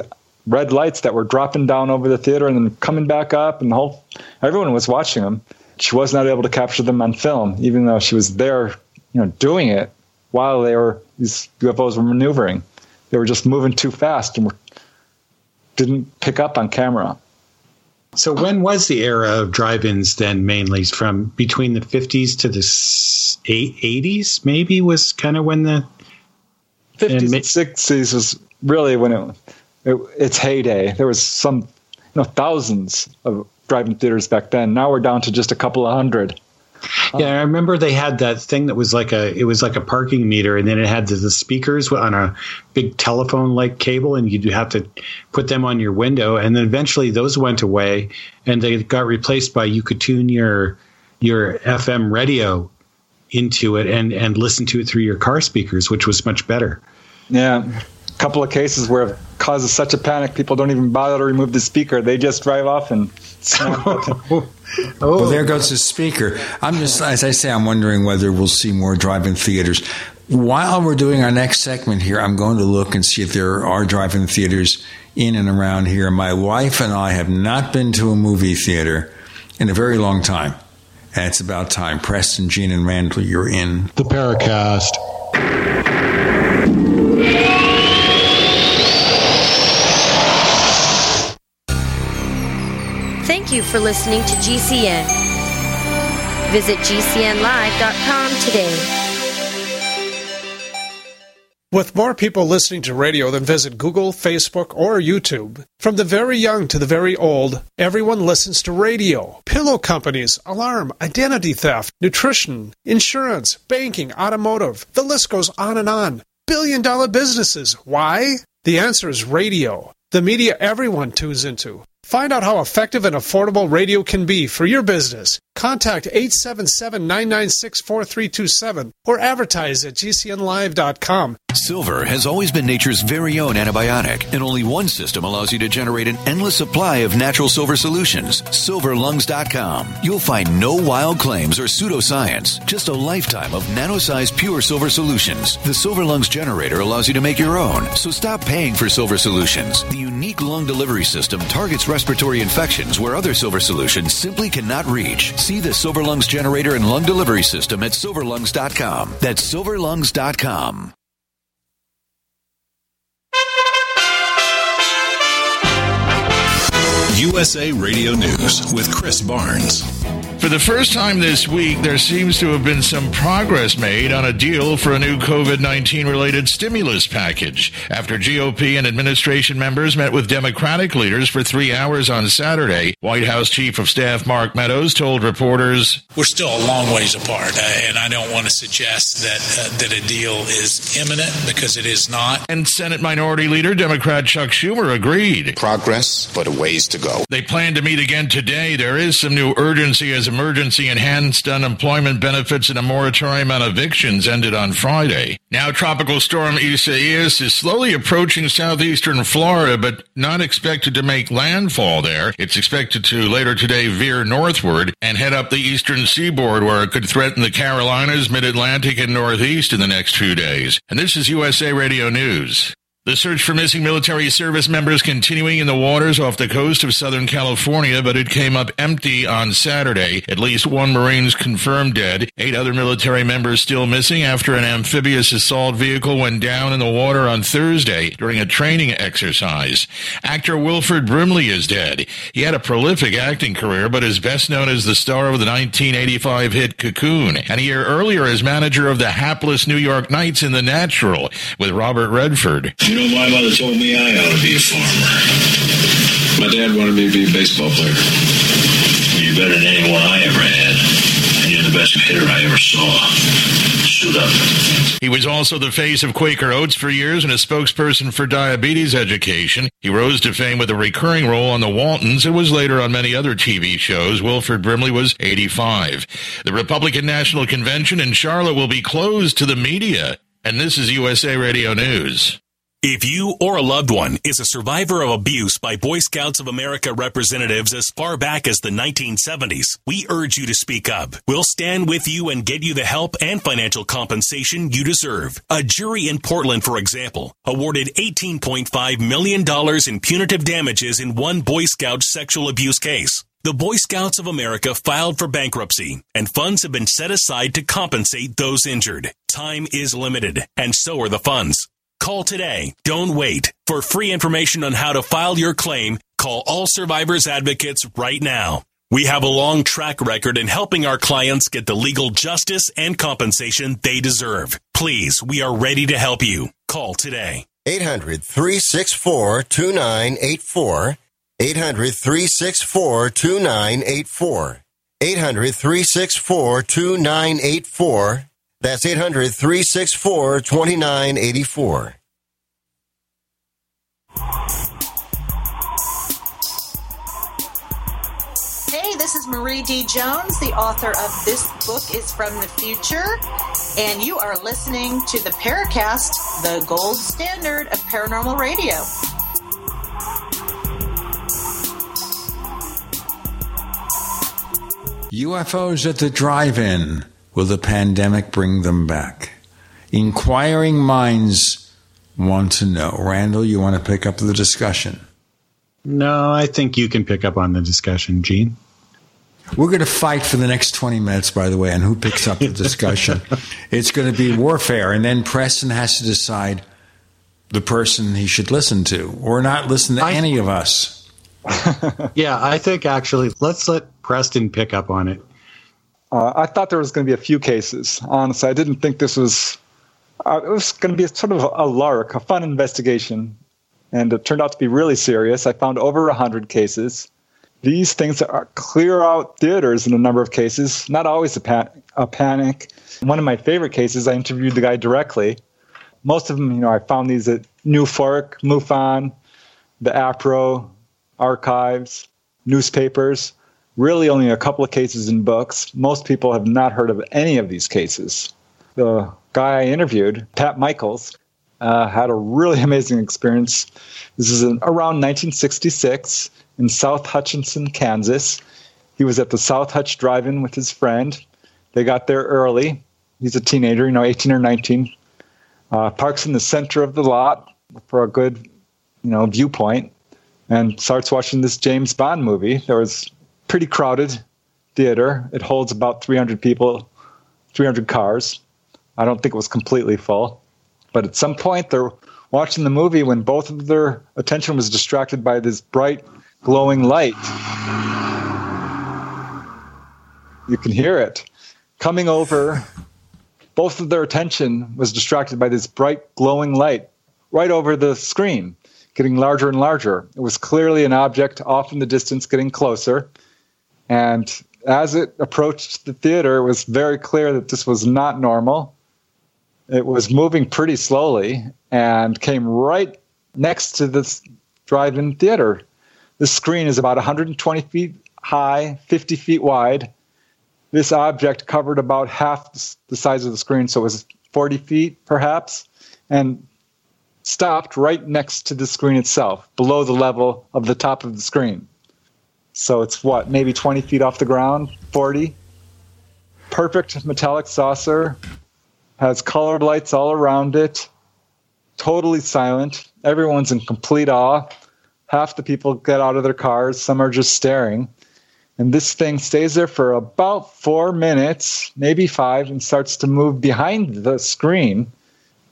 red lights that were dropping down over the theater and then coming back up, and the whole everyone was watching them. She was not able to capture them on film, even though she was there, you know, doing it while they were these UFOs were maneuvering. They were just moving too fast and were, didn't pick up on camera. So when was the era of drive-ins then mainly from between the 50s to the 80s maybe was kind of when the 50s and, 60s was really when it, it, its heyday. There was some you know thousands of drive-in theaters back then. Now we're down to just a couple of hundred. Yeah, I um, remember they had that thing that was like a it was like a parking meter, and then it had the, the speakers on a big telephone like cable, and you'd have to put them on your window, and then eventually those went away, and they got replaced by you could tune your your FM radio into it and and listen to it through your car speakers, which was much better. Yeah, couple of cases where it causes such a panic, people don't even bother to remove the speaker; they just drive off and. oh. Well, there goes the speaker. I'm just, as I say, I'm wondering whether we'll see more drive-in theaters. While we're doing our next segment here, I'm going to look and see if there are drive-in theaters in and around here. My wife and I have not been to a movie theater in a very long time. And it's about time. Preston, Gene, and Randall, you're in the Paracast. You for listening to GCN. Visit GCNlive.com today. With more people listening to radio than visit Google, Facebook, or YouTube, from the very young to the very old, everyone listens to radio. Pillow companies, alarm, identity theft, nutrition, insurance, banking, automotive, the list goes on and on. Billion dollar businesses. Why? The answer is radio, the media everyone tunes into. Find out how effective and affordable radio can be for your business. Contact 877-996-4327 or advertise at gcnlive.com. Silver has always been nature's very own antibiotic, and only one system allows you to generate an endless supply of natural silver solutions. Silverlungs.com. You'll find no wild claims or pseudoscience, just a lifetime of nano-sized pure silver solutions. The Silver Lungs generator allows you to make your own, so stop paying for silver solutions. The unique lung delivery system targets respiratory infections where other silver solutions simply cannot reach. See the Silver Lungs generator and lung delivery system at silverlungs.com. That's silverlungs.com. USA Radio News with Chris Barnes. For the first time this week, there seems to have been some progress made on a deal for a new COVID 19 related stimulus package. After GOP and administration members met with Democratic leaders for three hours on Saturday, White House Chief of Staff Mark Meadows told reporters We're still a long ways apart, uh, and I don't want to suggest that, uh, that a deal is imminent because it is not. And Senate Minority Leader Democrat Chuck Schumer agreed. Progress, but a ways to go. They plan to meet again today. There is some new urgency as emergency enhanced unemployment benefits and a moratorium on evictions ended on Friday. Now, Tropical Storm Isaias is slowly approaching southeastern Florida, but not expected to make landfall there. It's expected to later today veer northward and head up the eastern seaboard where it could threaten the Carolinas, mid Atlantic, and Northeast in the next few days. And this is USA Radio News. The search for missing military service members continuing in the waters off the coast of Southern California, but it came up empty on Saturday. At least one Marine's confirmed dead. Eight other military members still missing after an amphibious assault vehicle went down in the water on Thursday during a training exercise. Actor Wilford Brimley is dead. He had a prolific acting career, but is best known as the star of the 1985 hit Cocoon, and a year earlier as manager of the hapless New York Knights in The Natural with Robert Redford. You know, my mother told me I ought to be a farmer. My dad wanted me to be a baseball player. You're better than anyone I ever had. And you're the best hitter I ever saw. Suit up. He was also the face of Quaker Oats for years and a spokesperson for diabetes education. He rose to fame with a recurring role on The Waltons and was later on many other TV shows. Wilford Brimley was 85. The Republican National Convention in Charlotte will be closed to the media. And this is USA Radio News. If you or a loved one is a survivor of abuse by Boy Scouts of America representatives as far back as the 1970s, we urge you to speak up. We'll stand with you and get you the help and financial compensation you deserve. A jury in Portland, for example, awarded $18.5 million in punitive damages in one Boy Scout sexual abuse case. The Boy Scouts of America filed for bankruptcy, and funds have been set aside to compensate those injured. Time is limited, and so are the funds. Call today. Don't wait. For free information on how to file your claim, call All Survivors Advocates right now. We have a long track record in helping our clients get the legal justice and compensation they deserve. Please, we are ready to help you. Call today. 800 364 2984. 800 364 2984. 800 364 2984. That's 800 364 2984. Hey, this is Marie D. Jones, the author of This Book is from the Future, and you are listening to the Paracast, the gold standard of paranormal radio. UFOs at the drive in. Will the pandemic bring them back? Inquiring minds want to know. Randall, you want to pick up the discussion? No, I think you can pick up on the discussion, Gene. We're going to fight for the next 20 minutes, by the way, and who picks up the discussion. it's going to be warfare, and then Preston has to decide the person he should listen to or not listen to any of us. yeah, I think actually, let's let Preston pick up on it. Uh, I thought there was going to be a few cases. Honestly, I didn't think this was. Uh, it was going to be a, sort of a lark, a fun investigation, and it turned out to be really serious. I found over hundred cases. These things are clear out theaters in a number of cases. Not always a, a panic. One of my favorite cases, I interviewed the guy directly. Most of them, you know, I found these at NUFORC, MUFON, the APRO, archives, newspapers really only a couple of cases in books. Most people have not heard of any of these cases. The guy I interviewed, Pat Michaels, uh, had a really amazing experience. This is in, around 1966 in South Hutchinson, Kansas. He was at the South Hutch Drive In with his friend. They got there early. He's a teenager, you know, 18 or 19. Uh, parks in the center of the lot for a good, you know, viewpoint and starts watching this James Bond movie. There was pretty crowded theater. It holds about 300 people, 300 cars. I don't think it was completely full. But at some point, they're watching the movie when both of their attention was distracted by this bright, glowing light. You can hear it coming over. Both of their attention was distracted by this bright, glowing light right over the screen, getting larger and larger. It was clearly an object off in the distance, getting closer. And as it approached the theater, it was very clear that this was not normal. It was moving pretty slowly and came right next to this drive in theater. The screen is about 120 feet high, 50 feet wide. This object covered about half the size of the screen, so it was 40 feet perhaps, and stopped right next to the screen itself, below the level of the top of the screen. So it's what, maybe 20 feet off the ground, 40. Perfect metallic saucer, has colored lights all around it, totally silent. Everyone's in complete awe. Half the people get out of their cars, some are just staring. And this thing stays there for about four minutes, maybe five, and starts to move behind the screen.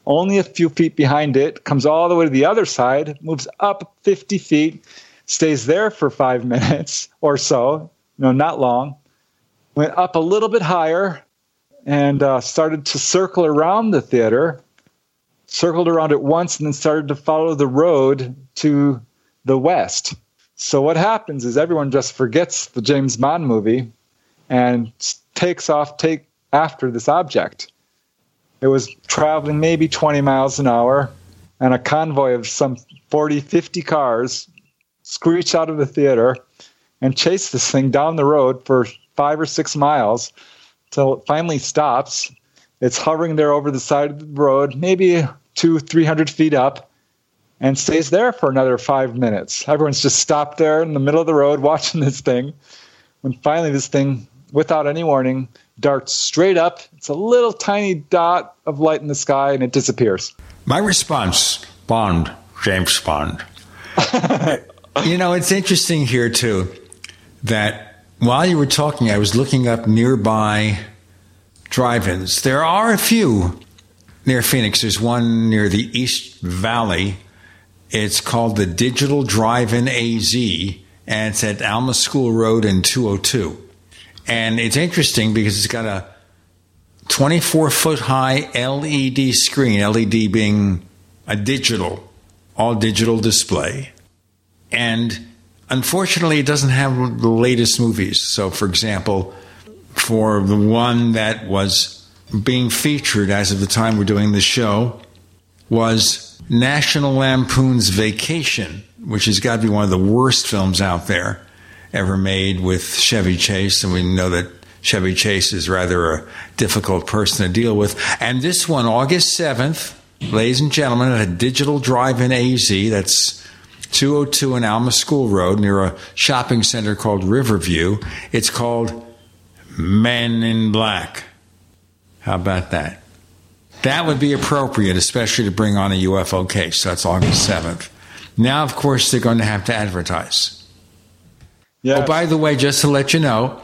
Only a few feet behind it, comes all the way to the other side, moves up 50 feet, stays there for five minutes or so, you know, not long, went up a little bit higher and uh, started to circle around the theater, circled around it once, and then started to follow the road to the west. So what happens is everyone just forgets the James Bond movie and takes off take after this object. It was traveling maybe 20 miles an hour, and a convoy of some 40, 50 cars screeched out of the theater and chase this thing down the road for five or six miles till it finally stops. It's hovering there over the side of the road, maybe two, three hundred feet up, and stays there for another five minutes. Everyone's just stopped there in the middle of the road watching this thing. When finally this thing, without any warning, darts straight up. It's a little tiny dot of light in the sky and it disappears. My response Bond, James Bond. you know, it's interesting here, too, that while you were talking, I was looking up nearby drive ins. There are a few near Phoenix. There's one near the East Valley. It's called the Digital Drive In AZ, and it's at Alma School Road in 202. And it's interesting because it's got a 24 foot high LED screen, LED being a digital, all digital display. And unfortunately, it doesn't have the latest movies. So, for example, for the one that was being featured as of the time we're doing the show was National Lampoon's Vacation, which has got to be one of the worst films out there ever made with Chevy Chase. And we know that Chevy Chase is rather a difficult person to deal with. And this one, August 7th, ladies and gentlemen, at a digital drive in AZ, that's 202 in Alma School Road near a shopping center called Riverview. It's called Men in Black. How about that? That would be appropriate, especially to bring on a UFO case. That's August 7th. Now, of course, they're going to have to advertise. Yeah. Oh, by the way, just to let you know,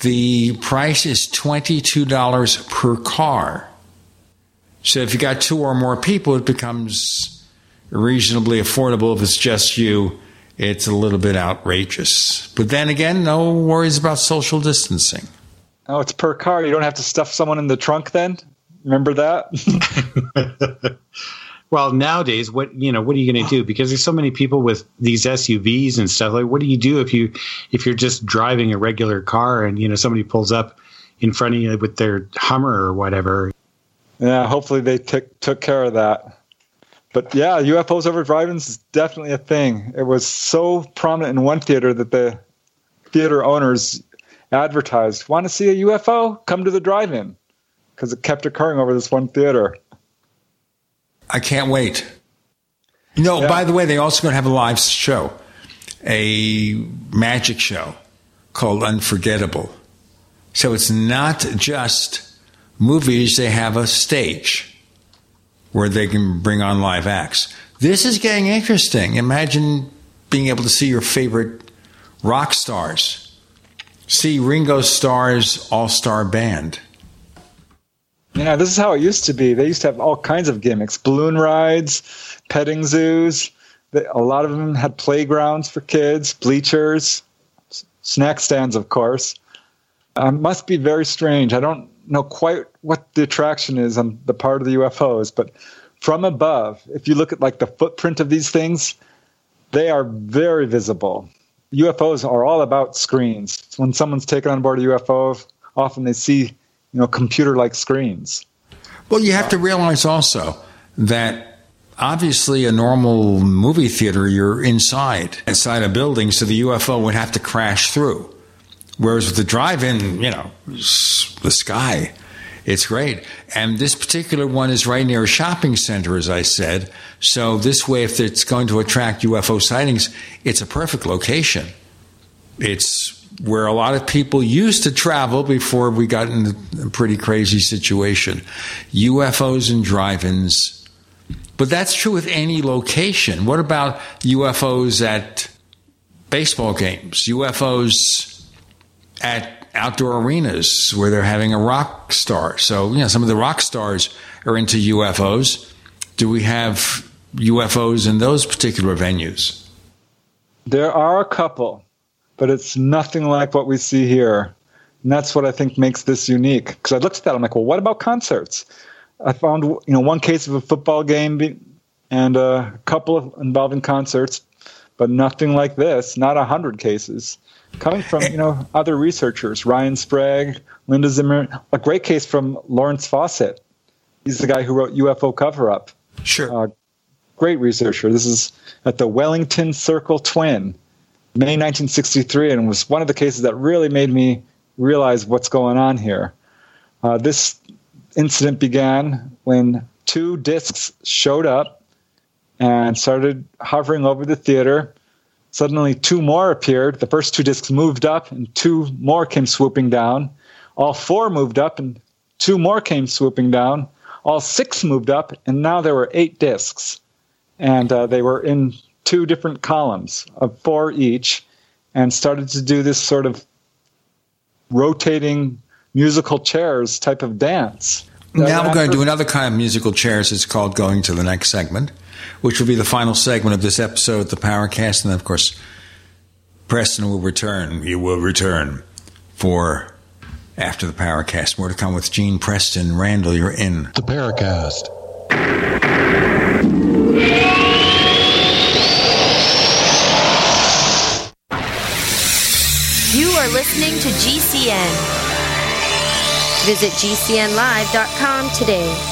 the price is $22 per car. So if you got two or more people, it becomes reasonably affordable. If it's just you, it's a little bit outrageous. But then again, no worries about social distancing. Oh, it's per car. You don't have to stuff someone in the trunk then? Remember that? well, nowadays, what you know, what are you going to do? Because there's so many people with these SUVs and stuff. Like, what do you do if you if you're just driving a regular car and you know somebody pulls up in front of you with their Hummer or whatever? Yeah, hopefully they t- took care of that. But yeah, UFOs over drive-ins is definitely a thing. It was so prominent in one theater that the theater owners advertised, "Want to see a UFO? Come to the drive-in," because it kept occurring over this one theater. I can't wait. No, yeah. by the way, they also going to have a live show, a magic show called Unforgettable. So it's not just movies; they have a stage where they can bring on live acts. This is getting interesting. Imagine being able to see your favorite rock stars, see Ringo Starr's All Star Band. Yeah, this is how it used to be. They used to have all kinds of gimmicks balloon rides, petting zoos. A lot of them had playgrounds for kids, bleachers, snack stands, of course. Uh, must be very strange. I don't know quite what the attraction is on the part of the UFOs, but from above, if you look at like the footprint of these things, they are very visible. UFOs are all about screens. When someone's taken on board a UFO, often they see, you know, computer-like screens. Well, you have to realize also that obviously a normal movie theater you're inside inside a building so the ufo would have to crash through whereas with the drive-in you know the sky it's great. And this particular one is right near a shopping center, as I said. So this way, if it's going to attract UFO sightings, it's a perfect location. It's where a lot of people used to travel before we got in a pretty crazy situation. UFOs and drive ins. But that's true with any location. What about UFOs at baseball games? UFOs at outdoor arenas where they're having a rock star. So, you know, some of the rock stars are into UFOs. Do we have UFOs in those particular venues? There are a couple, but it's nothing like what we see here. And that's what I think makes this unique. Because I looked at that, I'm like, well, what about concerts? I found, you know, one case of a football game and a couple of involving concerts, but nothing like this. Not a hundred cases. Coming from you know other researchers, Ryan Sprague, Linda Zimmer. A great case from Lawrence Fawcett. He's the guy who wrote UFO Cover Up. Sure. Uh, great researcher. This is at the Wellington Circle Twin, May 1963, and was one of the cases that really made me realize what's going on here. Uh, this incident began when two discs showed up and started hovering over the theater. Suddenly, two more appeared. The first two discs moved up, and two more came swooping down. All four moved up, and two more came swooping down. All six moved up, and now there were eight discs. And uh, they were in two different columns of four each, and started to do this sort of rotating musical chairs type of dance. Now we're going to do another kind of musical chairs. It's called going to the next segment, which will be the final segment of this episode, the Paracast, and then of course, Preston will return. You will return for after the Paracast. More to come with Gene Preston. Randall, you're in the Paracast. You are listening to GCN. Visit GCNlive.com today.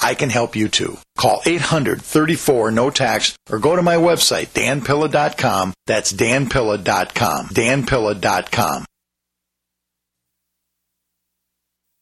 I can help you too. Call 834 no tax or go to my website danpilla.com. That's danpilla.com. danpilla.com.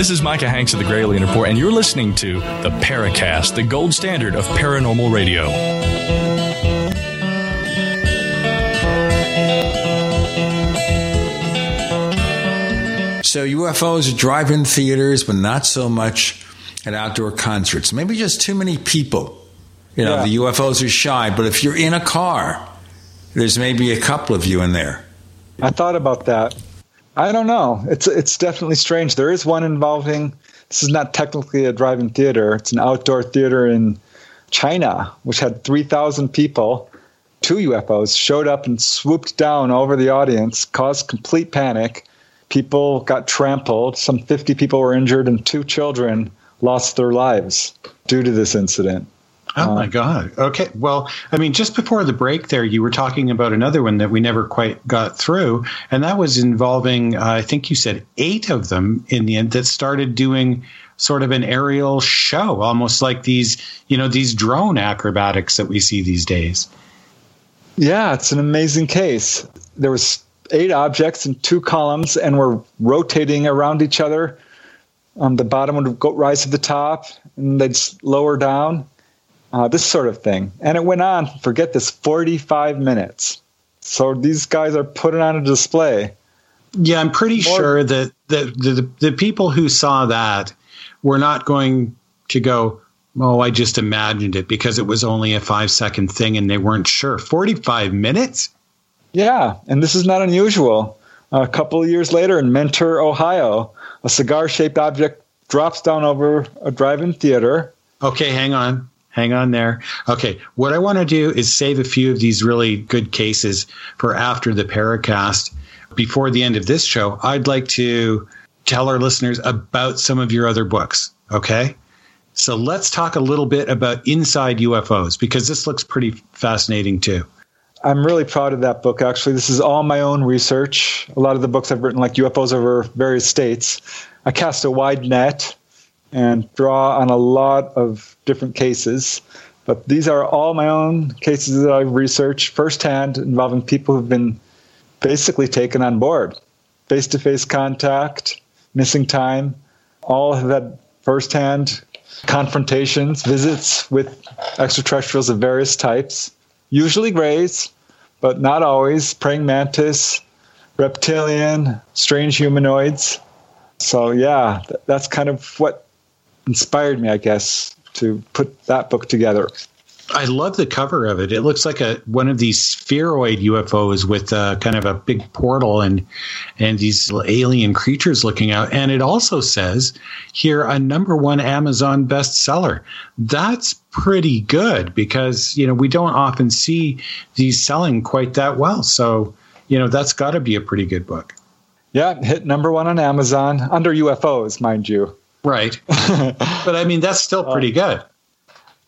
This is Micah Hanks of the Gralien Report, and you're listening to the Paracast, the gold standard of paranormal radio. So UFOs are drive-in theaters, but not so much at outdoor concerts. Maybe just too many people. You know, Yeah. the UFOs are shy, but if you're in a car, there's maybe a couple of you in there. I thought about that. I don't know. It's it's definitely strange. There is one involving. This is not technically a drive-in theater. It's an outdoor theater in China, which had three thousand people. Two UFOs showed up and swooped down over the audience, caused complete panic. People got trampled. Some fifty people were injured, and two children lost their lives due to this incident. Oh my God. Okay. Well, I mean, just before the break there, you were talking about another one that we never quite got through. And that was involving, uh, I think you said eight of them in the end that started doing sort of an aerial show, almost like these, you know, these drone acrobatics that we see these days. Yeah, it's an amazing case. There was eight objects in two columns and were rotating around each other. Um, the bottom would go, rise to the top, and they'd lower down. Uh, this sort of thing, and it went on. Forget this, forty-five minutes. So these guys are putting on a display. Yeah, I'm pretty sure that the, the the people who saw that were not going to go, "Oh, I just imagined it," because it was only a five second thing, and they weren't sure. Forty five minutes. Yeah, and this is not unusual. A couple of years later in Mentor, Ohio, a cigar shaped object drops down over a drive in theater. Okay, hang on. Hang on there. Okay, what I want to do is save a few of these really good cases for after the Paracast. Before the end of this show, I'd like to tell our listeners about some of your other books. Okay? So let's talk a little bit about Inside UFOs because this looks pretty fascinating too. I'm really proud of that book, actually. This is all my own research. A lot of the books I've written, like UFOs over various states, I cast a wide net and draw on a lot of different cases. But these are all my own cases that I've researched firsthand involving people who've been basically taken on board. Face to face contact, missing time, all have had firsthand confrontations, visits with extraterrestrials of various types, usually grays, but not always, praying mantis, reptilian, strange humanoids. So, yeah, that's kind of what inspired me, I guess, to put that book together. I love the cover of it. It looks like a one of these spheroid UFOs with a, kind of a big portal and and these alien creatures looking out. And it also says here a number one Amazon bestseller. That's pretty good because you know we don't often see these selling quite that well. So you know that's got to be a pretty good book. Yeah, hit number one on Amazon under UFOs, mind you. Right. but I mean, that's still pretty uh, good.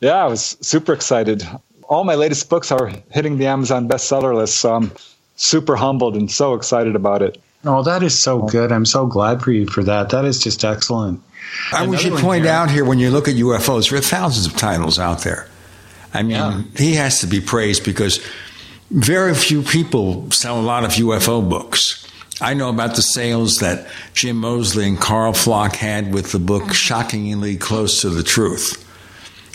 Yeah, I was super excited. All my latest books are hitting the Amazon bestseller list, so I'm super humbled and so excited about it. Oh, that is so oh. good. I'm so glad for you for that. That is just excellent. I we Another should point here. out here when you look at UFOs, there are thousands of titles out there. I mean, he has to be praised because very few people sell a lot of UFO books. I know about the sales that Jim Moseley and Karl Pflock had with the book mm-hmm. Shockingly Close to the Truth.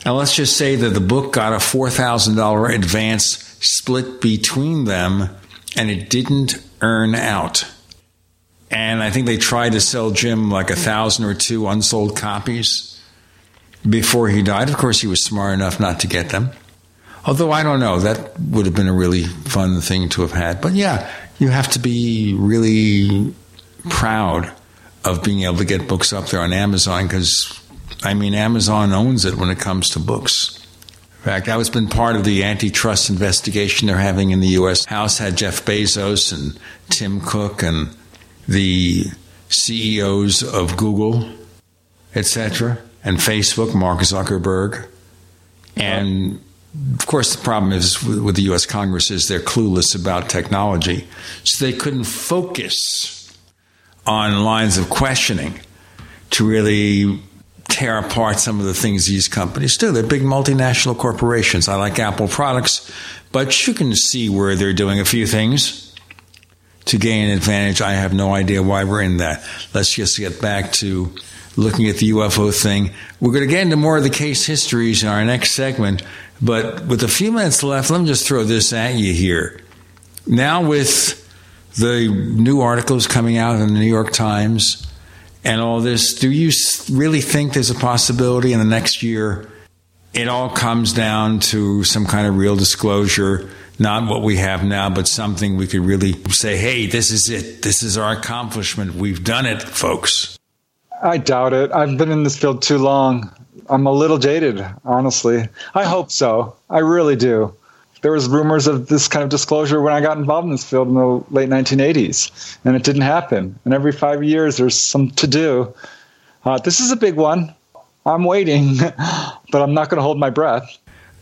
Now, let's just say that the book got a $4,000 advance split between them and it didn't earn out. And I think they tried to sell Jim like a thousand or two unsold copies. before he died. Of course, he was smart enough not to get them. Although I don't know, that would have been a really fun thing to have had. But yeah, you have to be really proud of being able to get books up there on Amazon because, I mean, Amazon owns it when it comes to books. In fact, that was been part of the antitrust investigation they're having in the U.S. House. Had Jeff Bezos and Tim Cook and the CEOs of Google, etc., and Facebook, Mark Zuckerberg, and of course, the problem is with the U.S. Congress is they're clueless about technology, so they couldn't focus on lines of questioning to really tear apart some of the things these companies do. They're big multinational corporations. I like Apple products, but you can see where they're doing a few things to gain an advantage. I have no idea why we're in that. Let's just get back to looking at the UFO thing. We're going to get into more of the case histories in our next segment. But with a few minutes left, let me just throw this at you here. Now, with the new articles coming out in the New York Times and all this, do you really think there's a possibility in the next year it all comes down to some kind of real disclosure? Not what we have now, but something we could really say, hey, this is it. This is our accomplishment. We've done it, folks. I doubt it. I've been in this field too long. I'm a little jaded, honestly. I hope so. I really do. There was rumors of this kind of disclosure when I got involved in this field in the late 1980s, and it didn't happen. And every five years, there's some to do. Uh, this is a big one. I'm waiting, but I'm not going to hold my breath.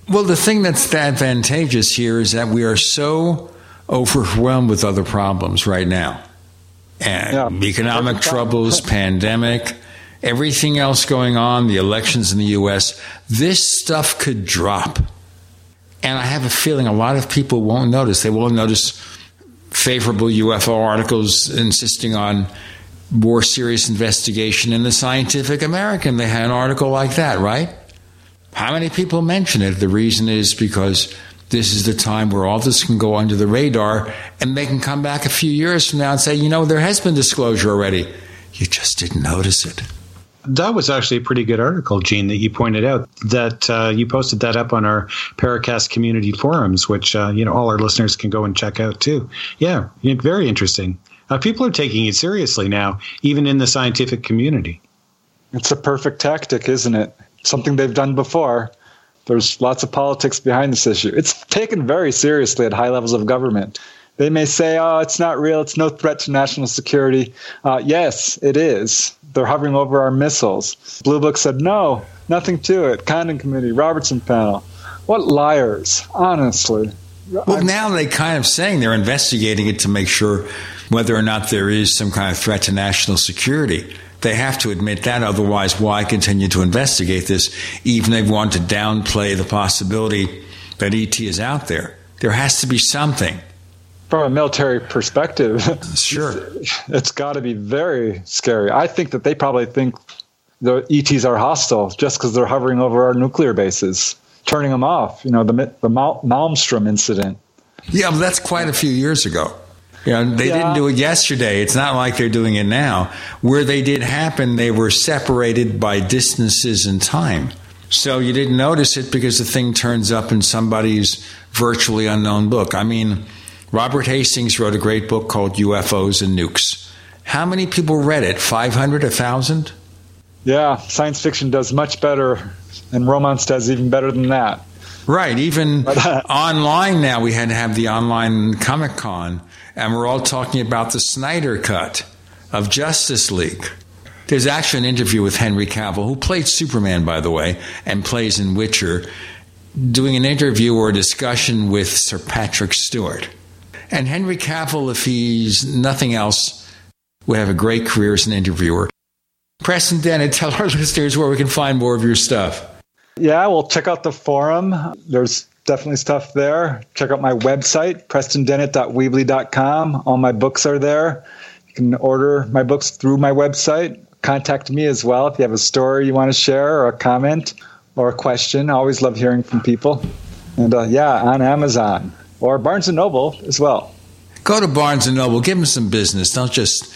Well, the thing that's advantageous here is that we are so overwhelmed with other problems right now. And yeah. economic troubles, pandemic, everything else going on, the elections in the U.S., this stuff could drop. And I have a feeling a lot of people won't notice. They won't notice favorable UFO articles insisting on more serious investigation in the Scientific American. They had an article like that, right? How many people mention it? The reason is because this is the time where all this can go under the radar and they can come back a few years from now and say, you know, there has been disclosure already. You just didn't notice it. That was actually a pretty good article, Gene, that you pointed out. That uh, you posted that up on our Paracast community forums, which uh, you know all our listeners can go and check out too. Yeah, very interesting. Uh, people are taking it seriously now, even in the scientific community. It's a perfect tactic, isn't it? Something they've done before. There's lots of politics behind this issue. It's taken very seriously at high levels of government. They may say, oh, it's not real, it's no threat to national security. Uh, yes, it is. They're hovering over our missiles. Blue Book said, no, nothing to it. Condon Committee, Robertson panel. What liars, honestly. Well, I'm, now they kind of saying they're investigating it to make sure whether or not there is some kind of threat to national security. They have to admit that, otherwise, why continue to investigate this, even if they want to downplay the possibility that ET is out there? There has to be something from a military perspective, sure, it's got to be very scary. I think that they probably think the ETs are hostile just because they're hovering over our nuclear bases, turning them off. You know, the the Malmstrom incident. Yeah, that's quite a few years ago. You know, they yeah. didn't do it yesterday. It's not like they're doing it now. Where they did happen, they were separated by distances and time. So you didn't notice it because the thing turns up in somebody's virtually unknown book. I mean, Robert Hastings wrote a great book called UFOs and Nukes. How many people read it? 500, 1,000? Yeah, science fiction does much better, and romance does even better than that. Right. Even uh, online now, we had to have the online Comic Con, and we're all talking about the Snyder Cut of Justice League. There's actually an interview with Henry Cavill, who played Superman, by the way, and plays in Witcher, doing an interview or a discussion with Sir Patrick Stewart. And Henry Cavill, if he's nothing else, would have a great career as an interviewer. Preston Dennett, tell our listeners where we can find more of your stuff. Yeah, well, check out the forum. There's definitely stuff there. Check out my website, prestondennett.weebly.com. All my books are there. You can order my books through my website. Contact me as well if you have a story you want to share or a comment or a question. I always love hearing from people. And uh, yeah, on Amazon or Barnes and Noble as well. Go to Barnes and Noble, give them some business. Don't just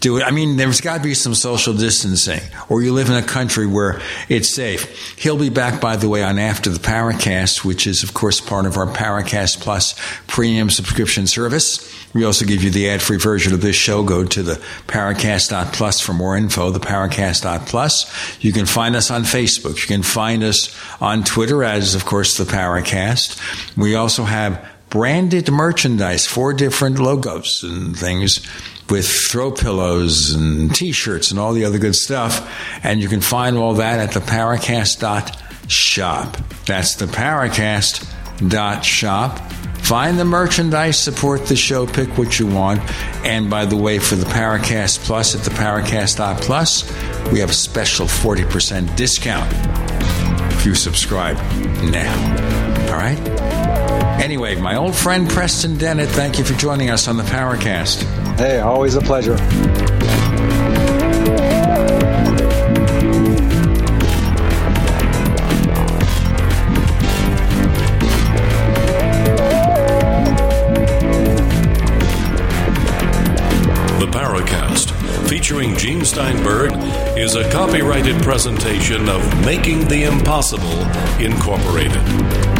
do it. I mean, there's got to be some social distancing, or you live in a country where it's safe. He'll be back, by the way, on After the Paracast, which is, of course, part of our Paracast Plus premium subscription service. We also give you the ad free version of this show. Go to the Paracast.plus for more info, the Paracast.plus. You can find us on Facebook. You can find us on Twitter as, of course, the Paracast. We also have branded merchandise, four different logos and things with throw pillows and t-shirts and all the other good stuff. And you can find all that at the Paracast.shop. That's the Paracast.shop. Find the merchandise, support the show, pick what you want. And by the way, for the Paracast Plus at the Paracast.plus, we have a special 40% discount if you subscribe now. All right? Anyway, my old friend Preston Dennett, thank you for joining us on the Paracast. Hey, always a pleasure. The Paracast, featuring Gene Steinberg, is a copyrighted presentation of Making the Impossible Incorporated.